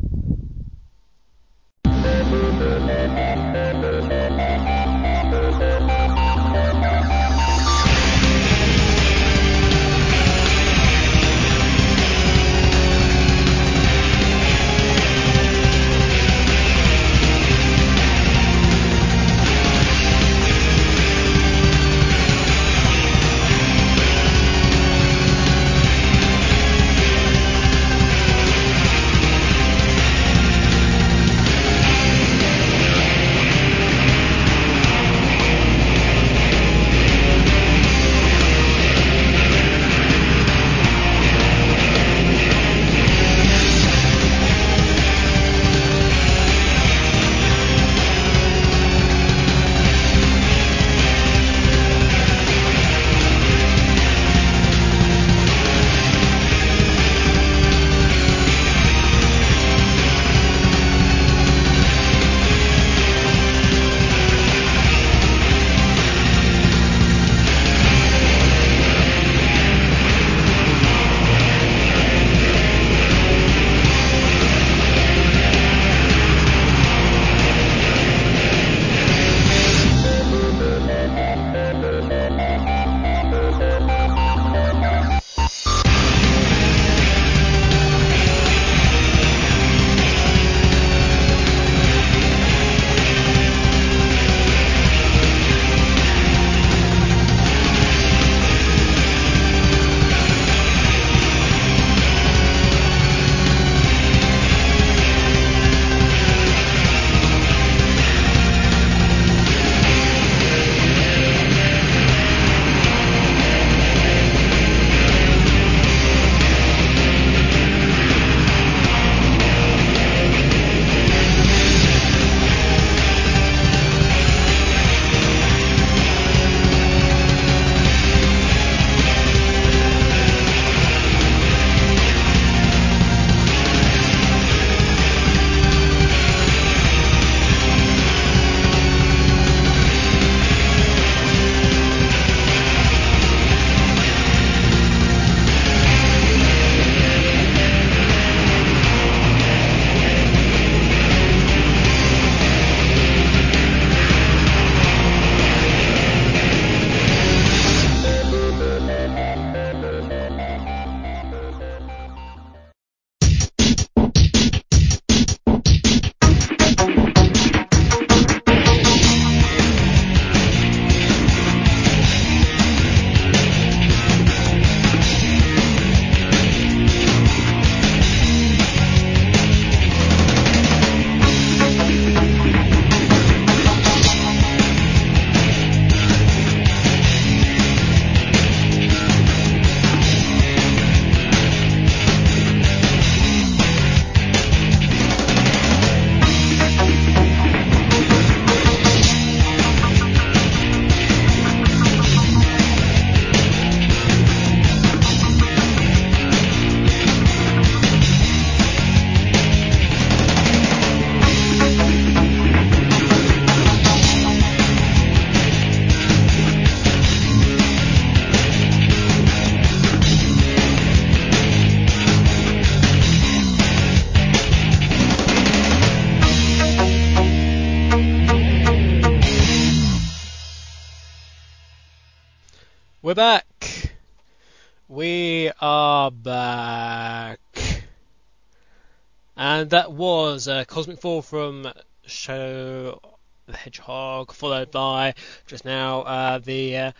And that was uh, Cosmic Fall from Shadow the Hedgehog, followed by just now uh, the uh,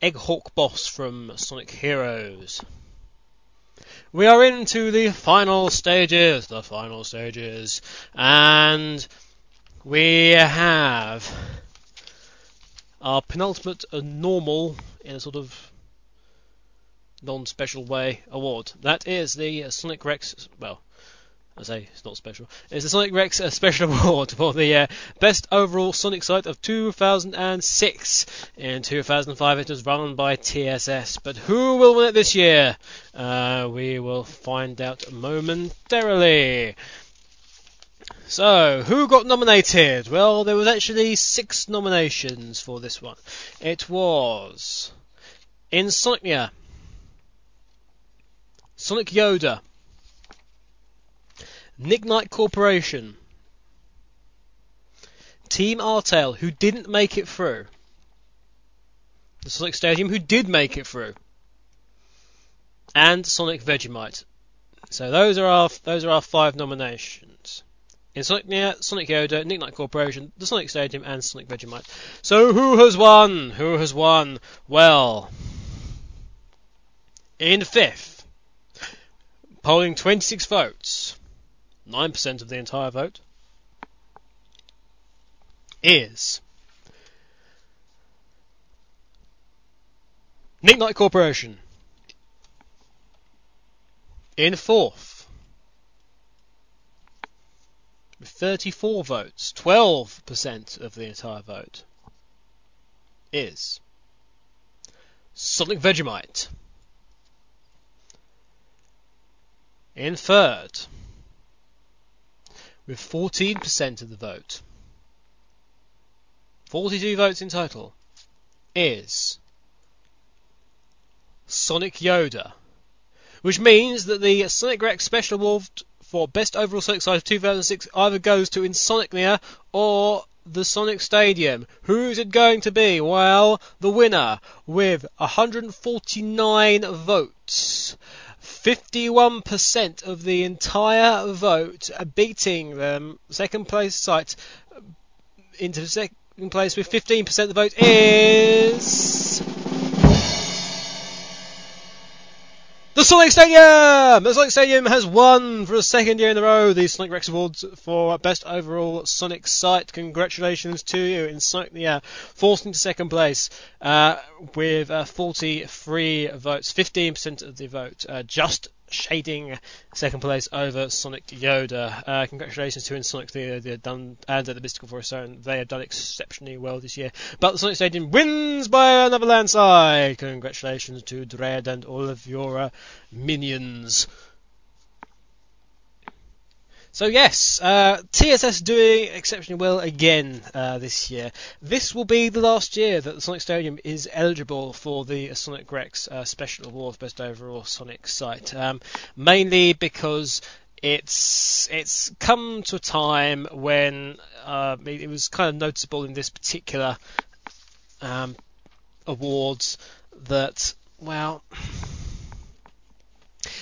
Egghawk boss from Sonic Heroes. We are into the final stages, the final stages, and we have our penultimate normal in a sort of non-special way award. That is the Sonic Wrecks. Well, I say it's not special. It's the Sonic Wrecks uh, Special Award for the uh, best overall Sonic site of 2006. In 2005, it was run by TSS, but who will win it this year? Uh, we will find out momentarily. So, who got nominated? Well, there was actually six nominations for this one. It was Insomnia, Sonic Yoda, Knight Corporation, Team Artail, who didn't make it through, the Sonic Stadium, who did make it through, and Sonic Vegemite. So those are our those are our five nominations. Insomnia, Sonic Yoda, Nick Knight Corporation, the Sonic Stadium, and Sonic Vegemite. So who has won? Who has won? Well, in fifth, polling 26 votes, 9% of the entire vote, is Nick Knight Corporation. In fourth, with 34 votes, 12% of the entire vote, is Sonic Vegemite. In third, with 14% of the vote, 42 votes in total, is Sonic Yoda. Which means that the Sonic Wrecks Special Award for Best Overall Sonic Side of 2006 either goes to Insomnia or the Sonic Stadium. Who's it going to be? Well, the winner with 149 votes. 51% of the entire vote, beating them, second place site into second place with 15% of the vote is. The Sonic Stadium! The Sonic Stadium has won for a second year in a row the Sonic Wrecks Awards for Best Overall Sonic Site. Congratulations to you, Insomnia, forced into second place uh, with uh, 43 votes, 15% of the vote, uh, just shading second place over Sonic Yoda. Uh, congratulations to Insonic, they, they have done, and uh, the Mystical Forest Zone. They have done exceptionally well this year. But the Sonic Stadium wins by another landslide. Congratulations to Dread and all of your uh, minions. So yes, uh, TSS doing exceptionally well again uh, this year. This will be the last year that the Sonic Stadium is eligible for the Sonic Wrecks uh, Special Award Best Overall Sonic Site, um, mainly because it's it's come to a time when uh, it, it was kind of noticeable in this particular um, awards that well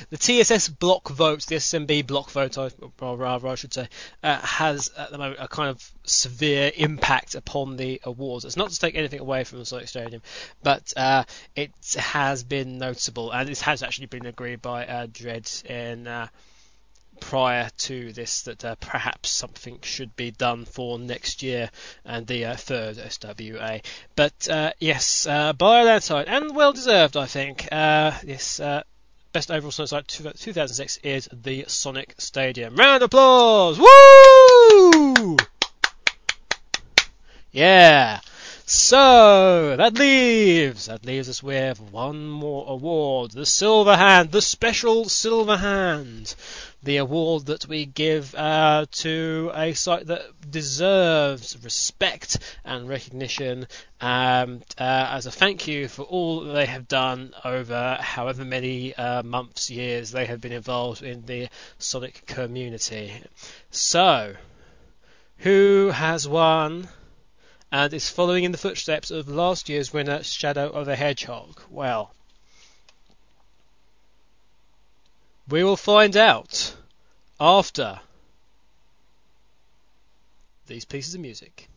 the TSS block vote, the SMB block vote, or rather I should say, uh, has at the moment a kind of severe impact upon the awards. It's not to take anything away from the Sonic Stadium, but uh, it has been noticeable, and this has actually been agreed by uh, Dread in. Uh, prior to this, that uh, perhaps something should be done for next year and the uh, third SWA. But uh, yes, uh, by a side, and well deserved, I think. Uh, yes, uh, best overall Sonic site 2006 is the Sonic Stadium. Round of applause! Woo! Yeah. So that leaves that leaves us with one more award, the Silver Hand, the special Silver Hand, the award that we give uh, to a site that deserves respect and recognition um, uh, as a thank you for all they have done over however many uh, months, years they have been involved in the Sonic community. So, who has won? And is following in the footsteps of last year's winner, Shadow of the Hedgehog. Well, we will find out after these pieces of music.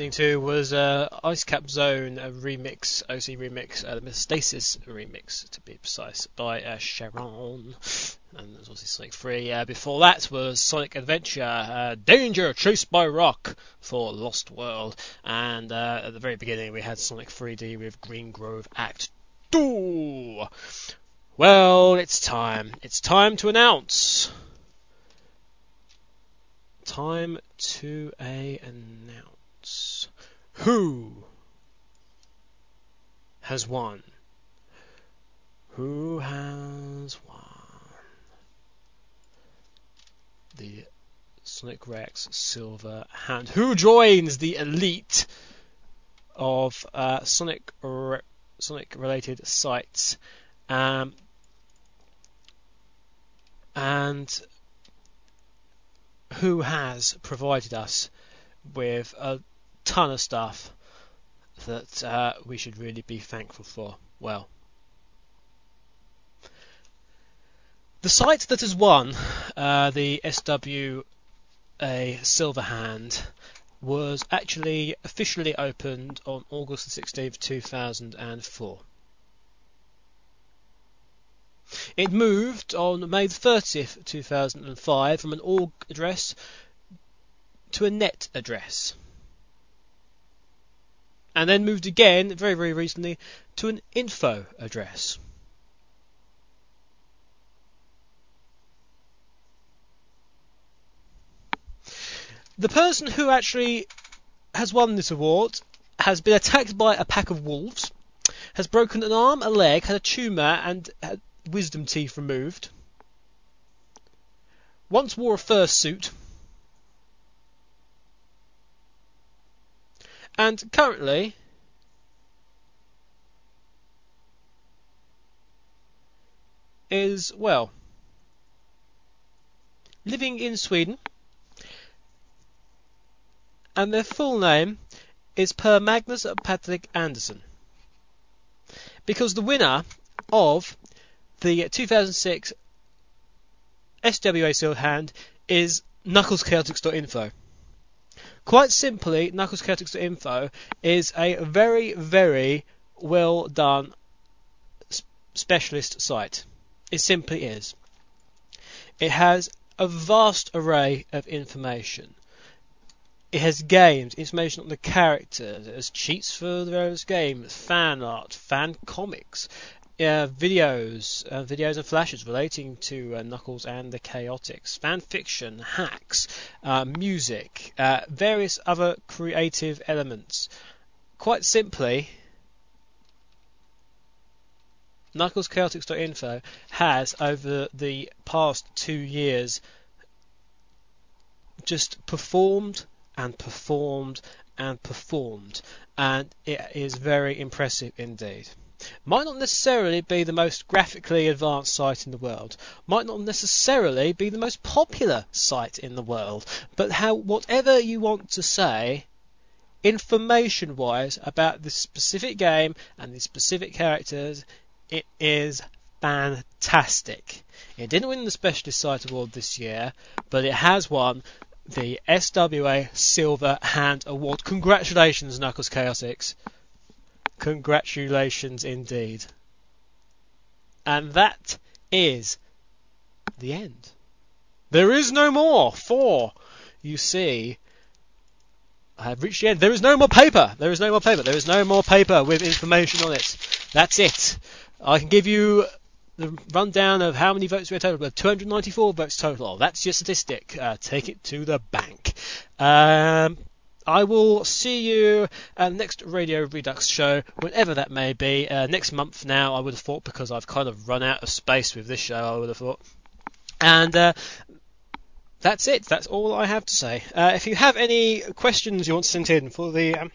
Listening to was uh, Ice Cap Zone a remix, OC remix, uh, the Metastasis remix to be precise, by uh, Sharon. And there's obviously Sonic 3. Uh, before that was Sonic Adventure, uh, Danger, Chased by Rock for Lost World. And uh, at the very beginning we had Sonic 3D with Green Grove Act 2. Well, it's time. It's time to announce time to a announce who has won. Who has won? The Sonic Wrecks Silver Hand. Who joins the elite of uh, Sonic re- Sonic related sites? Um, and who has provided us with a ton of stuff that uh, we should really be thankful for. Well, the site that has won uh, the SWA Silver Hand was actually officially opened on August the 16th, 2004. It moved on May the 30th, 2005 from an org address to a net address. And then moved again, very, very recently, to an info address. The person who actually has won this award has been attacked by a pack of wolves, has broken an arm, a leg, had a tumour, and had wisdom teeth removed. Once wore a fursuit. And currently is, well, living in Sweden. And their full name is Per Magnus Patrick Anderson. Because the winner of the 2006 SWA hand is knuckleschaotix.info. Quite simply, knuckleschaotix.info is a very, very well done specialist site. It simply is. It has a vast array of information. It has games, information on the characters, it has cheats for the various games, fan art, fan comics, uh, videos, uh, videos and flashes relating to uh, Knuckles and the Chaotix, fan fiction, hacks, uh, music, uh, various other creative elements. Quite simply, KnucklesChaotix.info has, over the past two years, just performed and performed and performed, and it is very impressive indeed might not necessarily be the most graphically advanced site in the world, might not necessarily be the most popular site in the world, but how whatever you want to say, information wise about this specific game and the specific characters, it is fantastic. It didn't win the Specialist Site Award this year, but it has won the SWA Silver Hand Award. Congratulations, Knuckles Chaotix. Congratulations indeed. And that is the end. There is no more, for you see, I have reached the end. There is no more paper. There is no more paper. There is no more paper with information on it. That's it. I can give you the rundown of how many votes we had total. We had 294 votes total. That's your statistic. Uh, take it to the bank. Um, I will see you at the next Radio Redux show, whenever that may be. Uh, next month now, I would have thought, because I've kind of run out of space with this show, I would have thought. And uh, that's it. That's all I have to say. Uh, if you have any questions you want to send in for the um,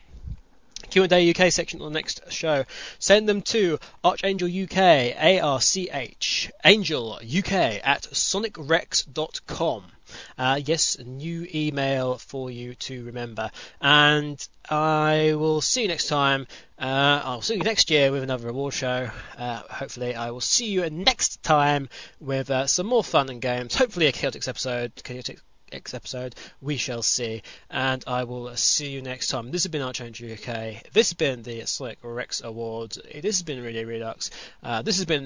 Q&A UK section on the next show. Send them to Archangel UK, A-R-C-H, Angel UK at sonicwrecks.com. Uh, yes, a new email for you to remember. And I will see you next time. Uh, I'll see you next year with another award show. Uh, hopefully, I will see you next time with uh, some more fun and games. Hopefully, a chaotic episode. Chaotic X episode. We shall see. And I will see you next time. This has been Archangel UK. This has been the Slick Rex Awards. This has been Radio Redux. Uh, this has been